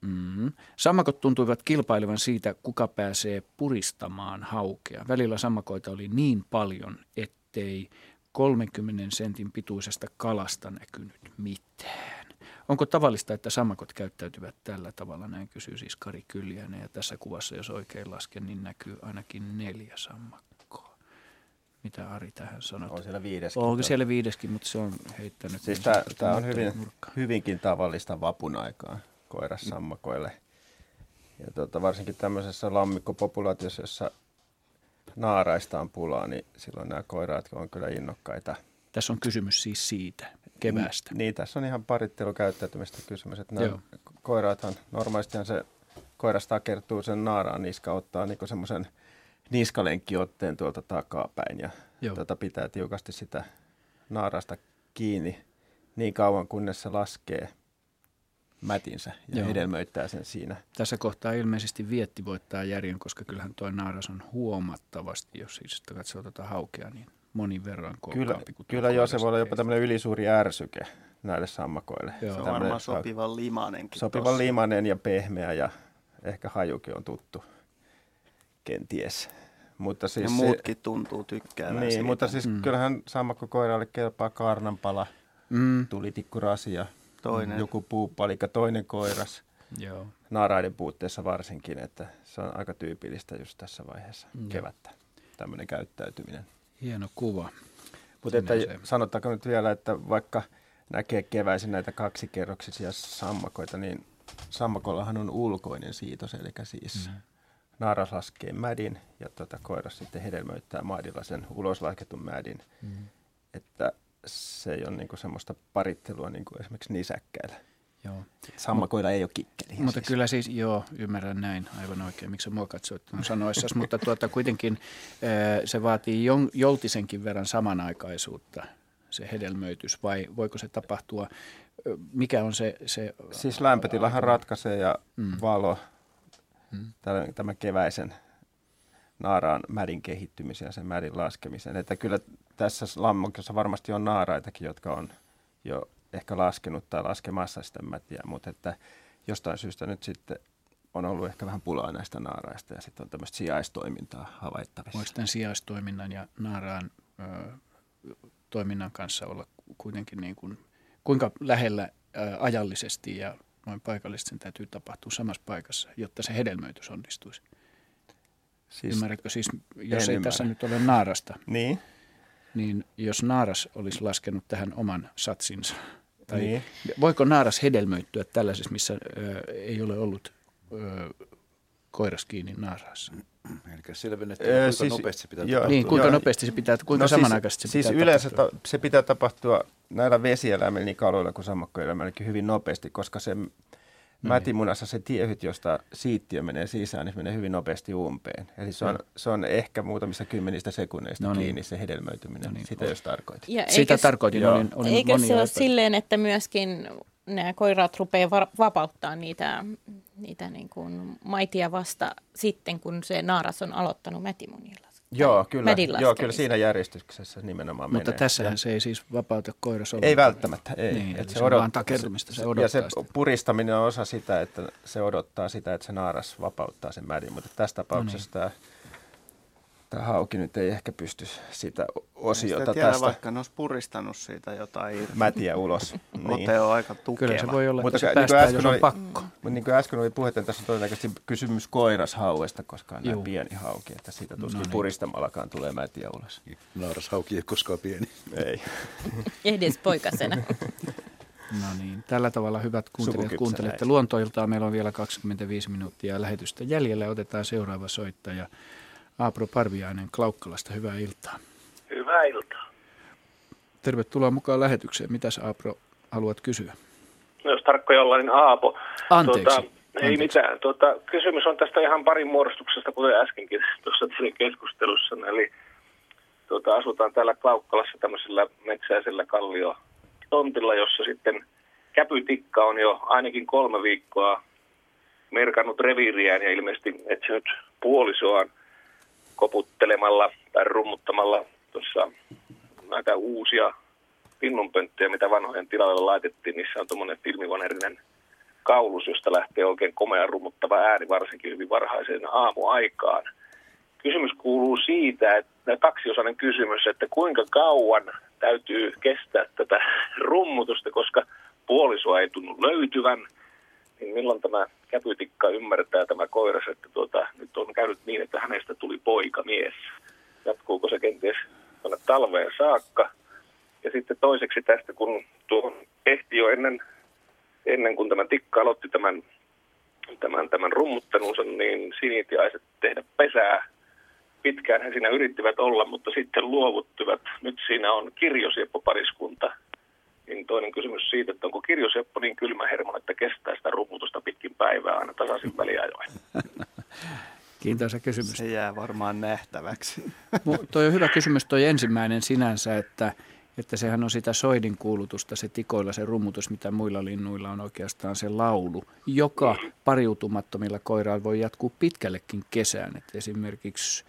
Mm. Sammakot tuntuivat kilpailevan siitä, kuka pääsee puristamaan haukea. Välillä sammakoita oli niin paljon, ettei 30 sentin pituisesta kalasta näkynyt mitään. Onko tavallista, että sammakot käyttäytyvät tällä tavalla? Näin kysyy siis Kari Kyljänen. Ja tässä kuvassa, jos oikein lasken, niin näkyy ainakin neljä sammakkoa. Mitä Ari tähän sanoo? On siellä viideskin. Onko siellä viideskin, mutta se on heittänyt. Siis tämä, tämä on hyvin, hyvinkin tavallista vapun aikaa koirassammakoille. Ja tuota, varsinkin tämmöisessä lammikkopopulaatiossa, jossa naaraista on pulaa, niin silloin nämä koiraat on kyllä innokkaita. Tässä on kysymys siis siitä keväästä. Niin, tässä on ihan parittelukäyttäytymistä kysymys. Että nämä koiraathan, normaalistihan se koiras takertuu sen naaraan niska, ottaa niin semmoisen niskalenkkiotteen tuolta takapäin ja tuota pitää tiukasti sitä naarasta kiinni niin kauan, kunnes se laskee mätinsä ja Joo. hedelmöittää sen siinä. Tässä kohtaa ilmeisesti vietti voittaa järjen, koska kyllähän tuo naaras on huomattavasti, jos siis katsoo tuota haukea, niin monin verran Kyllä, kuin kyllä joo, se voi olla jopa tämmöinen ylisuuri ärsyke näille sammakoille. Joo. Se on varmaan sopivan limanen. Sopivan tossa. limanen ja pehmeä ja ehkä hajukin on tuttu kenties. Mutta siis ja muutkin se, tuntuu tykkäävän Niin, siitä. mutta siis mm. kyllähän sammakkokoiralle kelpaa kaarnanpala, mm. tulitikkurasi toinen. joku puupalika, toinen koiras. Joo. Naaraiden puutteessa varsinkin, että se on aika tyypillistä just tässä vaiheessa mm. kevättä, tämmöinen käyttäytyminen. Hieno kuva. Mutta että sanottaako nyt vielä, että vaikka näkee keväisin näitä kaksikerroksisia sammakoita, niin sammakollahan on ulkoinen siitos, eli siis mm. naaras laskee mädin ja tuota, koiras sitten hedelmöittää maidilla sen uloslasketun mädin. Mm. Että se ei ole niinku semmoista parittelua niin kuin esimerkiksi nisäkkäillä. Joo. Sammakoilla ei ole kikkeliä. Mutta siis. kyllä siis, joo, ymmärrän näin aivan oikein, miksi mua katsoit sanoissasi, mutta tuota, kuitenkin se vaatii joltisenkin verran samanaikaisuutta, se hedelmöitys, vai voiko se tapahtua, mikä on se... se siis lämpötilahan ratkaisee ja mm. valo, mm. Tämän, keväisen naaraan mädin kehittymisen ja sen mädin laskemisen. Että kyllä tässä lammokossa varmasti on naaraitakin, jotka on jo ehkä laskenut tai laskemassa sitä mätiä, mutta että jostain syystä nyt sitten on ollut ehkä vähän pulaa näistä naaraista ja sitten on tämmöistä sijaistoimintaa havaittavissa. Voiko tämän sijaistoiminnan ja naaraan ö, toiminnan kanssa olla kuitenkin niin kuin, kuinka lähellä ö, ajallisesti ja noin paikallisesti sen täytyy tapahtua samassa paikassa, jotta se hedelmöitys onnistuisi? Siis, Ymmärrätkö siis, jos ei ymmärrä. tässä nyt ole naarasta, niin. niin jos naaras olisi laskenut tähän oman satsinsa, tai niin. voiko naaras hedelmöittyä tällaisessa, missä ö, ei ole ollut ö, koiras kiinni naaraassa? Eli selvennetty, kuinka siis, nopeasti se pitää joo, tapahtua. Niin, kuinka joo, nopeasti se pitää, kuinka no siis- samanaikaisesti siis, se pitää yleensä tapahtua? Ta, se pitää tapahtua näillä vesieläimillä, niin kaloilla kuin sammakkoeläimillä hyvin nopeasti, koska se. Mätimunassa se tiehyt, josta siittiö menee sisään, niin se menee hyvin nopeasti umpeen. Eli se on, no. se on ehkä muutamissa kymmenistä sekunneista no niin. kiinni se hedelmöityminen. No niin. Sitä jos tarkoitit. Ja Sitä eikä, tarkoitin. Olin, olin eikö se ole silleen, että myöskin nämä koirat rupeaa vapauttaa niitä, niitä niin kuin maitia vasta sitten, kun se naaras on aloittanut mätimunilla? Joo, kyllä, joo, kyllä siinä järjestyksessä nimenomaan Mutta menee. tässähän se ei siis vapauta koiras Ei välttämättä, ei. Niin, että se, se odottaa, takertumista, se odottaa Ja se sitä. puristaminen on osa sitä, että se odottaa sitä, että se naaras vapauttaa sen mädin, mutta tässä tapauksessa no niin. tämä Tämä hauki nyt ei ehkä pysty sitä osiota tiedä, tästä. vaikka ne olisi puristanut siitä jotain irti. Mätiä ulos. niin. Ote on aika tukeva. Kyllä se voi olla, mutta että se niin päästään, jos on oli, pakko. Mutta niin kuin äsken oli puhetta, tässä on todennäköisesti kysymys koirashauesta, koska on näin pieni hauki, että siitä tuskin no niin. puristamallakaan tulee mätiä ulos. Naarashauki ei koskaan pieni. ei. Edes poikasena. No niin, tällä tavalla hyvät kuuntelijat kuuntelette luontoiltaa. Meillä on vielä 25 minuuttia lähetystä jäljellä. Otetaan seuraava soittaja. Aapro Parviainen Klaukkalasta, hyvää iltaa. Hyvää iltaa. Tervetuloa mukaan lähetykseen. Mitäs Aapro haluat kysyä? No, jos tarkkoja ollaan, niin Aapo. Anteeksi. Tuota, ei Anteeksi. mitään. Tuota, kysymys on tästä ihan parin muodostuksesta, kuten äskenkin tuossa keskustelussa. Eli tuota, asutaan täällä Klaukkalassa tämmöisellä metsäisellä kallio tontilla, jossa sitten käpytikka on jo ainakin kolme viikkoa merkannut reviiriään ja ilmeisesti etsinyt puolisoaan koputtelemalla tai rummuttamalla tuossa näitä uusia pinnunpönttöjä, mitä vanhojen tilalle laitettiin. Niissä on tuommoinen filmivanerinen kaulus, josta lähtee oikein komea rummuttava ääni, varsinkin hyvin varhaiseen aamuaikaan. Kysymys kuuluu siitä, että kaksiosainen kysymys, että kuinka kauan täytyy kestää tätä rummutusta, koska puolisoa ei tunnu löytyvän – niin milloin tämä käpytikka ymmärtää tämä koiras, että tuota, nyt on käynyt niin, että hänestä tuli poikamies. Jatkuuko se kenties tuonne talveen saakka? Ja sitten toiseksi tästä, kun tuo ehti jo ennen, ennen kuin tämä tikka aloitti tämän, tämän, tämän rummuttanunsa, niin sinitiaiset tehdä pesää. Pitkään he siinä yrittivät olla, mutta sitten luovuttivat. Nyt siinä on kirjosieppopariskunta, niin toinen kysymys siitä, että onko kirjoseppo niin kylmä hermo, että kestää sitä rummutusta pitkin päivää aina tasaisin väliajoin. Kiintoisa kysymys. Se jää varmaan nähtäväksi. Tuo on hyvä kysymys, tuo ensimmäinen sinänsä, että, että sehän on sitä soidin kuulutusta, se tikoilla se rummutus, mitä muilla linnuilla on oikeastaan se laulu, joka pariutumattomilla koirailla voi jatkuu pitkällekin kesään. Että esimerkiksi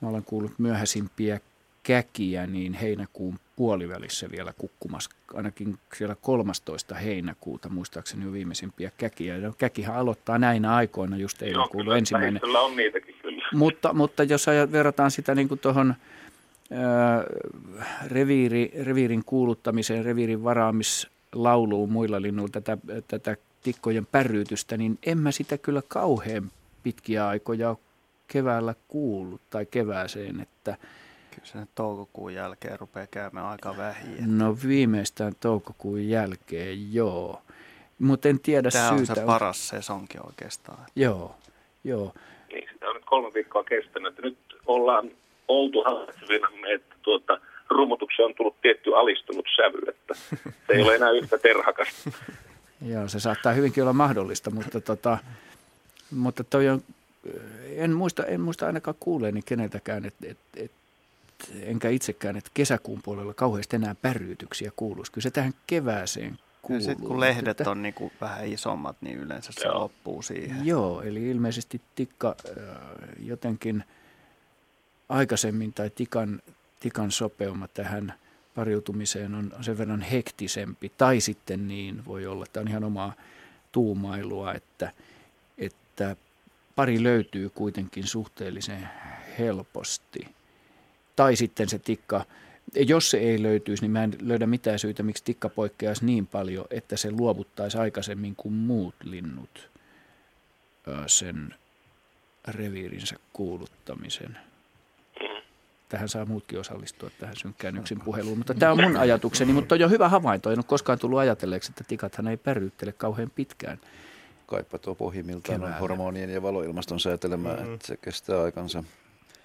mä olen kuullut myöhäisimpiä käkiä, niin heinäkuun puolivälissä vielä kukkumassa, ainakin siellä 13. heinäkuuta muistaakseni jo viimeisimpiä käkiä. Ja käkihän aloittaa näinä aikoina, just eilen kuulu ensimmäinen. on niitäkin kyllä. Mutta, mutta jos verrataan sitä niin kuin tuohon reviiri, reviirin kuuluttamiseen, reviirin varaamislauluun muilla linnuilla, tätä, tätä tikkojen päryytystä, niin en mä sitä kyllä kauhean pitkiä aikoja keväällä kuullut tai kevääseen, että – Kyllä se toukokuun jälkeen rupeaa käymään aika vähin. Että... No viimeistään toukokuun jälkeen, joo. Mutta en tiedä Tämä syytä. Tämä on se paras sesonki oikeastaan. Joo, joo. Niin, sitä on nyt kolme viikkoa kestänyt. Nyt ollaan oltu havaitsevina, että tuota, rummutukseen on tullut tietty alistunut sävy, että se ei ole enää yhtä terhakasta. Joo, se saattaa hyvinkin olla mahdollista, mutta, tota, mutta toi on, en muista, en muista ainakaan kuuleeni keneltäkään, että et, et, enkä itsekään, että kesäkuun puolella kauheasti enää päryytyksiä kuuluisi. Kyllä se tähän kevääseen kuuluu. sitten kun lehdet että, on niin kuin vähän isommat, niin yleensä se joo. loppuu siihen. Joo, eli ilmeisesti tikka jotenkin aikaisemmin tai tikan, tikan sopeuma tähän pariutumiseen on sen verran hektisempi. Tai sitten niin voi olla, että on ihan omaa tuumailua, että, että pari löytyy kuitenkin suhteellisen helposti. Tai sitten se tikka jos se ei löytyisi, niin mä en löydä mitään syytä, miksi tikka poikkeaisi niin paljon, että se luovuttaisi aikaisemmin kuin muut linnut sen reviirinsä kuuluttamisen. Tähän saa muutkin osallistua tähän synkkään yksin puheluun, mutta tämä on mun ajatukseni, mutta on jo hyvä havainto. En ole koskaan tullut ajatelleeksi, että tikathan ei päryyttele kauhean pitkään. Kaipa tuo pohjimmiltaan on hormonien ja valoilmaston säätelemään, mm-hmm. että se kestää aikansa.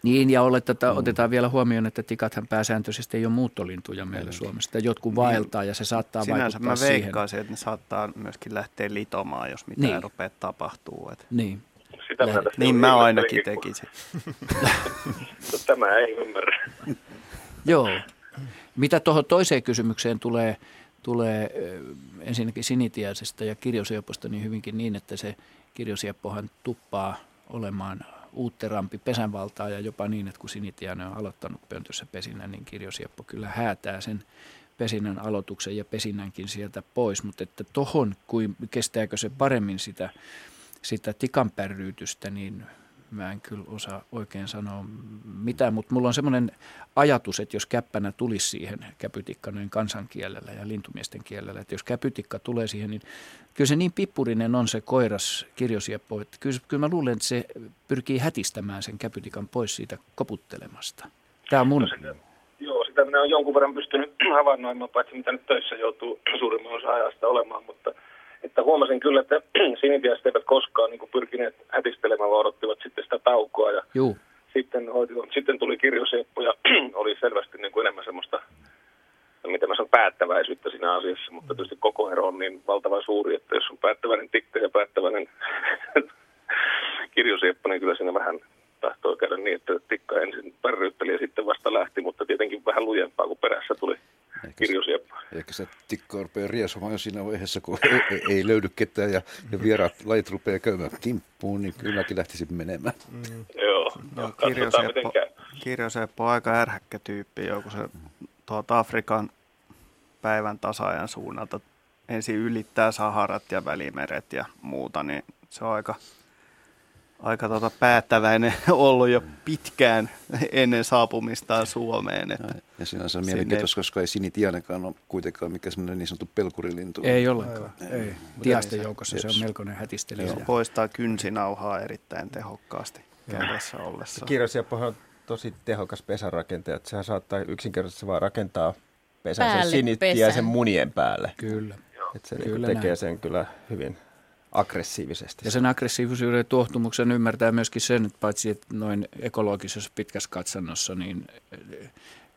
Niin, ja oletta, mm. otetaan vielä huomioon, että tikathan pääsääntöisesti ei ole muuttolintuja meillä mm. Suomessa. Jotkut niin. vaeltaa ja se saattaa Sinänsä vaikuttaa mä veikkaisin, että ne saattaa myöskin lähteä litomaan, jos mitään niin. rupeaa tapahtuu. Että. Niin. Sitä mä niin mä ainakin tekisin. Tämä ei ymmärrä. Joo. Mitä tuohon toiseen kysymykseen tulee, tulee ensinnäkin sinitiäisestä ja kirjosiepposta niin hyvinkin niin, että se kirjosieppohan tuppaa olemaan uutterampi pesänvaltaa ja jopa niin, että kun Sinitiainen on aloittanut pöntössä pesinnän, niin kirjosieppo kyllä häätää sen pesinnän aloituksen ja pesinnänkin sieltä pois, mutta että tohon, kuin kestääkö se paremmin sitä, sitä tikanpärryytystä, niin mä en kyllä osaa oikein sanoa mitään, mutta mulla on semmoinen ajatus, että jos käppänä tulisi siihen käpytikka noin kansankielellä ja lintumiesten kielellä, että jos käpytikka tulee siihen, niin kyllä se niin pippurinen on se koiras kirjosieppo, että kyllä, kyllä mä luulen, että se pyrkii hätistämään sen käpytikan pois siitä koputtelemasta. Tämä on mun... No sitä, joo, sitä minä olen jonkun verran pystynyt havainnoimaan, paitsi mitä nyt töissä joutuu suurimman osa ajasta olemaan, mutta – että huomasin kyllä, että sinitiaiset eivät koskaan niin pyrkineet hätistelemään, vaan odottivat sitten sitä taukoa. Ja Juu. Sitten, sitten tuli kirjoseppo ja oli selvästi niin kuin enemmän semmoista, mitä mä sanon, päättäväisyyttä siinä asiassa. Mutta tietysti koko ero on niin valtavan suuri, että jos on päättäväinen tikka ja päättäväinen kirjosieppo, niin kyllä siinä vähän tahtoo käydä niin, että tikka ensin pärryytteli ja sitten vasta lähti, mutta tietenkin vähän lujempaa, kuin perässä tuli kirjosieppa. Ehkä se tikka rupeaa riesomaan jo siinä vaiheessa, kun ei, ei, löydy ketään ja, ja vieraat lajit rupeaa käymään kimppuun, niin kylläkin lähtisi menemään. Mm. Joo, no, kirjoseppo, kirjoseppo on aika ärhäkkä tyyppi, joku se tuolta Afrikan päivän tasaajan suunnalta ensin ylittää Saharat ja Välimeret ja muuta, niin se on aika aika tota päättäväinen ollut jo pitkään ennen saapumistaan Suomeen. Että ja, ja sinänsä mielenkiintoista, koska ei sinitiainenkaan ole kuitenkaan mikä semmoinen niin sanottu pelkurilintu. Ei ollenkaan, ei. ei. Tiasten joukossa se on melkoinen hätistelijä. Se poistaa kynsinauhaa erittäin tehokkaasti kädessä ollessa. Kirjosieppohan on tosi tehokas pesärakentaja, että sehän saattaa yksinkertaisesti vaan rakentaa pesän sen sinitiaisen munien päälle. Kyllä. Että se kyllä tekee näin. sen kyllä hyvin aggressiivisesti. Ja sen aggressiivisuuden tuohtumuksen ymmärtää myöskin sen, että paitsi että noin ekologisessa pitkässä katsannossa, niin eh,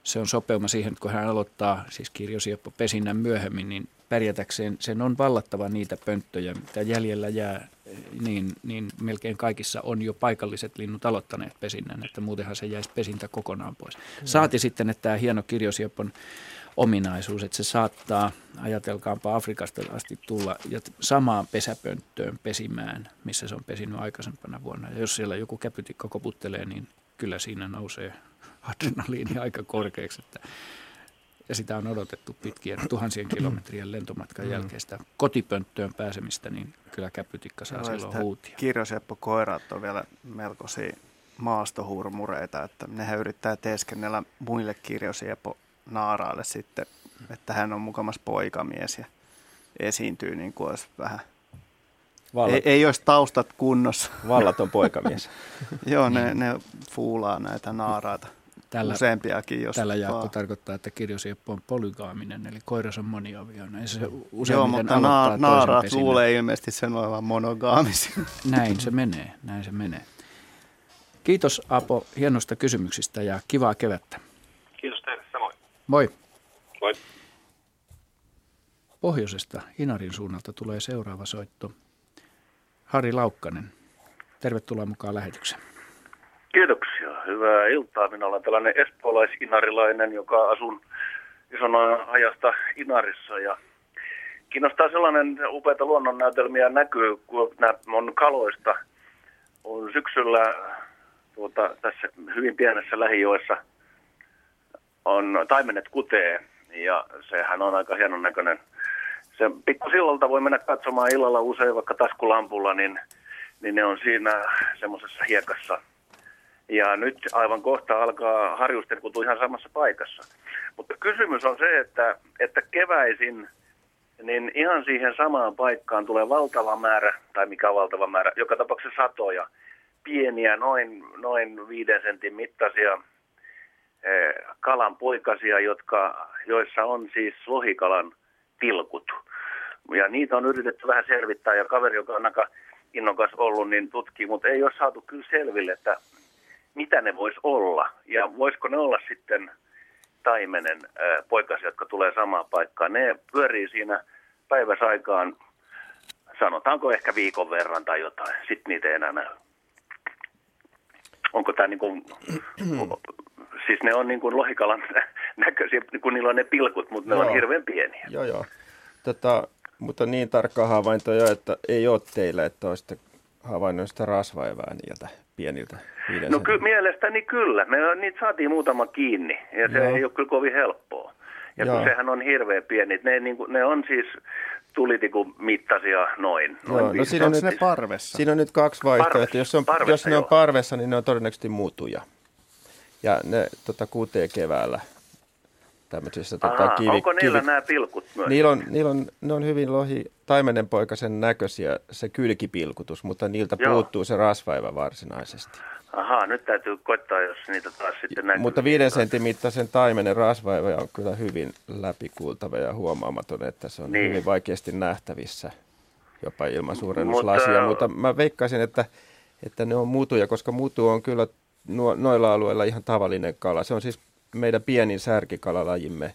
se on sopeuma siihen, että kun hän aloittaa siis kirjosieppo pesinnän myöhemmin, niin pärjätäkseen sen on vallattava niitä pönttöjä, mitä jäljellä jää, eh, niin, niin melkein kaikissa on jo paikalliset linnut aloittaneet pesinnän, että muutenhan se jäisi pesintä kokonaan pois. Saati sitten, että tämä hieno kirjosiepon ominaisuus, että se saattaa, ajatelkaanpa Afrikasta asti tulla ja samaan pesäpönttöön pesimään, missä se on pesinyt aikaisempana vuonna. Ja jos siellä joku käpytikka koputtelee, niin kyllä siinä nousee adrenaliini aika korkeaksi. Että, ja sitä on odotettu pitkien tuhansien kilometrien lentomatkan mm. jälkeen sitä kotipönttöön pääsemistä, niin kyllä käpytikka saa no, silloin huutia. Kirjoseppo koirat on vielä melkoisia maastohurmureita, että nehän yrittää teeskennellä muille kirjosiepo naaraalle sitten, että hän on mukamas poikamies ja esiintyy niin kuin olisi vähän Vallat. Ei, ei olisi taustat kunnossa. Vallaton poikamies. Joo, ne, ne fuulaa näitä naaraita. Tällä, Useampiakin, jos Tällä Jaakko vaan. tarkoittaa, että kirjosieppo on polygaaminen, eli koiras on moniavioinen. Se Joo, mutta na- naaraat luulee ilmeisesti sen olevan monogaamisi. Näin se menee, näin se menee. Kiitos Apo hienosta kysymyksistä ja kivaa kevättä. Moi. Moi. pohjoisesta Inarin suunnalta tulee seuraava soitto. Harri Laukkanen, tervetuloa mukaan lähetykseen. Kiitoksia. Hyvää iltaa. Minä olen tällainen espoolaisinarilainen, joka asun isona ajasta Inarissa ja kiinnostaa sellainen upeita luonnonnäytelmiä näkyy, kun nämä on kaloista. On syksyllä tuota, tässä hyvin pienessä lähijoessa on taimenet kutee ja sehän on aika hienon näköinen. Se pikkusillalta voi mennä katsomaan illalla usein vaikka taskulampulla, niin, niin ne on siinä semmoisessa hiekassa. Ja nyt aivan kohta alkaa harjusten kutu ihan samassa paikassa. Mutta kysymys on se, että, että keväisin niin ihan siihen samaan paikkaan tulee valtava määrä, tai mikä valtava määrä, joka tapauksessa satoja pieniä, noin, noin viiden sentin mittaisia kalan poikasia, jotka, joissa on siis lohikalan tilkut. Ja niitä on yritetty vähän selvittää, ja kaveri, joka on aika innokas ollut, niin tutkii, mutta ei ole saatu kyllä selville, että mitä ne vois olla, ja voisiko ne olla sitten taimenen poikasia, jotka tulee samaan paikkaan. Ne pyörii siinä päiväsaikaan, sanotaanko ehkä viikon verran tai jotain. Sitten niitä ei enää näy. Onko tämä niin kuin, siis ne on niin kuin lohikalan näköisiä, kun niillä on ne pilkut, mutta joo. ne on hirveän pieniä. Joo, joo. Tätä, mutta niin tarkka havainto jo, että ei ole teillä, että olisitte havainnut sitä rasvaevää niiltä pieniltä No ky- mielestäni kyllä. Me niitä saatiin muutama kiinni ja se Joo. ei ole kyllä kovin helppoa. Ja Joo. kun sehän on hirveän pieni. Ne, niin kuin, ne on siis tulitikun mittaisia noin. noin Joo, no siinä on, nyt, ne parvessa? Siinä on nyt kaksi vaihtoehtoa. Jos, on, parvessa, jos ne on parvessa, niin ne on todennäköisesti muutuja. Ja ne tota, kuutee keväällä tämmöisissä tota, Aha, kivi, onko niillä kivi, nämä pilkut myös? Niillä on, niillä on, ne on hyvin lohi, taimenenpoikasen näköisiä se kylkipilkutus, mutta niiltä Joo. puuttuu se rasvaiva varsinaisesti. Ahaa, nyt täytyy koittaa, jos niitä taas sitten näkyy. Mutta viiden sentin mittaisen taimenen rasvaiva on kyllä hyvin läpikuultava ja huomaamaton, että se on niin. hyvin vaikeasti nähtävissä jopa ilman suurennuslasia. Mutta, mutta mä veikkaisin, että, että ne on muutuja, koska muutu on kyllä noilla alueilla ihan tavallinen kala. Se on siis meidän pienin särkikalalajimme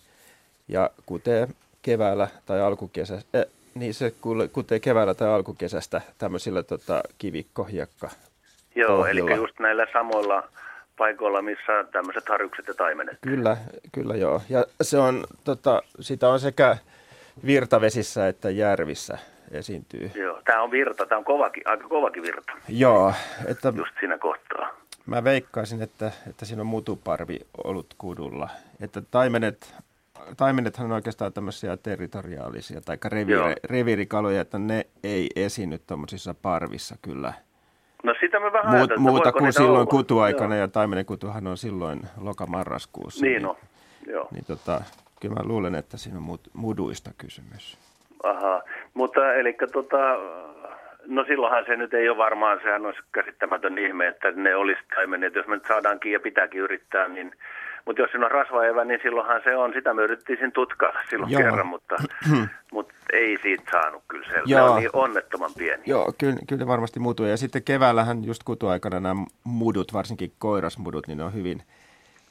ja kutee keväällä tai alkukesästä, äh, niin se kutee keväällä tai alkukesästä tämmöisillä tota, kivikkohiekka Joo, pohjilla. eli just näillä samoilla paikoilla, missä tämmöiset harjukset ja taimenet. Kyllä, kyllä joo. Ja se on, tota, sitä on sekä virtavesissä että järvissä esiintyy. Joo, tämä on virta, tämä on kovakin, aika kovakin virta. Joo. Että just siinä kohtaa. Mä veikkaisin, että, että siinä on mutuparvi ollut kudulla. Että taimenet, taimenethan on oikeastaan tämmöisiä territoriaalisia tai reviiri, reviirikaloja, että ne ei esiinny tuommoisissa parvissa kyllä – No sitä me vähän Muut, Muuta kuin silloin olla. kutuaikana Joo. ja taimenekutuhan on silloin lokamarraskuussa. Niin, niin on, Joo. Niin tota, kyllä mä luulen, että siinä on muduista kysymys. Aha, mutta eli tota, no silloinhan se nyt ei ole varmaan, sehän olisi käsittämätön ihme, että ne olisi taimenet. Jos me nyt saadaankin ja pitääkin yrittää, niin mutta jos siinä on rasvaevä, niin silloinhan se on, sitä me yritettiin tutkailla silloin Joo. kerran, mutta, mutta ei siitä saanut kyllä selvä. Joo. Se on niin onnettoman pieni. Joo, kyllä, kyllä varmasti muuttuu. Ja sitten keväällähän just kutuaikana nämä mudut, varsinkin koirasmudut, niin ne on hyvin,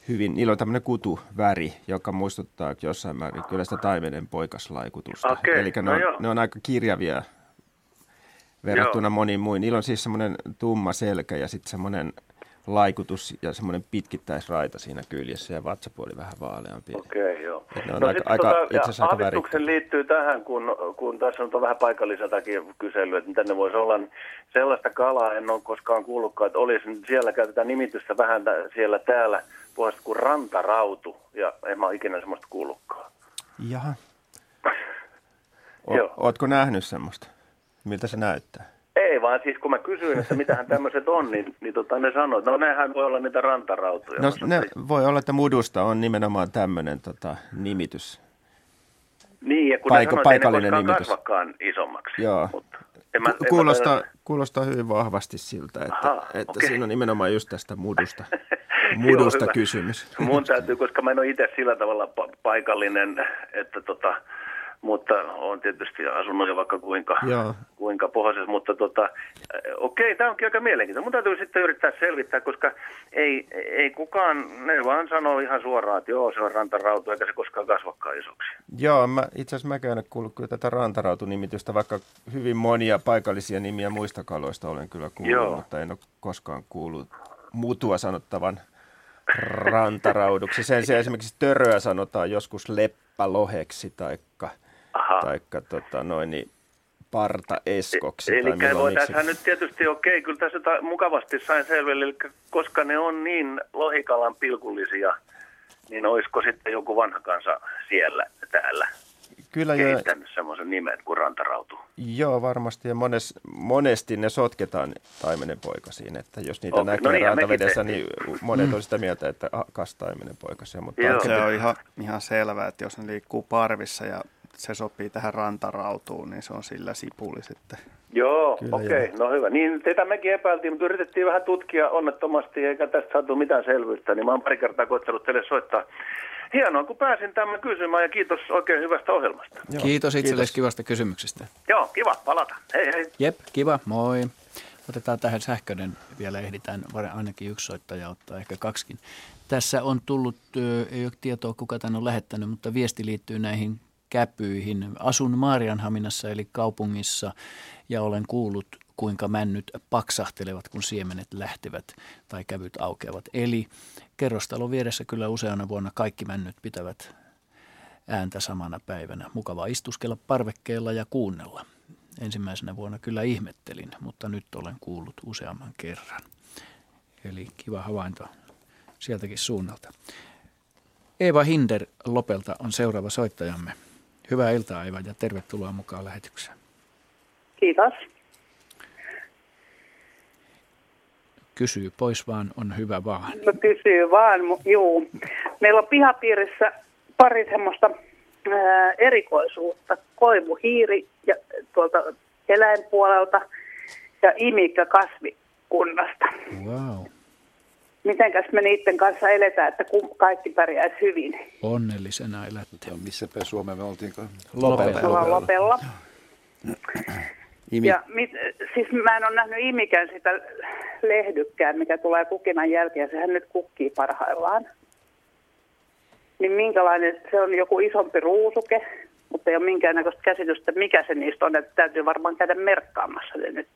hyvin, niillä on tämmöinen kutuväri, joka muistuttaa jossain määrin kyllä sitä taimenen poikaslaikutusta. Okay, Eli ne, no on, ne on aika kirjavia verrattuna Joo. moniin muihin. Niillä on siis semmoinen tumma selkä ja sitten semmoinen laikutus ja semmoinen pitkittäisraita siinä kyljessä ja vatsapuoli vähän vaaleampi. Okei, okay, joo. ne on no aika, aika, tota, itse aika liittyy tähän, kun, kun tässä on vähän paikalliseltakin kysely, että mitä ne voisi olla. Sellaista kalaa en ole koskaan kuullutkaan, että olisi, siellä käytetään nimitystä vähän siellä täällä puolesta kuin rantarautu, ja en mä ole ikinä semmoista kuullutkaan. Jaha. O, ootko nähnyt semmoista? Miltä se näyttää? Ei vaan siis kun mä kysyin, että mitähän tämmöiset on, niin, niin tota, ne sanoi, että no nehän voi olla niitä rantarautoja. No ne voi olla, että mudusta on nimenomaan tämmöinen tota, nimitys. Niin, ja kun Paik- sanoi, paikallinen ei ne nimitys. kasvakaan isommaksi. Joo. Mutta en mä, en kuulostaa, mä kuulostaa hyvin vahvasti siltä, että, Aha, että okay. siinä on nimenomaan just tästä mudusta, mudusta kysymys. Mun täytyy, koska mä en ole itse sillä tavalla pa- paikallinen, että tota, mutta on tietysti asunut jo vaikka kuinka, Joo. kuinka pohjoisessa, mutta tota, okei, okay, tämä onkin aika mielenkiintoista. Mun täytyy sitten yrittää selvittää, koska ei, ei kukaan, ne vaan sanoo ihan suoraan, että joo, se on rantarautu, eikä se koskaan kasvakaan isoksi. Joo, mä, itse asiassa mäkään en kuullut kyllä tätä rantarautunimitystä, vaikka hyvin monia paikallisia nimiä muista kaloista olen kyllä kuullut, joo. mutta en ole koskaan kuullut mutua sanottavan rantarauduksi. Sen sijaan esimerkiksi töröä sanotaan joskus leppäloheksi taikka taikka tota, noin, niin partaeskoksi. Eli voi tässä nyt tietysti, okei, okay, kyllä tässä mukavasti sain selville, eli koska ne on niin lohikalan pilkullisia, niin olisiko sitten joku vanha kansa siellä täällä Kyllä kehittänyt jo... semmoisen nimen kuin rantarautu? Joo, varmasti. Ja mones, monesti ne sotketaan taimenen poikasiin. Että jos niitä okay. näkee no niin, rantavedessä, niin monet mm. on sitä mieltä, että kas taimenen poikasia. Mutta Joo. Se on ihan, ihan selvää, että jos ne liikkuu parvissa ja se sopii tähän rantarautuun, niin se on sillä sipuli sitten. Joo, okei, okay, no hyvä. Niin teitä mekin epäiltiin, mutta yritettiin vähän tutkia onnettomasti, eikä tästä saatu mitään selvyyttä, niin mä oon pari kertaa koittanut teille soittaa. Hienoa, kun pääsin tämän kysymään ja kiitos oikein hyvästä ohjelmasta. Joo, kiitos itsellesi kivasta kysymyksestä. Joo, kiva palata. Hei hei. Jep, kiva, moi. Otetaan tähän sähköinen, vielä ehditään ainakin yksi soittaja ottaa, ehkä kaksikin. Tässä on tullut, ei ole tietoa kuka tämän on lähettänyt, mutta viesti liittyy näihin käpyihin. Asun Maarianhaminassa eli kaupungissa ja olen kuullut, kuinka männyt paksahtelevat, kun siemenet lähtevät tai kävyt aukeavat. Eli kerrostalon vieressä kyllä useana vuonna kaikki männyt pitävät ääntä samana päivänä. Mukava istuskella parvekkeella ja kuunnella. Ensimmäisenä vuonna kyllä ihmettelin, mutta nyt olen kuullut useamman kerran. Eli kiva havainto sieltäkin suunnalta. Eeva Hinder Lopelta on seuraava soittajamme. Hyvää iltaa Aiva ja tervetuloa mukaan lähetykseen. Kiitos. Kysyy pois vaan, on hyvä vaan. No kysyy vaan, juu. Meillä on pihapiirissä pari semmoista ää, erikoisuutta. Koivuhiiri ja tuolta eläinpuolelta ja imikkä kasvikunnasta. Wow. Mitenkäs me niiden kanssa eletään, että kaikki pärjäisi hyvin? Onnellisena elätte. Ja missä päin Suomeen me oltiin? Lopella. Lopella. Lopella. Imi. Ja mit, siis mä en ole nähnyt imikään sitä lehdykkää, mikä tulee kukinan jälkeen. Sehän nyt kukkii parhaillaan. Niin minkälainen, se on joku isompi ruusuke, mutta ei ole minkäännäköistä käsitystä, mikä se niistä on. Että täytyy varmaan käydä merkkaamassa se nyt.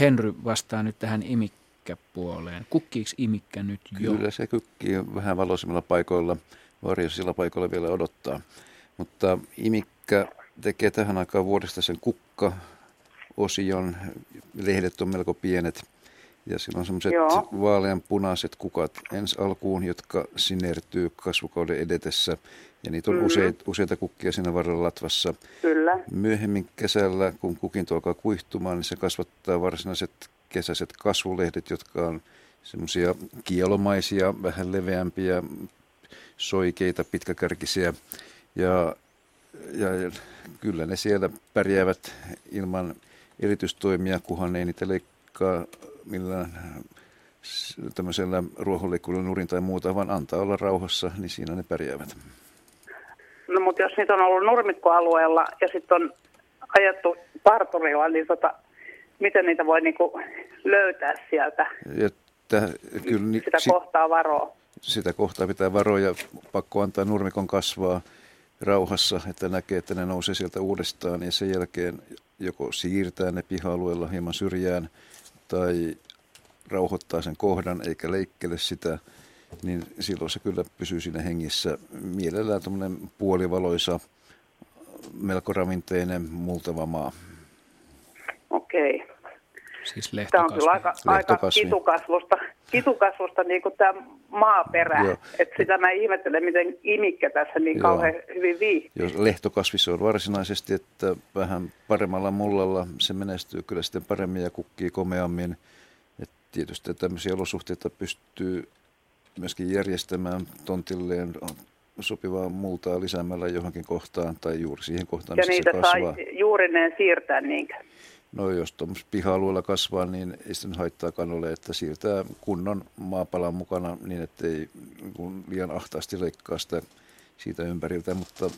Henry vastaa nyt tähän imikkaan imikkäpuoleen. Kukkiiko imikkä nyt jo? Kyllä se kukkii vähän valoisemmilla paikoilla, varjoisilla paikoilla vielä odottaa. Mutta imikkä tekee tähän aikaan vuodesta sen kukka osion. Lehdet on melko pienet ja sillä on semmoiset vaaleanpunaiset kukat ensi alkuun, jotka sinertyy kasvukauden edetessä. Ja niitä on mm-hmm. useita, useita kukkia siinä varrella latvassa. Kyllä. Myöhemmin kesällä, kun kukinto alkaa kuihtumaan, niin se kasvattaa varsinaiset kesäiset kasvulehdet, jotka on semmoisia kielomaisia, vähän leveämpiä, soikeita, pitkäkärkisiä. Ja, ja, kyllä ne siellä pärjäävät ilman erityistoimia, kunhan ei niitä leikkaa millään tämmöisellä ruohonleikkuilla nurin tai muuta, vaan antaa olla rauhassa, niin siinä ne pärjäävät. No mutta jos niitä on ollut nurmikkoalueella ja sitten on ajettu parturilla, niin tota, miten niitä voi niinku löytää sieltä? Että, kyllä, sitä si- kohtaa varoa. Sitä kohtaa pitää varoa ja pakko antaa nurmikon kasvaa rauhassa, että näkee, että ne nousee sieltä uudestaan ja sen jälkeen joko siirtää ne piha-alueella hieman syrjään tai rauhoittaa sen kohdan eikä leikkele sitä, niin silloin se kyllä pysyy siinä hengissä. Mielellään tuommoinen puolivaloisa, melko ravinteinen, multava maa. Okei. Siis Tämä on kyllä aika, aika kitukasvusta, kitukasvusta niin kuin tämä maaperä. Että sitä mä ihmettelen, miten imikkä tässä niin Joo. kauhean hyvin viihtyy. Jos lehtokasvi on varsinaisesti, että vähän paremmalla mullalla se menestyy kyllä sitten paremmin ja kukkii komeammin. Et tietysti tämmöisiä olosuhteita pystyy myöskin järjestämään tontilleen sopivaa multaa lisäämällä johonkin kohtaan tai juuri siihen kohtaan, ja missä se kasvaa. Ja niitä juuri ne siirtää niinkö? No jos tuommoisessa piha-alueella kasvaa, niin ei sitten haittaa kanolle, että siirtää kunnon maapalan mukana niin, ettei niin liian ahtaasti leikkaa sitä siitä ympäriltä, mutta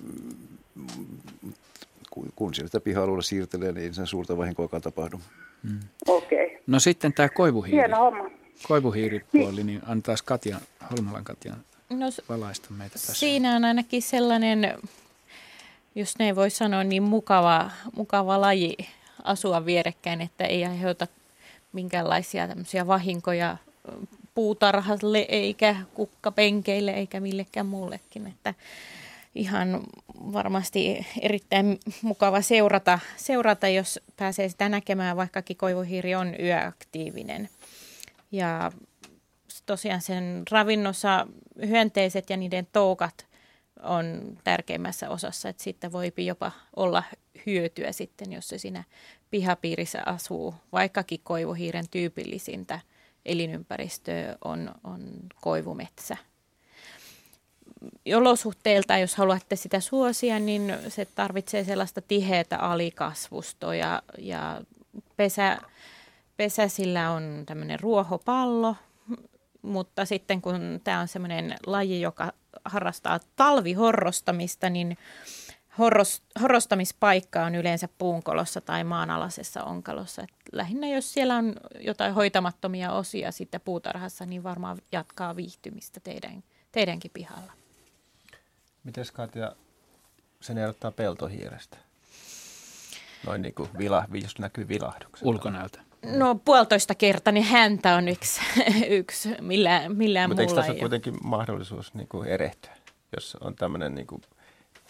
kun, kun sieltä piha siirtelee, niin ei sen suurta vahinkoakaan tapahdu. Mm. Okei. Okay. No sitten tämä koivuhiiri. Hieno homma. Koivuhiiripuoli, niin antaa Katja, Holmalan Katjan no, valaista meitä tässä. Siinä on ainakin sellainen, jos ne voi sanoa, niin mukava, mukava laji asua vierekkäin, että ei aiheuta minkäänlaisia tämmöisiä vahinkoja puutarhalle eikä kukkapenkeille eikä millekään muullekin. Että ihan varmasti erittäin mukava seurata, seurata, jos pääsee sitä näkemään, vaikkakin koivuhiiri on yöaktiivinen. Ja tosiaan sen ravinnossa hyönteiset ja niiden toukat on tärkeimmässä osassa, että siitä voi jopa olla hyötyä sitten, jos se siinä pihapiirissä asuu, vaikkakin koivuhiiren tyypillisintä elinympäristöä on, on koivumetsä. Olosuhteilta, jos haluatte sitä suosia, niin se tarvitsee sellaista tiheätä alikasvustoa ja, ja pesä, sillä on tämmöinen ruohopallo, mutta sitten kun tämä on semmoinen laji, joka harrastaa talvihorrostamista, niin horros, horrostamispaikka on yleensä puunkolossa tai maanalaisessa onkalossa. Et lähinnä jos siellä on jotain hoitamattomia osia sitten puutarhassa, niin varmaan jatkaa viihtymistä teidän, teidänkin pihalla. Miten Katja sen erottaa peltohiirestä? Noin niin kuin vila, jos näkyy vilahdukset. Ulkonäöltä. No puolitoista kertaa, niin häntä on yksi, yksi millään, millään Mutta eikö tässä ole kuitenkin mahdollisuus niin kuin erehtyä, jos on tämmöinen niin kuin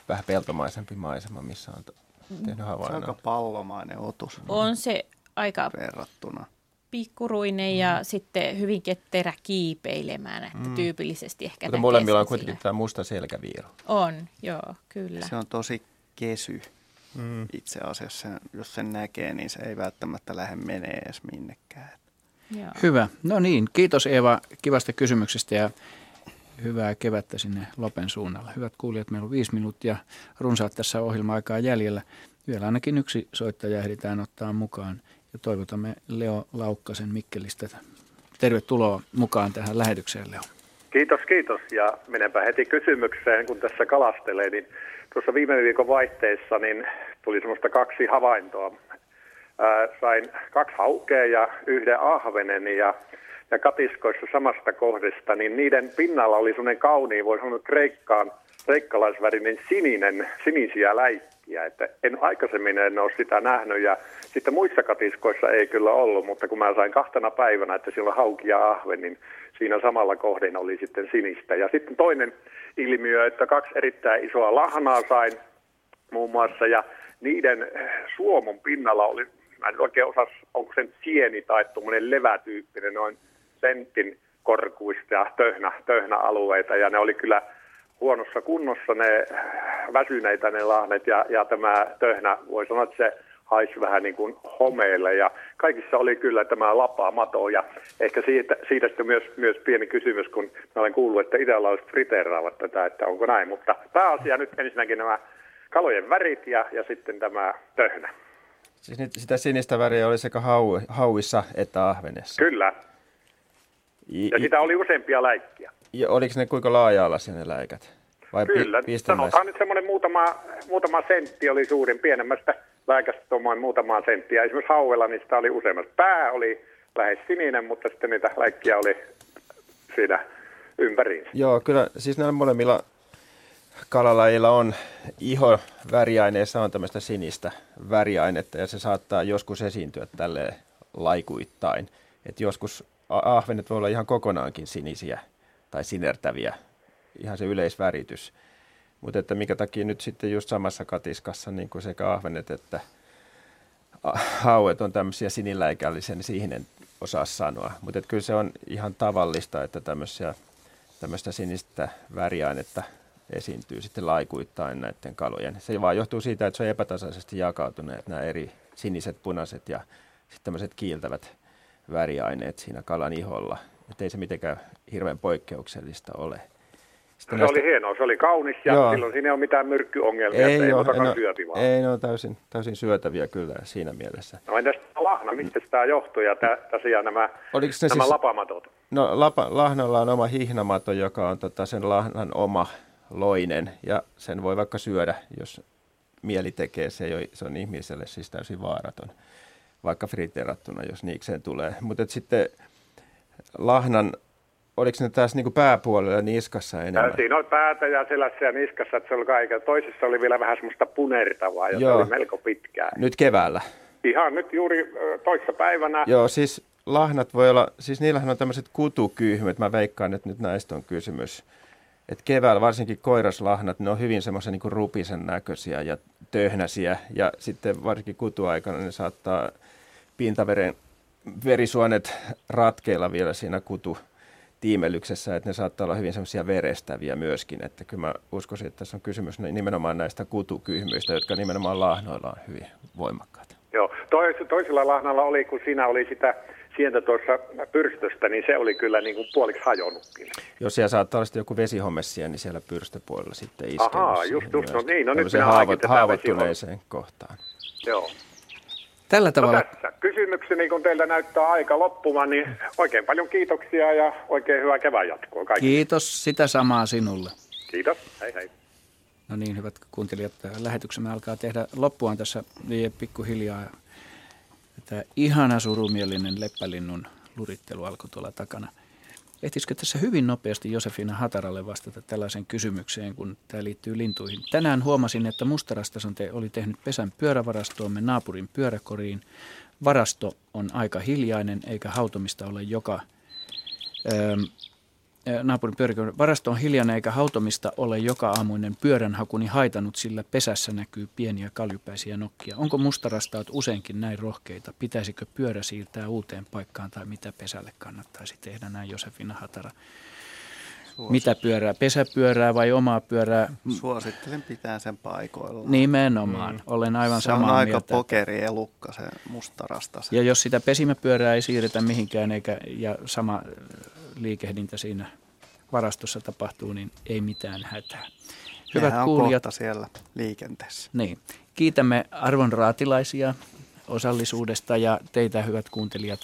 vähän peltomaisempi maisema, missä on tehnyt havainnon? Se on aika pallomainen otus. On se aika verrattuna. pikkuruinen ja mm. sitten hyvin ketterä kiipeilemään, että mm. tyypillisesti ehkä Mutta molemmilla on kuitenkin tämä musta selkäviiro. On, joo, kyllä. Se on tosi kesy. Mm. Itse asiassa, jos sen näkee, niin se ei välttämättä lähde menee edes minnekään. Joo. Hyvä. No niin, kiitos Eeva kivasta kysymyksestä ja hyvää kevättä sinne Lopen suunnalla. Hyvät kuulijat, meillä on viisi minuuttia runsaat tässä ohjelma-aikaa jäljellä. Vielä ainakin yksi soittaja ehditään ottaa mukaan ja toivotamme Leo Laukkasen Mikkelistä. Tervetuloa mukaan tähän lähetykseen, Leo. Kiitos, kiitos. Ja menenpä heti kysymykseen, kun tässä kalastelee, niin tuossa viime viikon vaihteessa niin tuli semmoista kaksi havaintoa. Ää, sain kaksi haukea ja yhden ahvenen ja ja katiskoissa samasta kohdasta, niin niiden pinnalla oli semmoinen kauniin, voi sanoa kreikkaan, kreikkalaisvärinen sininen, sinisiä läikkiä. Että en aikaisemmin en ole sitä nähnyt ja sitten muissa katiskoissa ei kyllä ollut, mutta kun mä sain kahtena päivänä, että siellä on hauki ja ahve, niin siinä samalla kohden oli sitten sinistä. Ja sitten toinen ilmiö, että kaksi erittäin isoa lahnaa sain muun muassa ja niiden suomon pinnalla oli, mä en oikein osaa, onko se sieni tai tuommoinen levätyyppinen, noin sentin korkuista töhnä, töhnäalueita ja ne oli kyllä huonossa kunnossa ne väsyneitä ne lahnet ja, ja tämä töhnä, voi sanoa, että se haisi vähän niin kuin homeelle ja kaikissa oli kyllä tämä lapamato ja ehkä siitä, siitä sitten myös, myös pieni kysymys, kun mä olen kuullut, että italialaiset friteeraavat tätä, että onko näin, mutta pääasia nyt ensinnäkin nämä kalojen värit ja, ja sitten tämä töhnä. Siis sitä sinistä väriä oli sekä hau, hauissa että ahvenessa? Kyllä, ja sitä oli useampia läikkiä. Ja oliko ne kuinka laaja-alaisia ne läikät? Vai Kyllä, pi- sanotaan nyt semmoinen muutama, muutama sentti oli suurin, pienemmästä läikästä tuommoin muutama senttiä. Esimerkiksi hauella niistä oli useammasta. Pää oli lähes sininen, mutta sitten niitä läikkiä oli siinä ympäriin. Joo, kyllä siis näillä molemmilla kalalajilla on iho väriaineessa on tämmöistä sinistä väriainetta ja se saattaa joskus esiintyä tälle laikuittain. Et joskus ahvenet voi olla ihan kokonaankin sinisiä tai sinertäviä, ihan se yleisväritys. Mutta että mikä takia nyt sitten just samassa katiskassa niin kuin sekä ahvenet että hauet on tämmöisiä siniläikällisiä, niin siihen en osaa sanoa. Mutta kyllä se on ihan tavallista, että tämmöisiä, tämmöistä sinistä väriainetta esiintyy sitten laikuittain näiden kalojen. Se vaan johtuu siitä, että se on epätasaisesti jakautuneet nämä eri siniset, punaiset ja sitten tämmöiset kiiltävät väriaineet siinä kalan iholla. Että ei se mitenkään hirveän poikkeuksellista ole. Sitten se näistä... oli hienoa, se oli kaunis ja Joo. silloin siinä ei ole mitään myrkkyongelmia, ei, ei ole, no, syöpi vaan. Ei, ne on täysin, täysin syötäviä kyllä siinä mielessä. No entäs lahna, mistä tämä johtuu ja tosiaan nämä, Oliko nämä siis, lapamatot? No lapa, lahnalla on oma hihnamato, joka on tota, sen lahnan oma, loinen ja sen voi vaikka syödä, jos mieli tekee, se, ei se on ihmiselle siis täysin vaaraton, vaikka friteerattuna, jos niikseen tulee. Mutta sitten lahnan, oliko ne tässä niinku pääpuolella niskassa enemmän? Siinä on päätä ja selässä ja niskassa, että se oli kaiken. Toisessa oli vielä vähän semmoista punertavaa, jota Joo. oli melko pitkään. Nyt keväällä? Ihan nyt juuri toissa päivänä. Joo, siis lahnat voi olla, siis niillähän on tämmöiset kutukyyhmyt, mä veikkaan, että nyt näistä on kysymys. Et keväällä varsinkin koiraslahnat, ne on hyvin semmoisen niin rupisen näköisiä ja töhnäsiä. Ja sitten varsinkin kutuaikana ne saattaa pintaveren verisuonet ratkeilla vielä siinä kutu tiimelyksessä, että ne saattaa olla hyvin semmoisia verestäviä myöskin. Että kyllä mä uskoisin, että tässä on kysymys nimenomaan näistä kutukyhmyistä, jotka nimenomaan lahnoilla on hyvin voimakkaita. Joo, Tois, toisella lahnalla oli, kun siinä oli sitä sientä tuossa pyrstöstä, niin se oli kyllä niin kuin puoliksi hajonnutkin. Jos siellä saattaa olla joku vesihomessia, niin siellä pyrstöpuolella sitten iskemässä. Ahaa, just, just no niin, no nyt minä haavoit, haavoittuneeseen kohtaan. Joo. Tällä tavalla... No tässä kysymykseni, kun teiltä näyttää aika loppumaan, niin oikein paljon kiitoksia ja oikein hyvää kevään jatkoa kaikille. Kiitos, sitä samaa sinulle. Kiitos, hei hei. No niin, hyvät kuuntelijat, lähetyksemme alkaa tehdä loppuaan tässä pikkuhiljaa. Tämä ihana surumielinen leppälinnun lurittelu alkoi tuolla takana. Ehtisikö tässä hyvin nopeasti Josefina Hataralle vastata tällaisen kysymykseen, kun tämä liittyy lintuihin? Tänään huomasin, että Mustarastas te oli tehnyt pesän pyörävarastoomme naapurin pyöräkoriin. Varasto on aika hiljainen, eikä hautomista ole joka öö, naapurin pyöräkoriin. Varasto on hiljainen, eikä hautomista ole joka aamuinen pyöränhakuni haitannut, sillä pesässä näkyy pieniä kaljupäisiä nokkia. Onko mustarastaat useinkin näin rohkeita? Pitäisikö pyörä siirtää uuteen paikkaan tai mitä pesälle kannattaisi tehdä näin Josefina Hatara? Mitä pyörää? Pesäpyörää vai omaa pyörää? Suosittelen pitää sen paikoilla. Nimenomaan. Mm. Olen aivan samaa mieltä. Se on aika mieltä. pokeri elukka se mustarasta. Ja jos sitä pesimäpyörää ei siirretä mihinkään eikä, ja sama liikehdintä siinä varastossa tapahtuu, niin ei mitään hätää. Hyvät Nehän kuulijat. Siellä liikenteessä. Niin. Kiitämme arvon raatilaisia osallisuudesta ja teitä hyvät kuuntelijat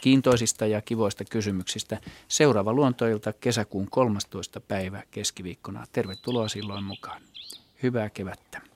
kiintoisista ja kivoista kysymyksistä. Seuraava luontoilta kesäkuun 13. päivä keskiviikkona. Tervetuloa silloin mukaan. Hyvää kevättä.